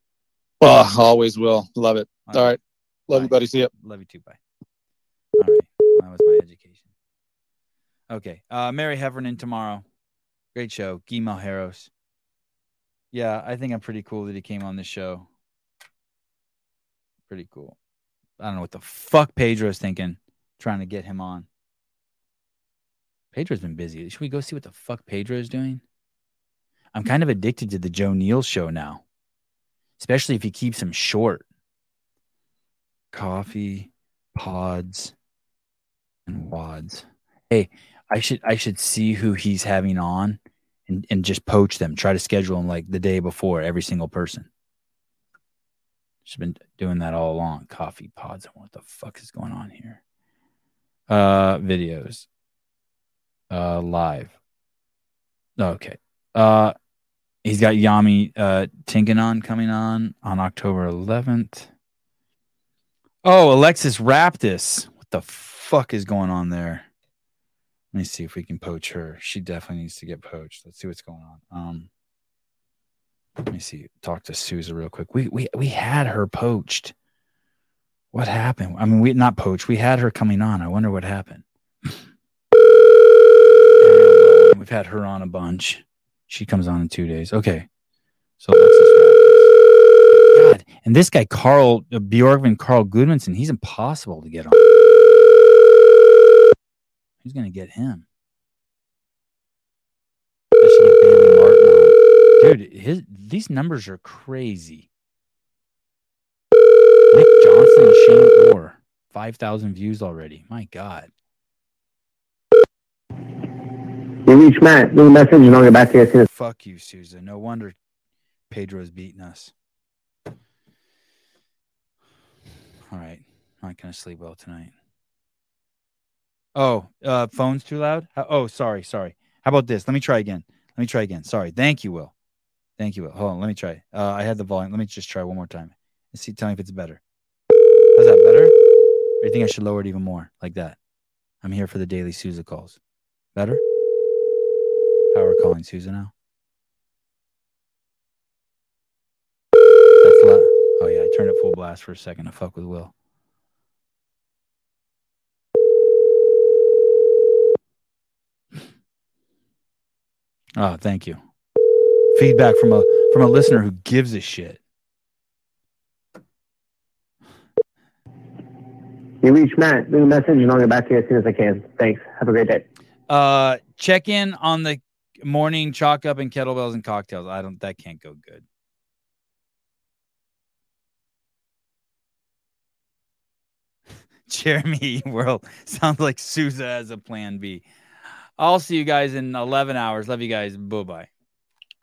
Oh, always will. Love it. All right, love Bye. you, buddy. See ya. Love you too. Bye. All right. That was my education. Okay. Uh, Mary Heffernan tomorrow. Great show. Gui Malheiros. Yeah, I think I'm pretty cool that he came on this show. Pretty cool. I don't know what the fuck Pedro's thinking, trying to get him on. Pedro's been busy. Should we go see what the fuck Pedro's doing? I'm kind of addicted to the Joe Neal show now, especially if he keeps him short. Coffee, pods, and WODs. Hey, I should I should see who he's having on and, and just poach them. Try to schedule them like the day before every single person. She's been doing that all along. Coffee pods. What the fuck is going on here? Uh videos. Uh live. Okay. Uh he's got Yami uh Tinkanon coming on on October 11th. Oh, Alexis Raptis. What the fuck is going on there? Let me see if we can poach her. She definitely needs to get poached. Let's see what's going on. Um, let me see. Talk to Sousa real quick. We we we had her poached. What happened? I mean, we not poached. We had her coming on. I wonder what happened. *laughs* We've had her on a bunch. She comes on in two days. Okay. So. God, and this guy Karl uh, Bjorgvin Karl Gudmundsson, he's impossible to get on. Who's him? I should get on. Dude, his these numbers are crazy. Nick Johnson Shane Orr, five thousand views already. My God. You reach Matt, leave a message, and I'll get back to you as soon as Fuck you, Sousa. No wonder Pedro's beating us. All right. I'm not gonna sleep well tonight. Oh, uh, phone's too loud. Oh, sorry, sorry. How about this? Let me try again. Let me try again. Sorry. Thank you, Will. Thank you, Will. Hold on. Let me try. Uh, I had the volume. Let me just try one more time. Let's see. Tell me if it's better. How's that better? Or do you think I should lower it even more like that? I'm here for the daily Sousa calls. Better? Power calling Susan now. That's loud. Oh yeah, I turned it full blast for a second to fuck with Will. Oh, thank you. Feedback from a from a listener who gives a shit. You reach Matt, leave a message, and I'll get back to you as soon as I can. Thanks. Have a great day. Uh, check in on the morning chalk up and kettlebells and cocktails. I don't. That can't go good. *laughs* Jeremy *laughs* World sounds like Souza as a plan B. I'll see you guys in 11 hours. Love you guys. Bye bye.